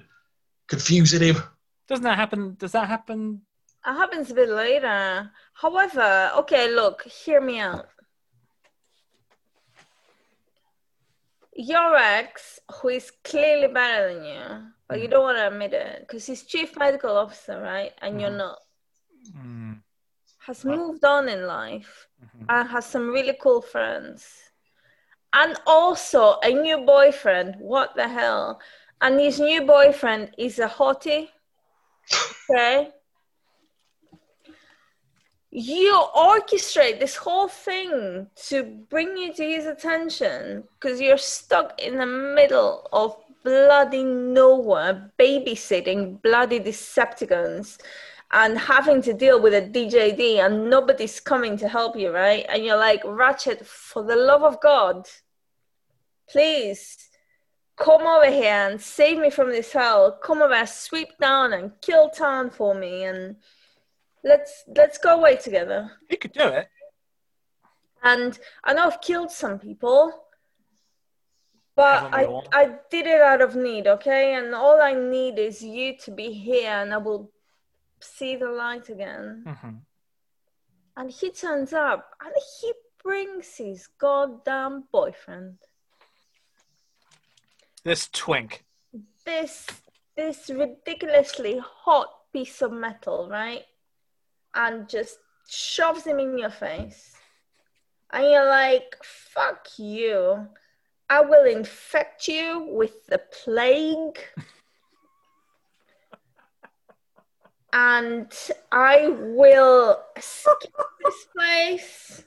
confusing him. Doesn't that happen? Does that happen? It happens a bit later. However, okay, look, hear me out. Your ex, who is clearly better than you, but you don't want to admit it because he's chief medical officer, right? And you're Mhm. not, Mm, has moved on in life mhm. and has some really cool friends. And also a new boyfriend. What the hell? And his new boyfriend is a hottie. Okay. You orchestrate this whole thing to bring you to his attention because you're stuck in the middle of bloody nowhere, babysitting bloody Decepticons and having to deal with a DJD and nobody's coming to help you, right? And you're like, Ratchet, for the love of God, please come over here and save me from this hell. Come over, and sweep down and kill Tarn for me, and let's let's go away together. You could do it. And I know I've killed some people, but I? I did it out of need, okay? And all I need is you to be here, and I will see the light again. Mhm. And he turns up, and he brings his goddamn boyfriend. This twink. this this ridiculously hot piece of metal, right? And just shoves him in your face. And you're like, fuck you. I will infect you with the plague. <laughs> and I will skip this place.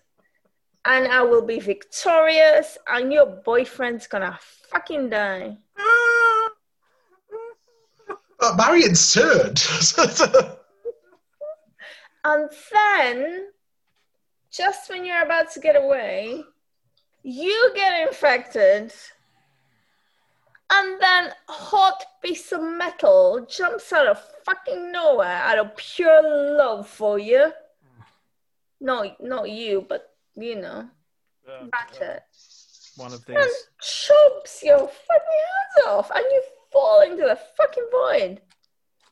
And I will be victorious. And your boyfriend's gonna fucking die. Uh, Marion's turned. <laughs> And then, just when you're about to get away, you get infected. And then, hot piece of metal jumps out of fucking nowhere out of pure love for you. No, not you, but you know, Ratchet. One of And these. chomps your fucking hands off, and you fall into the fucking void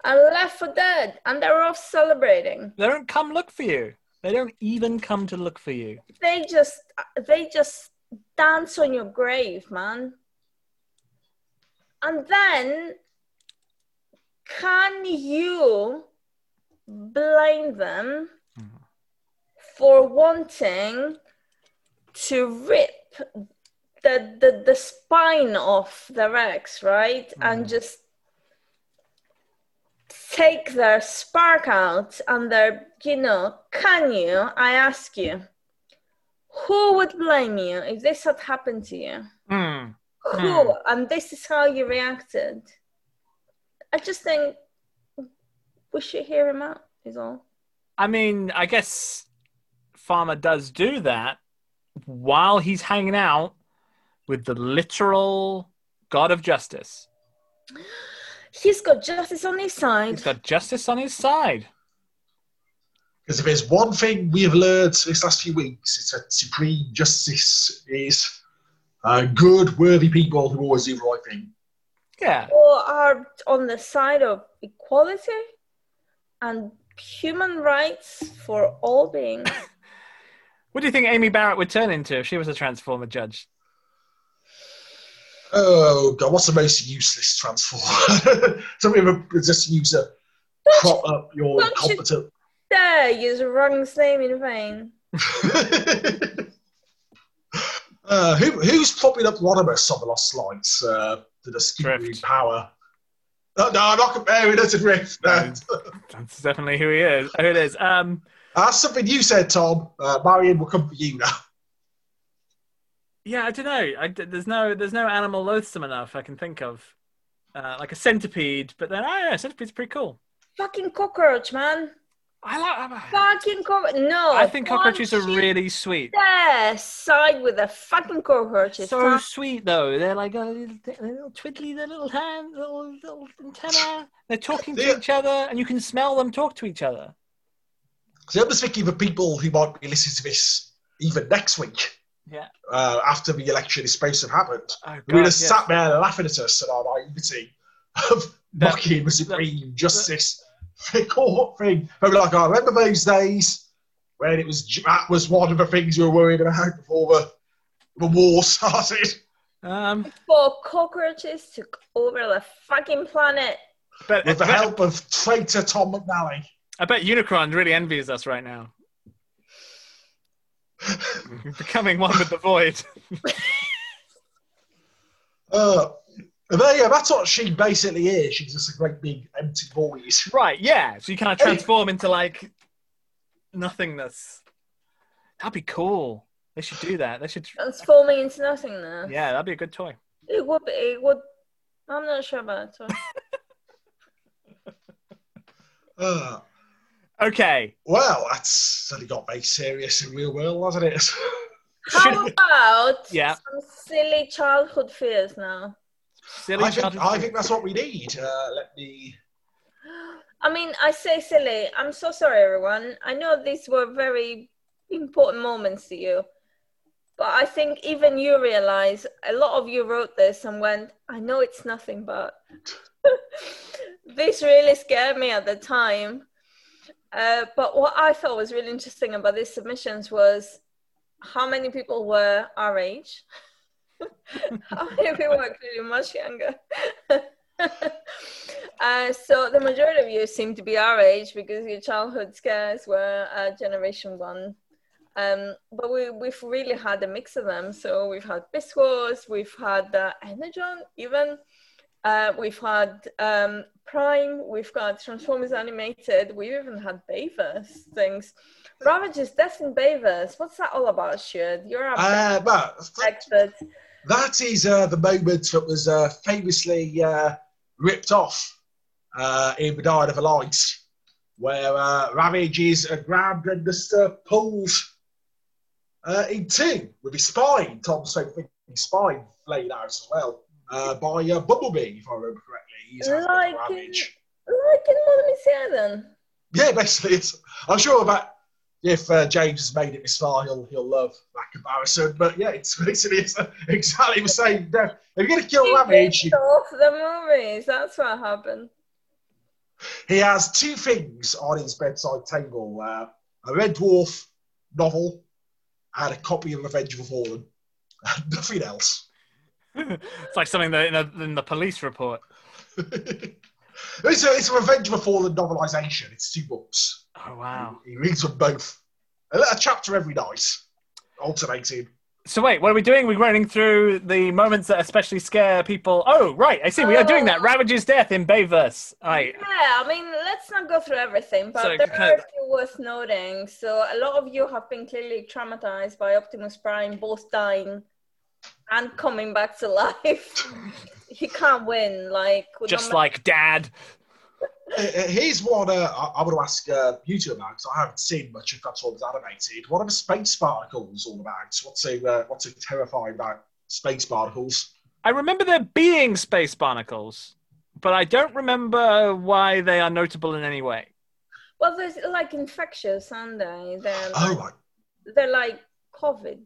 and left for dead. And they're off celebrating. They don't come look for you. They don't even come to look for you. they just they just dance on your grave man and then can you blame them mm-hmm. for wanting to rip the the, the spine off their ex right? And mm-hmm. just take their spark out and their you know can you i ask you who would blame you if this had happened to you hmm. Hmm. who and this is how you reacted i just think we should hear him out is all I mean, I guess Pharma does do that while he's hanging out with the literal God of Justice. he's got justice on his side He's got justice on his side. Because if there's one thing we have learned this last few weeks, it's that supreme justice is uh, good, worthy people who always do the right thing. Yeah. or are on the side of equality and human rights for all beings <coughs> What do you think Amy Barrett would turn into if she was a Transformer judge? Oh god, what's the most useless transformer? Something of a, just use a prop up your don't you- competent. there use the wrong name in vain <laughs> uh, who, who's propping up Rodimus on the Lost Lights uh, to the skewering Drift. power? No, no, I'm not comparing it to Drift. No. That's definitely who he is. Who it is. Um, That's something you said, Tom. Uh, Marion will come for you now. yeah, I don't know. I, there's no there's no animal loathsome enough I can think of. Uh, like a centipede, but then oh yeah, centipede's pretty cool. fucking cockroach man I like. fucking cockroaches. no I think cockroaches are really sweet. dare side with the fucking cockroaches So huh? sweet though. They're like a little, they're little twiddly, their little hands, little little antenna. They're talking to each other, and you can smell them talk to each other. So I'm just thinking of people who might be listening to this even next week Yeah. uh, after the election is supposed to have happened. Oh, Who would have yes. sat there laughing at us and our naivety of That- mocking the supreme justice <laughs> court thing. But like, I remember those days when it was that was one of the things you were worried about before the, the war <laughs> started. Um, Before cockroaches took over the fucking planet. but With the I bet, help of traitor Tom McNally. I bet Unicron really envies us right now. <laughs> Becoming one with the void. Uh, and there, yeah, that's what she basically is. She's just a great big empty void. <laughs> Right, yeah. So you kind of transform into like nothingness. That'd be cool. They should do that. They should. Transforming into nothingness. Yeah, that'd be a good toy. It would. Be, it would. I'm not sure about it. <laughs> Uh, Okay. well, that's suddenly got very serious in real world, hasn't it? <laughs> How about Yeah. some silly childhood fears now? Silly I think, I think that's what we need. Uh, let me. I mean, I say silly. I'm so sorry, everyone. I know these were very important moments to you, but I think even you realize a lot of you wrote this and went, I know it's nothing, but <laughs> this really scared me at the time. Uh, but what I thought was really interesting about these submissions was how many people were our age. <laughs> <laughs> how many people were clearly much younger. <laughs> uh, so the majority of you seem to be our age because your childhood scares were uh, generation one. Um, but we, we've really had a mix of them. So we've had Beast Wars, we've had uh, Energon, even. Uh, we've had um, Prime, we've got Transformers Animated, we've even had Bayverse things. Ravage's Death in Bayverse, what's that all about, Stuart? You're our Uh, expert. That is uh, the moment that was uh, famously uh, ripped off uh, in the Dial of the Light, where uh, Ravage is uh, grabbed and just uh, pulled uh, in two with his spine, Tom's favourite his spine laid out as well, uh, by uh, Bumblebee, if I remember correctly. He's Like in-. Like in Mother Messiah then. Yeah, basically, it's, I'm sure that if uh, James has made it this far, he'll he'll love that comparison. But yeah, it's <laughs> basically it's exactly the same. Death. If you're gonna kill He Ravage, ripped off the movies, that's what happened. he has two things on his bedside table: uh, a Red Dwarf novel and a copy of Revenge of the Fallen. <laughs> Nothing else. <laughs> it's like something that in, a, in the police report. it's, a, it's a Revenge of the Fallen novelization. It's two books. Oh wow. He reads them both. A, a chapter every night, alternating. So wait, what are we doing? We're running through the moments that especially scare people. Oh, right. I see. We are doing that. Oh. Ravage's death in Bayverse. Right. Yeah, I mean, let's not go through everything, but So there are a few worth noting. So a lot of you have been clearly traumatized by Optimus Prime both dying and coming back to <laughs> life. he can't win, like Just matter- like Dad. Uh, uh, here's one uh, I, I want to ask uh, you two about because I haven't seen much of Transformers animated. What are the space barnacles all about? What's so uh, what's so terrifying about space barnacles? I remember there being space barnacles, but I don't remember why they are notable in any way. well, there's like infectious, aren't they? They're Oh like, my! they're like COVID.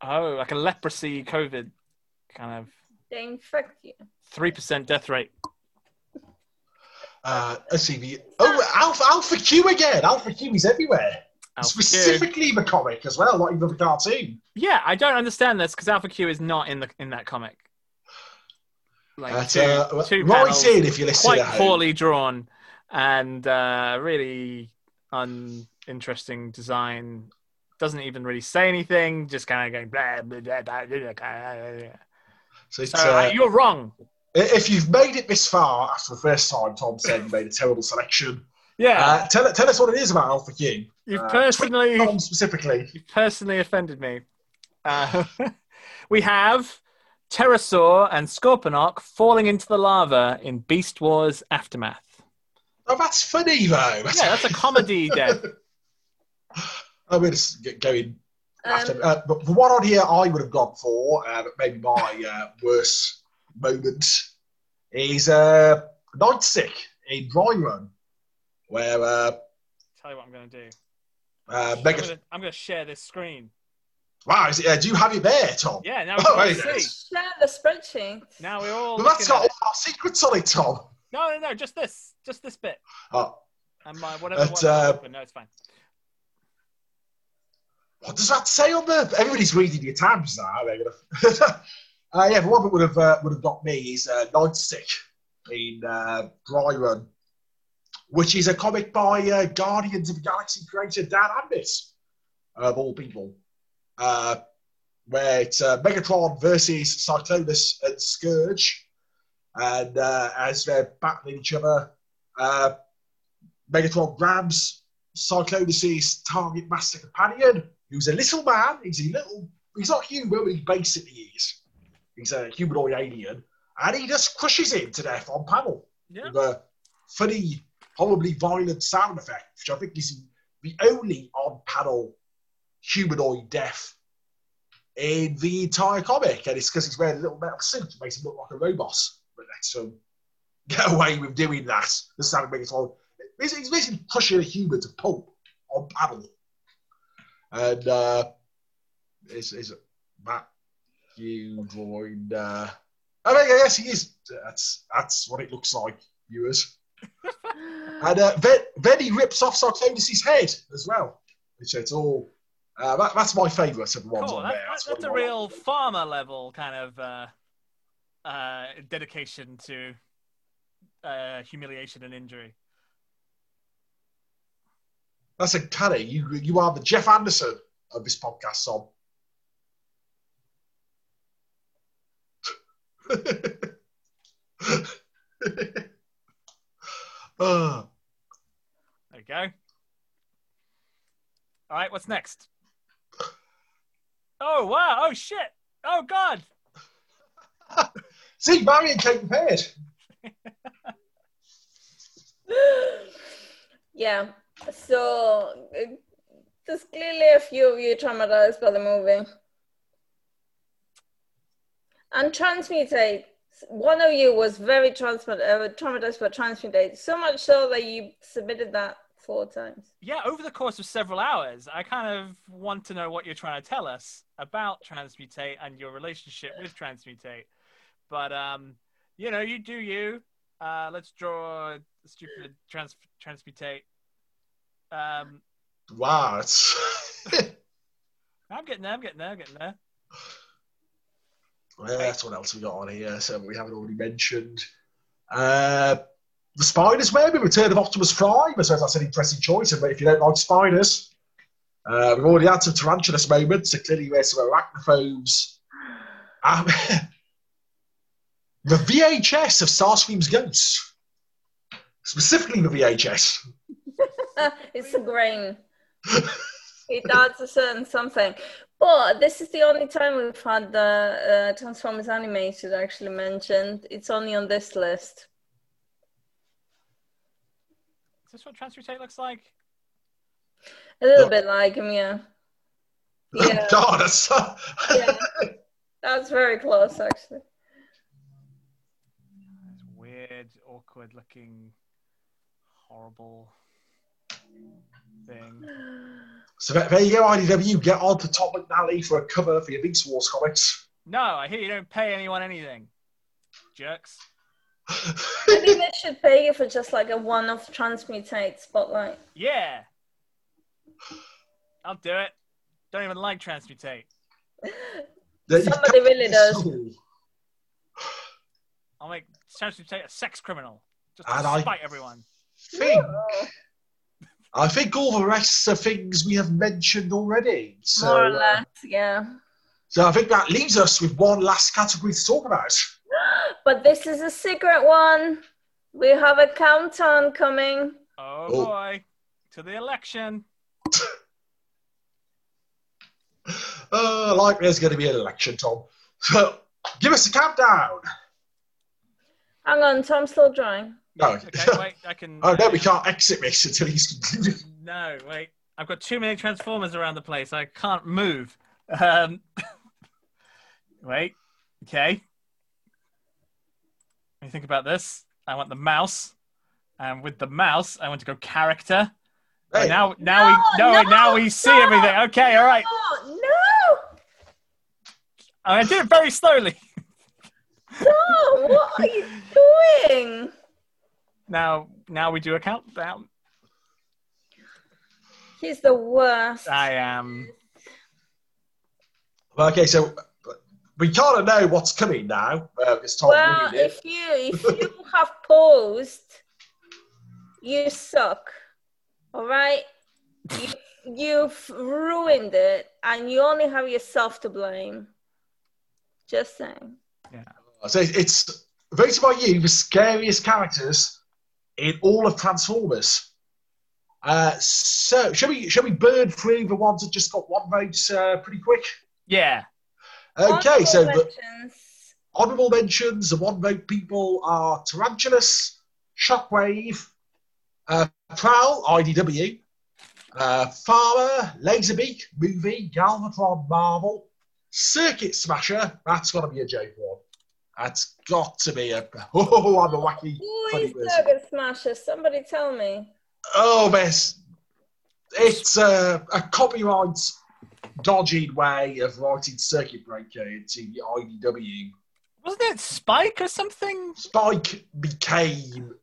Oh, like a leprosy COVID kind of They infect you. 3% death rate. Uh, let's see oh Alpha Alpha Q again. Alpha Q is everywhere. Alpha Q. Specifically the comic as well, not even the cartoon. Yeah, I don't understand this because Alpha Q is not in the in that comic. Like But, two, uh, two right panels, in if you listen. quite poorly drawn and uh, really uninteresting design. Doesn't even really say anything. Just kind of going blah blah blah blah. blah, blah. So it's, So, uh, uh, you're wrong. If you've made it this far after the first time, Tom said you made a terrible selection. Yeah, Uh, tell, tell us what it is about Alpha Q. you've uh, personally Tom specifically. you personally offended me. Uh, <laughs> we have Terrorsaur and Scorponok falling into the lava in Beast Wars Aftermath. Oh, that's funny though. That's, Yeah, that's a comedy <laughs> death. I'm going to after. Um, uh, but the one on here I would have gone for, uh, but maybe my uh, worst moment, is uh, Nightstick in Dry Run, where uh, Tell you what I'm going to do. uh, I'm Mega. gonna, I'm gonna share this screen. Wow, is it, uh, do you have it there, Tom? Yeah, now <laughs> Oh, we can right. see. share the spreadsheet. Now we're all. Well, that's looking got at all our secrets on it, Tom. No, no, no, just this, just this bit, Oh, and my whatever. But, one's uh, open. No, it's fine. what does that say on the? Everybody's reading your tabs now. They're gonna. <laughs> <laughs> uh, yeah, the one that would have uh, would have got me is uh, Night in uh, Dry Run, which is a comic by uh, Guardians of the Galaxy creator Dan Abnett, of all people. Uh, where it's uh, Megatron versus Cyclonus and Scourge. And as they're battling each other, Megatron grabs Cyclonus's target master companion, who's a little man. He's a little, he's not human, but he basically is. He's a humanoid alien. And he just crushes him to death on panel Yeah. with a funny, horribly violent sound effect, which I think is the only on panel humanoid death in the entire comic. And it's because he's wearing a little metal suit, which makes him look like a robot. But lets him get away with doing that. The sound makes it He's, he's basically crushing a human to pulp on panel. And uh, is, is it Drawing? Uh, I mean, guess he is. That's that's what it looks like, viewers. <laughs> And uh, then, then he rips off Sartorius' head as well. Which it's all. Uh, that, that's my favourite of the ones Cool. on That, there. That's, that's what a real like. Pharma level kind of uh, uh, dedication to uh, humiliation and injury. That's a canny. You you are the Jeff Anderson of this podcast, Sam. Ah. <laughs> There you go. All right, what's next? Oh wow! Oh shit! Oh god! <laughs> See, Marion came prepared. <laughs> yeah. So uh, there's clearly a few of you traumatized by the movie. And transmutate. One of you was very transmut- uh, traumatized by transmutate, so much so that you submitted that four times. Yeah, over the course of several hours, I kind of want to know what you're trying to tell us about transmutate and your relationship with transmutate. But um, you know, you do you. Uh, let's draw stupid trans- transmutate. Um, Wow. <laughs> I'm getting there. I'm getting there. I'm getting there. That's what else we got on here. So we haven't already mentioned. Uh, the Spiders the Return of Optimus Prime. So, suppose that's an interesting choice. But if you don't like spiders, uh, we've already had some tarantulas moments. So clearly, there's some arachnophobes. Um, <laughs> the VHS of Starscream's Ghosts. Specifically, the VHS. <laughs> it's a grain. it adds a certain something. But this is the only time we've had the uh, Transformers animated actually mentioned. It's only on this list. Is this what transmutate looks like? A little No. bit like him, yeah. <laughs> Yeah. God, that's so... <laughs> yeah. That's very close, actually. It's weird, awkward looking, horrible thing. So there there you go, IDW. Get on to Tom McNally for a cover for your Beast Wars comics. No, I hear you don't pay anyone anything. Jerks. Maybe they should pay you for just like a one-off transmutate spotlight. Yeah. I'll do it. Don't even like transmutate. There you Somebody go. really does. I'll make transmutate a sex criminal. Just to And I- everyone. think I think all the rest are things we have mentioned already. So, More or uh, less, yeah. so I think that leaves us with one last category to talk about. <gasps> But this is a secret one. We have a countdown coming. Oh, Oh. boy. To the election. <laughs> Uh, like there's going to be an election, Tom. So give us a countdown. Hang on, Tom's still drawing. No. Okay, wait. I can. <laughs> oh no, we uh, can't exit this <laughs> until he's concluded. No, wait. I've got too many transformers around the place. I can't move. Um, <laughs> wait. Okay. Let me think about this. I want the mouse, and with the mouse, I want to go character. Oh, Hey, now, now we No, no, now we see no. everything. Okay, all right. Oh, no! I did it very slowly. No! What are you doing? Now, now we do a countdown. He's the worst. I am. okay, so we kind of know what's coming now. Uh, because Tom Well, ruined it. if you if you <laughs> have paused, you suck. All right. You, you've ruined it, and you only have yourself to blame. Just saying. Yeah. So it's voted by you the scariest characters in all of Transformers. Uh, so shall we shall we burn through the ones that just got one vote uh, pretty quick? Yeah. Okay, so the Mentions. honourable mentions, the one vote people are Tarantulas, Shockwave, uh, Prowl, IDW, uh, Pharma, Laserbeak, Movie, Galvatron, Marvel, Circuit Smasher, that's got to be a joke one. That's got to be a. <laughs> Oh, I'm a wacky, Who funny is person. Circuit Smasher? Somebody tell me. Oh, miss. It's a, a copyright dodging way of writing Circuit Breaker into the IDW. Wasn't it Spike or something? Spike became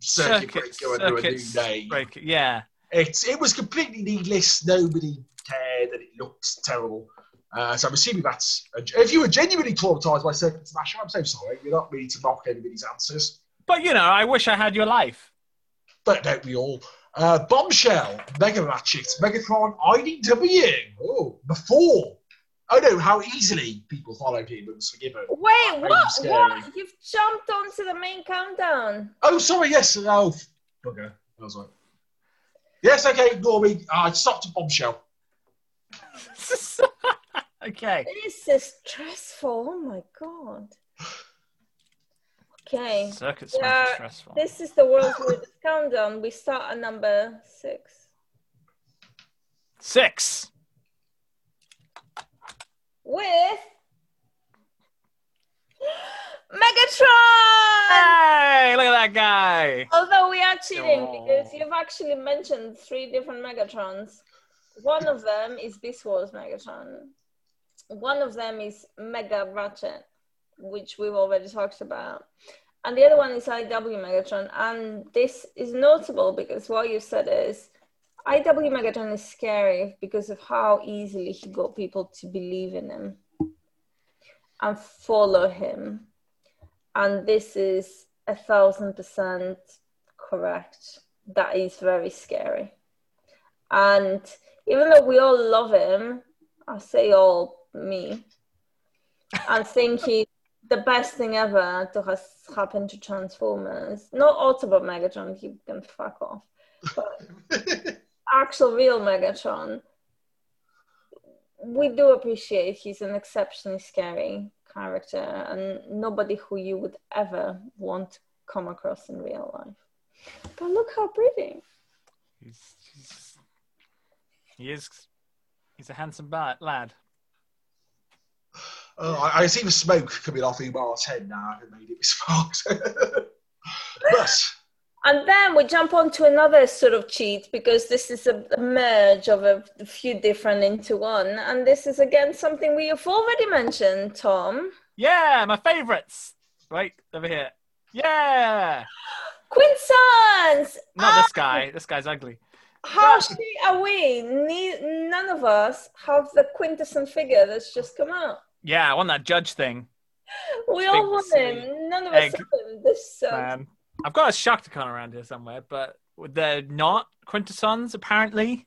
Circuit, Circuit- Breaker under a new name. Breaker, Yeah. It's, it was completely needless. Nobody cared, and it looked terrible. Uh, so I'm assuming that's. A, if you were genuinely traumatized by Circuit Smasher, I'm so sorry. You're not meaning to mock anybody's answers. But you know, I wish I had your life. But don't we all? Uh, Bombshell, Mega Ratchet, Megatron, IDW. Oh, before. Oh no, how easily people followed him and was forgiven. Wait, Very what? scary. What? You've jumped onto the main countdown. Oh, sorry, yes. Oh, bugger. I was like, yes, okay, ignore me. I stopped at Bombshell. <laughs> okay. This is stressful. Oh my god. Okay. Circuit Yeah, stressful. This is the world's weirdest countdown. We start at number six. Six. With Megatron! Hey, look at that guy. Although we are cheating Oh. because you've actually mentioned three different Megatrons. One of them is Beast Wars Megatron. One of them is Mega Ratchet, which we've already talked about. And the other one is IDW Megatron. And this is notable because what you said is IDW Megatron is scary because of how easily he got people to believe in him and follow him. And this is a thousand percent correct. That is very scary. And even though we all love him, I say all me, I think he's the best thing ever to has happened to Transformers. Not Autobot Megatron, he can fuck off. But <laughs> actual real Megatron, we do appreciate he's an exceptionally scary character and nobody who you would ever want to come across in real life. But look how pretty. He's, he's, he is. He's a handsome ba- lad. Oh, I, I see the smoke coming off Umar's head now. I made it sparks. <laughs> but And then we jump on to another sort of cheat because this is a, a merge of a, a few different into one. And this is again something we have already mentioned, Tom. Yeah, my favorites. Right over here. Yeah. Quintessons! Not Ah, this guy. This guy's ugly. How shit are we? Ne- none of us have the Quintesson figure that's just come out. Yeah, I want that judge thing, We all want silly him. None of us have him. This sucks. man. I've got a Sharkticon around here somewhere, but they're not Quintessons, apparently.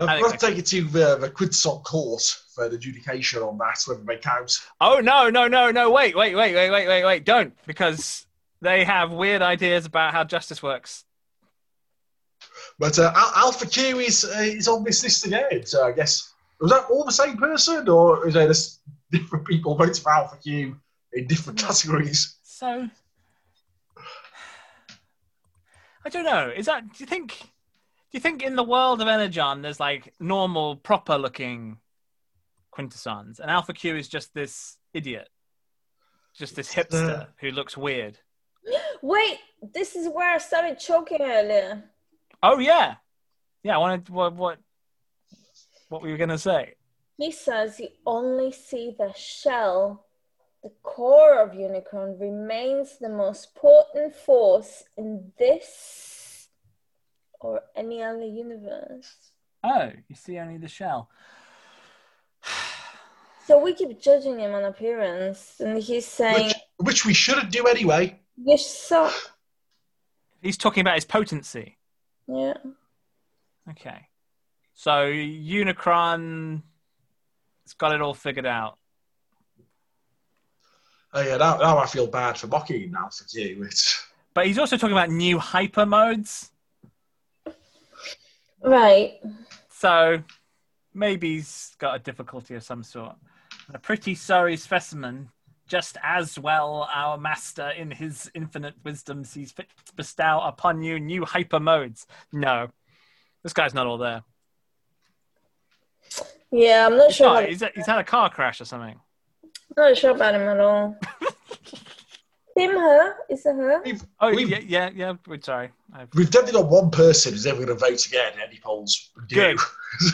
I've got think to take it to uh, the, the Quintesson court for an adjudication on that, whether they count. Oh, no, no, no, no. Wait, wait, wait, wait, wait, wait, wait. Don't, because they have weird ideas about how justice works. But uh, Al- Alpha Q is, uh, is on this list again, so I guess. Was that all the same person, or is there just different people voting for Alpha Q in different categories? So, I don't know. Is that? Do you think? Do you think in the world of Energon, there's like normal, proper-looking Quintessons, and Alpha Q is just this idiot, just this hipster who looks weird? <gasps> Wait, this is where I started choking earlier. Oh yeah, yeah. I wanted what what what were you gonna say? He says you only see the shell. The core of Unicron remains the most potent force in this or any other universe. Oh, you see only the shell. <sighs> So we keep judging him on appearance, and he's saying, Which, which we shouldn't do anyway. You suck. He's talking about his potency. Yeah. Okay. So Unicron it's got it all figured out. Oh yeah, now, now I feel bad for mocking him now for you. It's But he's also talking about new hyper modes. Right. So maybe he's got a difficulty of some sort. A pretty sorry specimen, just as well our master in his infinite wisdom sees fit to bestow upon you new hyper modes. No, this guy's not all there. Yeah, I'm not sure. Oh, he's, he's had a car crash or something. not sure about him at all. <laughs> Him, her? Is it her? we've, Oh, We've- yeah, yeah, yeah. We're sorry. I've... we've definitely got one person who's ever going to vote again in any polls. Good.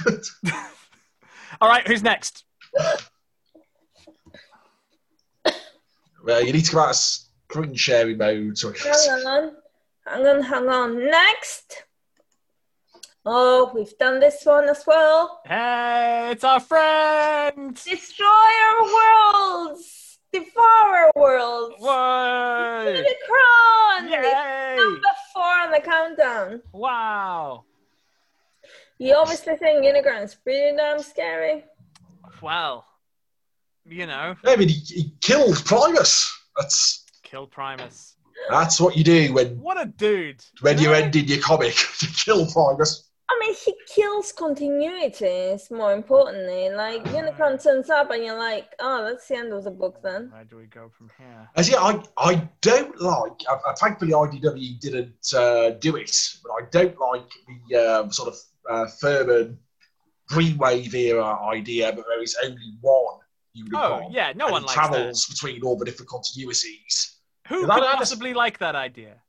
<laughs> <laughs> All right, who's next? Well, you need to come out of screen sharing mode. So Hang on. Hang on, hang on. Next. Oh, we've done this one as well. Hey, it's our friend. Destroyer worlds! Devour worlds! Whoa! Unicron! Yay! Number four on the countdown. Wow! You obviously think Unicron's pretty damn scary. Well, you know, I mean, he, he killed Primus. That's kill Primus. that's what you do when What a dude! when You you know? end in your comic. <laughs> you kill Primus. I mean, he kills continuities, more importantly. Like, Unicron turns up and you're like, oh, that's the end of the book then. Where do we go from here? As yeah, I I don't like. Uh, uh, thankfully, IDW didn't uh, do it, but I don't like the um, sort of uh, Furman Dreamwave era idea, but there is only one Unicron. Oh, yeah, no and one it likes that. travels between all the different continuities. Who That- could that- possibly like that idea?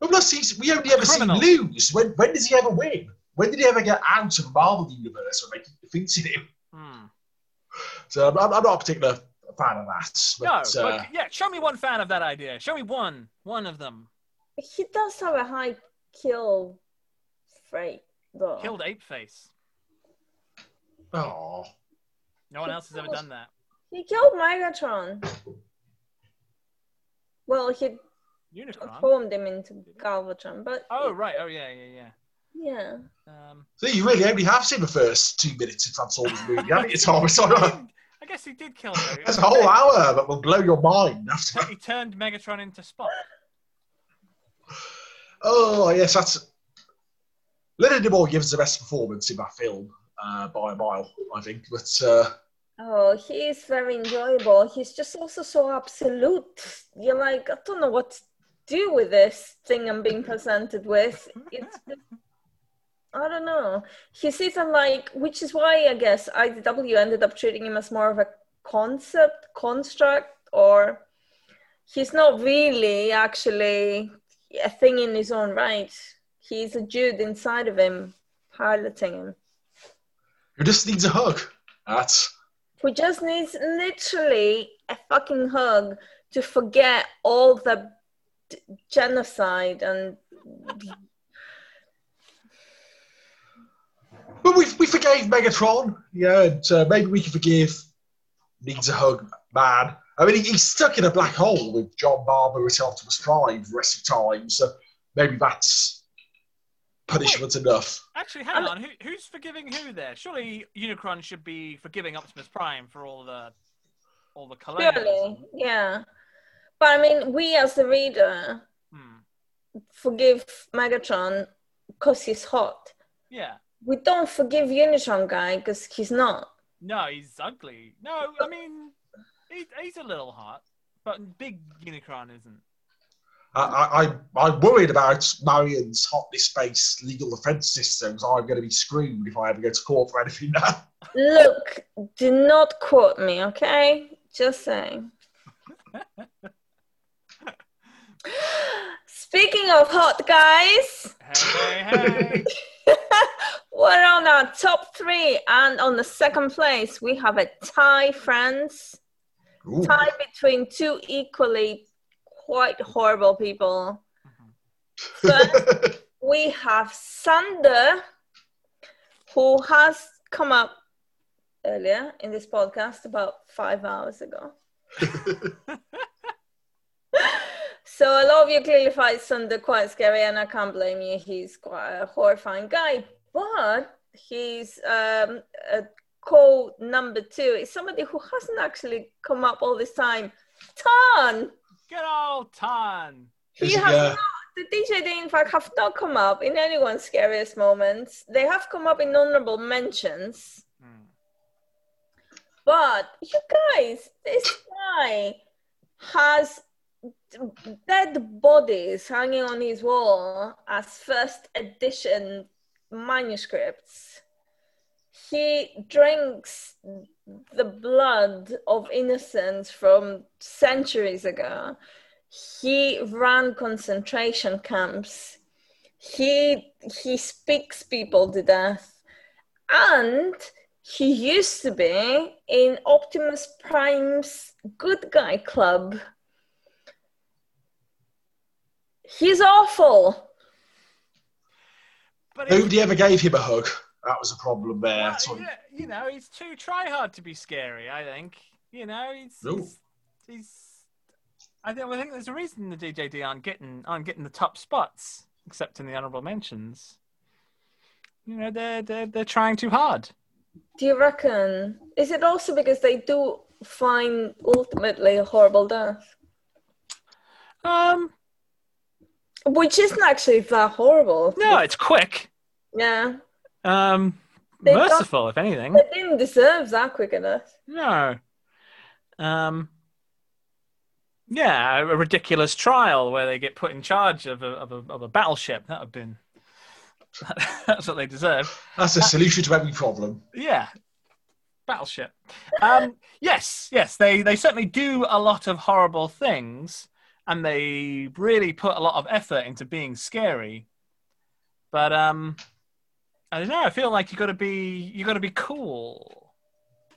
Unless he's, we only ever see him lose. When when does he ever win? When did he ever get out of the Marvel universe when they keep defeating him? Hmm. So I'm, I'm not a particular fan of that. No, uh, but yeah, show me one fan of that idea. Show me one, one of them. He does have a high kill rate, though. Killed Ape Face. oh, No one else has ever done that. He killed Megatron. Well, he Unicron. transformed him into Galvatron, but Oh right. Oh yeah, yeah, yeah. yeah. Um, so you really only have seen the first two minutes of Transformers movie, haven't you, Tom? It's I, not- I guess he did kill him. That's a whole hour that will blow your mind. After. He turned Megatron into Spock. Oh yes, that's. Leonard Nimoy gives the best performance in that film uh, by a mile, I think. But uh, Oh, he is very enjoyable. He's just also so absolute. You're like, I don't know what to do with this thing I'm being presented with. It's I don't know. He's even like, which is why I guess IDW ended up treating him as more of a concept, construct, or he's not really actually a thing in his own right. He's a dude inside of him, piloting him. who just needs a hug. That's who just needs literally a fucking hug to forget all the d- genocide and But we, we forgave Megatron, yeah, and uh, maybe we can forgive Needs a Hug Man. I mean, he, he's stuck in a black hole with John Barber as Optimus Prime for the rest of time, so maybe that's punishment enough. Actually, hang on. Who, who's forgiving who there? Surely Unicron should be forgiving Optimus Prime for all the all the Surely, yeah. But I mean, we as the reader Hmm. forgive Megatron because he's hot. Yeah. We don't forgive Unicron guy because he's not. No, he's ugly. No, I mean, he, he's a little hot, but big Unicron isn't. I, I, I- I'm worried about Marion's hotness based legal defense systems. I'm going to be screwed if I ever go to court for anything now. Look, do not quote me, okay? Just saying. Speaking of hot guys, Hey, hey, hey. <laughs> we're on our top three, and on the second place, we have a tie, friends. Ooh. Tie between two equally quite horrible people. First, <laughs> we have Sander, who has come up earlier in this podcast about five hours ago. <laughs> so a lot of you clearly find Sander quite scary, and I can't blame you. He's quite a horrifying guy. but he's um, a co number two is somebody who hasn't actually come up all this time. Tarn. Good old Tarn. He has uh, not. The DJD, in fact, have not come up in anyone's scariest moments. They have come up in honorable mentions. Hmm. But you guys, this guy has dead bodies hanging on his wall as first edition manuscripts. He drinks the blood of innocents from centuries ago. He ran concentration camps. He he speaks people to death. And he used to be in Optimus Prime's good guy club. He's awful. But he- Nobody ever gave him a hug. That was a problem there. well, So- yeah, you know, he's too try hard to be scary. I think. You know, he's No. he's, he's I think I think there's a reason the DJD aren't getting aren't getting the top spots, except in the honorable mentions. You know, they're they're they're trying too hard. Do you reckon? Is it also because they do find ultimately a horrible death? Um, Which isn't actually that horrible. no, it's quick. Yeah. Um, They don't- merciful, if anything. They didn't deserve that quick enough. No. Um. Yeah, a ridiculous trial where they get put in charge of a of a, of a battleship. That would have been. <laughs> That's what they deserve. That's a solution to every problem. Yeah, battleship. Um. Yes, yes. They they certainly do a lot of horrible things, and they really put a lot of effort into being scary. But um, I don't know. I feel like you got to be you got to be cool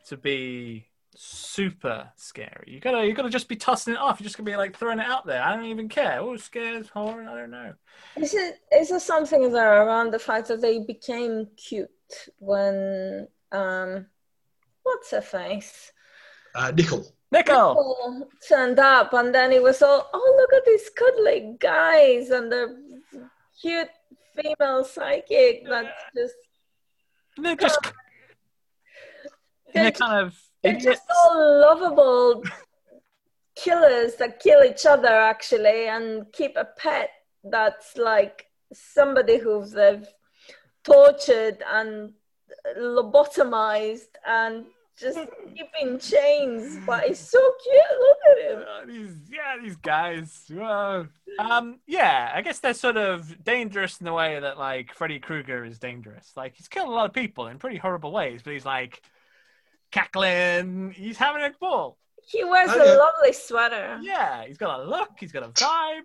to be super scary. You gotta you gotta just be tossing it off. You're just gonna be like throwing it out there. I don't even care. Oh, scares, horror. I don't know. Is it is there something there around the fact that they became cute when um what's her face? Uh, Nickel. Nickel. Nicole turned up and then it was all oh look at these cuddly guys and the cute female psychic that's just They're just. They're They're kind of they're idiots. just all lovable killers that kill each other actually and keep a pet that's like somebody who they've tortured and lobotomized and just keeping chains but he's so cute. Look at him. Uh, these yeah these guys. Whoa. um yeah i guess they're sort of dangerous in the way that like freddy krueger is dangerous. Like he's killed a lot of people in pretty horrible ways but he's like cackling. He's having a ball. He wears Oh, a yeah. lovely sweater. Yeah he's got a look he's got a vibe.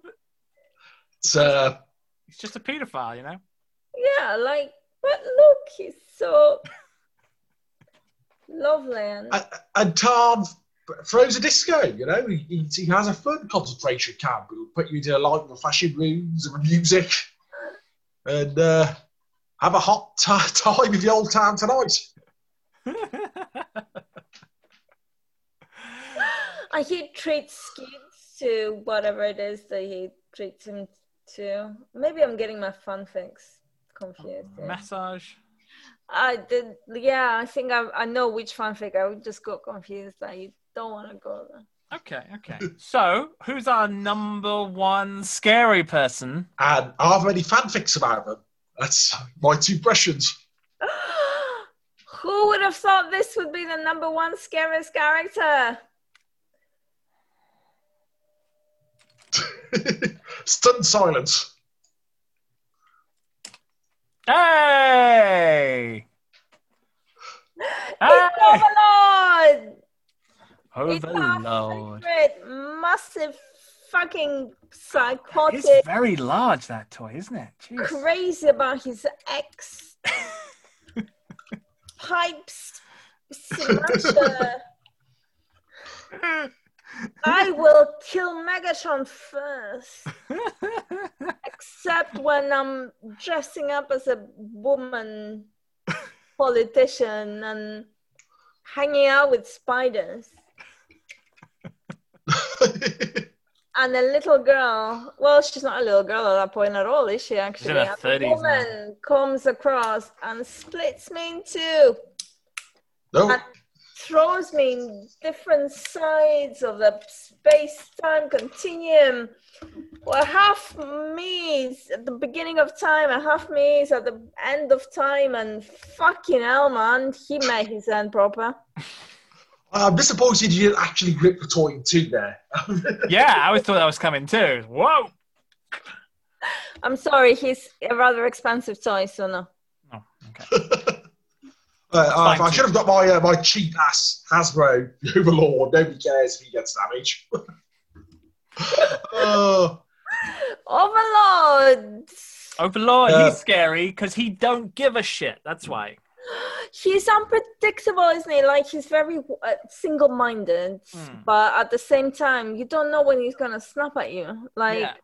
It's, uh, he's just a pedophile you know? Yeah like but look he's so lovely and and, and Tarn throws a disco, you know. He, he, he has a fun concentration camp. He'll put you into like the flashing rooms and the music and uh, have a hot <laughs> t- time with the old town tonight. And <laughs> he treats kids to whatever it is that he treats him to. Maybe I'm getting my fun things confused. here. massage I did, yeah. I think I, I know which fanfic. I would just got confused. I don't want to go there. okay okay so who's our number one scary person And I have many fanfics about them. That's my two impressions. <gasps> Who would have thought this would be the number one scariest character? <laughs> Stunned silence. Hey <laughs> It's hey Overlord! It's our overlord favorite massive fucking psychotic, It's very large, that toy, isn't it? Jeez. crazy about his ex. <laughs> Pipes smasher. <laughs> I will kill Megatron first. <laughs> Except when I'm dressing up as a woman politician and hanging out with spiders. <laughs> and a little girl. Well, she's not a little girl at that point at all, is she? Actually, her And the 30s now. woman comes across and splits me in two, No, And- throws me in different sides of the space-time continuum. Well, half me is at the beginning of time, and half me is at the end of time. And fucking hell, man, he made his end proper. <laughs> I'm disappointed you didn't actually grip the toy in two there. <laughs> Yeah, I always thought that was coming too. Whoa. I'm sorry, he's a rather expensive toy, so no. Oh, okay. <laughs> Uh, uh, I should have got my uh, my cheap ass Hasbro <laughs> Overlord. Nobody cares if he gets damage. <laughs> uh, Overlord! Overlord, Uh, he's scary because he don't give a shit. That's why. <gasps> He's unpredictable, isn't he? Like, he's very uh, single minded, Hmm. but at the same time, you don't know when he's gonna snap at you. Like, yeah.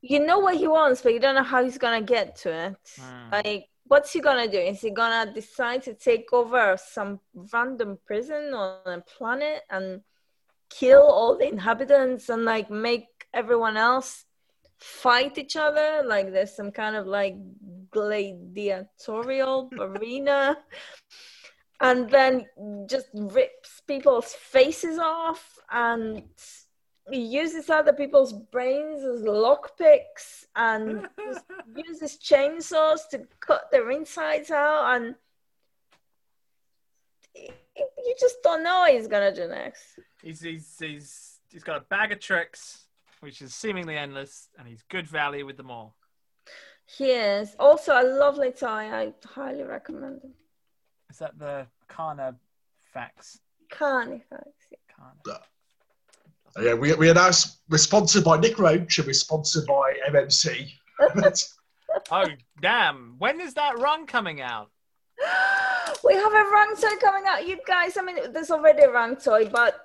you know what he wants, but you don't know how he's gonna get to it. Hmm. Like, what's he gonna do? Is he gonna decide to take over some random prison on a planet and kill all the inhabitants and like make everyone else fight each other? Like, there's some kind of like gladiatorial <laughs> arena, and then just rips people's faces off and he uses other people's brains as lockpicks and <laughs> uses chainsaws to cut their insides out and you just don't know what he's gonna do next He's, he's, he's, he's got a bag of tricks, which is seemingly endless, and he's good value with them all. he is also a lovely tie i highly recommend him Is that the Kana fax? carnifex Kana. Yeah, we, we are now s- we're sponsored by Nick Roche and we're sponsored by MMC. <laughs> Oh, damn. When is that Rung coming out? <gasps> we have a Rung toy coming out you guys i mean there's already a Rung toy but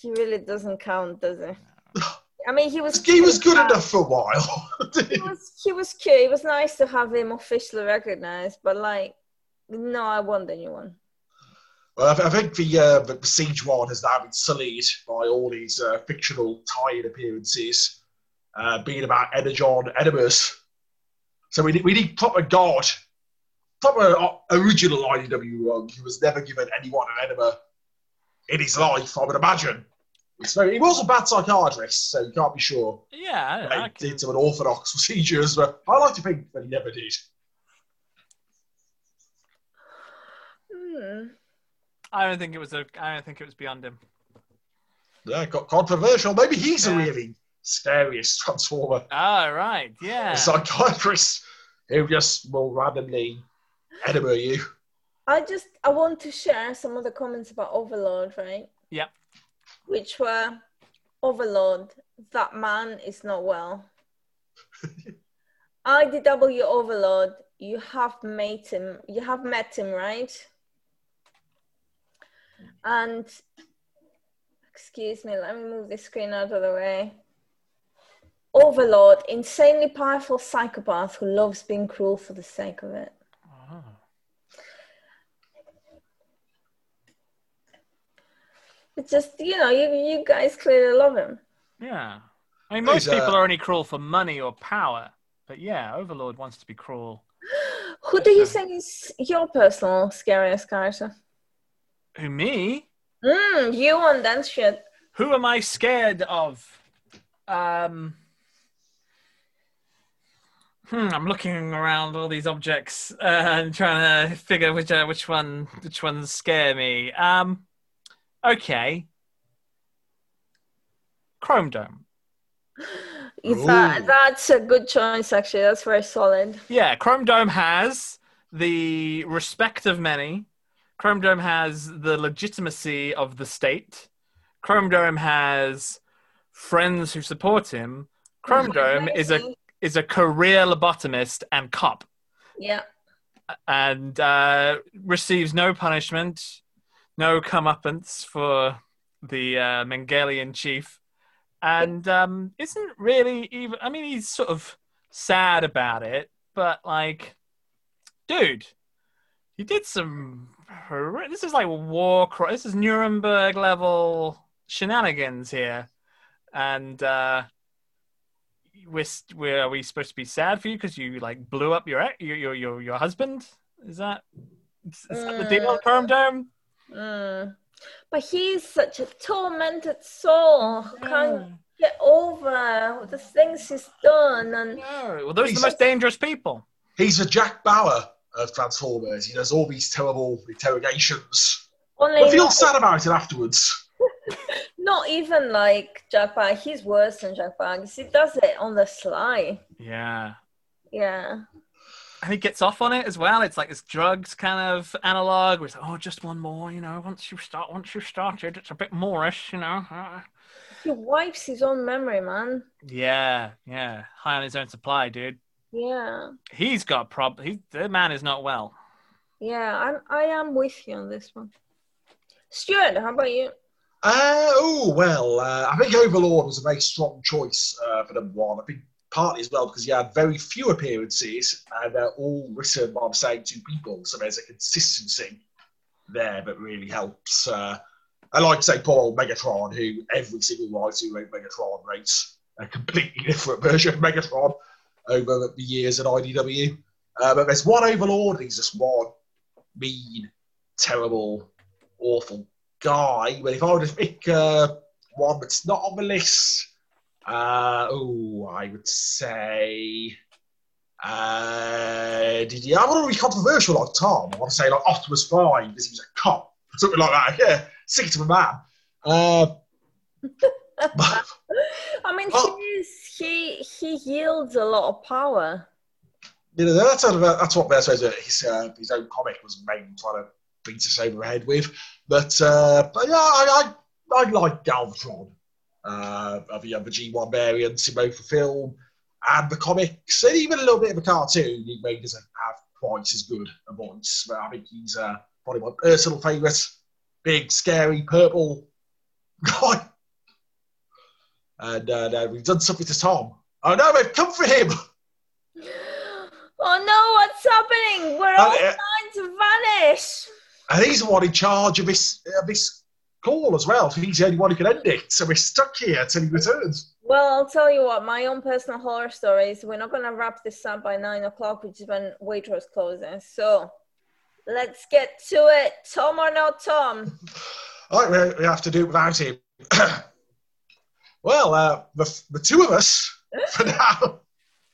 he really doesn't count does he <sighs> i mean he was he was good enough for a while. <laughs> he was he was cute. It was nice to have him officially recognized, but like, no, I want the new one. Well, I, I think the, uh, the Siege one has now been sullied by all these uh, fictional tie-in appearances, uh, being about Energon enemas. So we need, we need proper God, proper uh, original IDW one who was never given anyone an enema in his life, I would imagine. So he was a bad psychiatrist, so you can't be sure. Yeah, I, I He can, did some unorthodox <laughs> procedures, but I like to think that he never did. Hmm. I don't think it was a. I don't think it was beyond him. Yeah, got controversial. Maybe he's Yeah. a really scariest transformer. Ah, right. Yeah. a psychiatrist who just will randomly enema you. I just I want to share some of the comments about Overlord, right? Yeah. Which were Overlord, that man is not well. <laughs> IDW Overlord, you have met him. You have met him, right? And excuse me, let me move this screen out of the way. Overlord, insanely powerful psychopath who loves being cruel for the sake of it. Oh. It's just you know, you you guys clearly love him. Yeah. I mean, most He's, uh, people are only cruel for money or power. But yeah, Overlord wants to be cruel. <gasps> Who do you think is your personal scariest character? Who, me? Mm, you and that shit. Who am I scared of? Um. Hmm, I'm looking around all these objects uh, and trying to figure which uh, which one which ones scare me. Um, okay. Chromedome. Is that, that's a good choice, actually. That's very solid. Yeah, Chromedome has the respect of many. Chromedome has the legitimacy of the state. Chromedome has friends who support him. Chromedome is a is a career lobotomist and cop, Yeah. and uh, receives no punishment, no comeuppance for the uh, Mengelian chief, and um, isn't really even. I mean, he's sort of sad about it, but like, dude, he did some. Horri- This is like war. cri- This is Nuremberg level shenanigans here, and uh, we're, we're, are we supposed to be sad for you because you like blew up your your your your, your husband? Is that is that the deal, Uh, Perm Dome? Mm. But he's such a tormented soul. who Can't get over the things he's done, and No. Well, those are the most dangerous people. He's a Jack Bauer of Transformers. He does all these terrible interrogations. only I feel not, sad about it afterwards. <laughs> not even like Jack Bauer. He's worse than Jack Bauer. He does it on the sly. Yeah. Yeah. And he gets off on it as well. It's like this drugs kind of analog. Where it's oh, just one more. You know, once you start, once you started, it's a bit moreish. You know. He wipes his own memory, man. Yeah, yeah. High on his own supply, dude. Yeah. He's got prob. He the man is not well. Yeah, I'm, I am with you on this one. Stuart, how about you? Uh, oh, well, uh, I think Overlord was a very strong choice uh, for number one. I think partly as well because he had very few appearances and they're all written by the same two people. So there's a consistency there that really helps. Uh, I like to say poor old Megatron, who every single writer who wrote Megatron writes a completely different version of Megatron over the years at IDW. Uh, but there's one Overlord, he's just one mean, terrible, awful guy. But if I were to pick uh, one that's not on the list, uh, oh, I would say. Uh, did? I want to be controversial like Tom. I want to say like Optimus Prime because he was a cop, something like that. Yeah, sick to a man. Uh, but- <laughs> I mean, he is, he he yields a lot of power. you know, that's of that's what I suppose uh, his uh, his own comic was mainly trying to beat us over the head with. But uh, but yeah, I I, I like Galvatron uh, of the, of the G1 variants in both the film and the comics, and even a little bit of a cartoon. He made doesn't have quite as good a voice, but I think he's uh, probably my personal favourite. Big, scary, purple <laughs> guy. And uh, we've done something to Tom. Oh no, they've come for him. <gasps> Oh no, what's happening? We're all Uh, trying to vanish. And he's the one in charge of this, of this call as well. He's the only one who can end it. So we're stuck here till he returns. Well, I'll tell you what, my own personal horror story is we're not going to wrap this up by nine o'clock, which is when Waitrose closes. So let's get to it. Tom or not Tom? <sighs> All right, we have to do it without him. <clears throat> well, uh, the, the two of us <laughs> for now.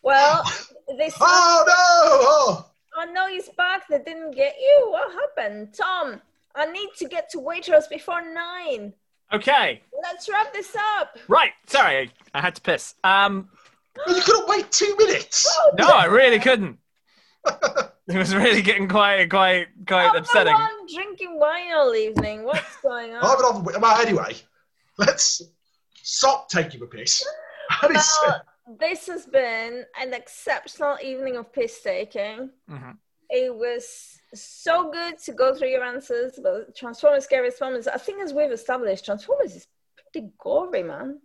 Well, they. this. <laughs> Oh no! Oh. I know he's back. They didn't get you. What happened? Tom, I need to get to Waitrose before nine. Okay. Let's wrap this up. Right. Sorry, I had to piss. Um. You couldn't wait two minutes. No, I really couldn't. <laughs> It was really getting quite, quite, quite I'm the upsetting. one drinking wine all evening. What's going on? I'm on. Well, anyway, let's stop taking the piss. <laughs> And Well, this has been an exceptional evening of piss taking. Mhm. It was so good to go through your answers about Transformers Scariest Moments. I think, as we've established, Transformers is pretty gory, man.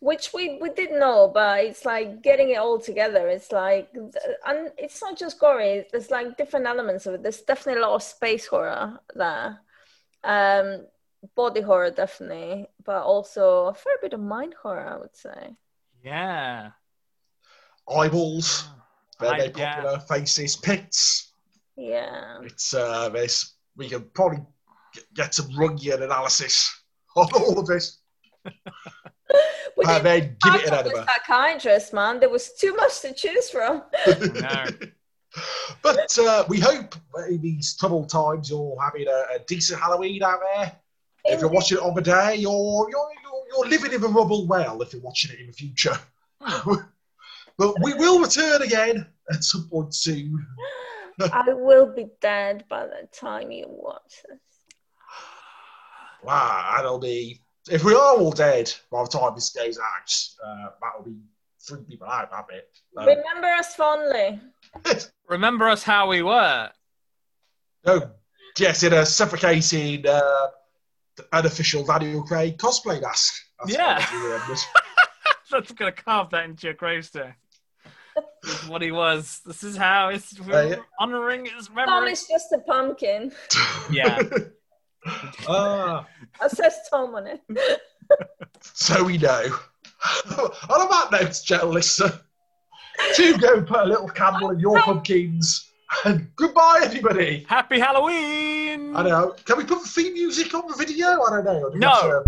Which we, we did know, but it's like getting it all together. It's like, and it's not just gory. There's like different elements of it. There's definitely a lot of space horror there, um, body horror definitely, but also a fair bit of mind horror, I would say. Yeah. eyeballs, I- very yeah. popular. Faces, pits. Yeah. It's uh, this. We can probably get, some Rungian analysis <laughs> on all of this, <laughs> We didn't then give it an enema. psychiatrist, man. There was too much to choose from. No. <laughs> but uh, we hope in these troubled times you're having a, a decent Halloween out there. If you're watching it on the day, you're, you're, you're, you're living in the rubble well if you're watching it in the future. <laughs> but we will return again at some point soon. <laughs> I will be dead by the time you watch this. <sighs> Wow, that'll be. If we are all dead by the time this goes out, uh, that'll be three people out, that bit. Um, Remember us fondly. <laughs> Remember us how we were. oh, yes, in a suffocating, uh, unofficial Daniel Craig cosplay mask. That's Yeah. what we remembered. That's gonna carve that into your gravestone. This is what he was. This is how it's Uh, <laughs> yeah. honoring his memory. Tom memory. is just a pumpkin. <laughs> <laughs> Yeah. Ah, That says Tom on it. so we know. On a that note, gentle listener, to go put a little candle in your pumpkins. And goodbye, everybody. Happy Halloween! I know. Can we put the theme music on the video? I don't know. No.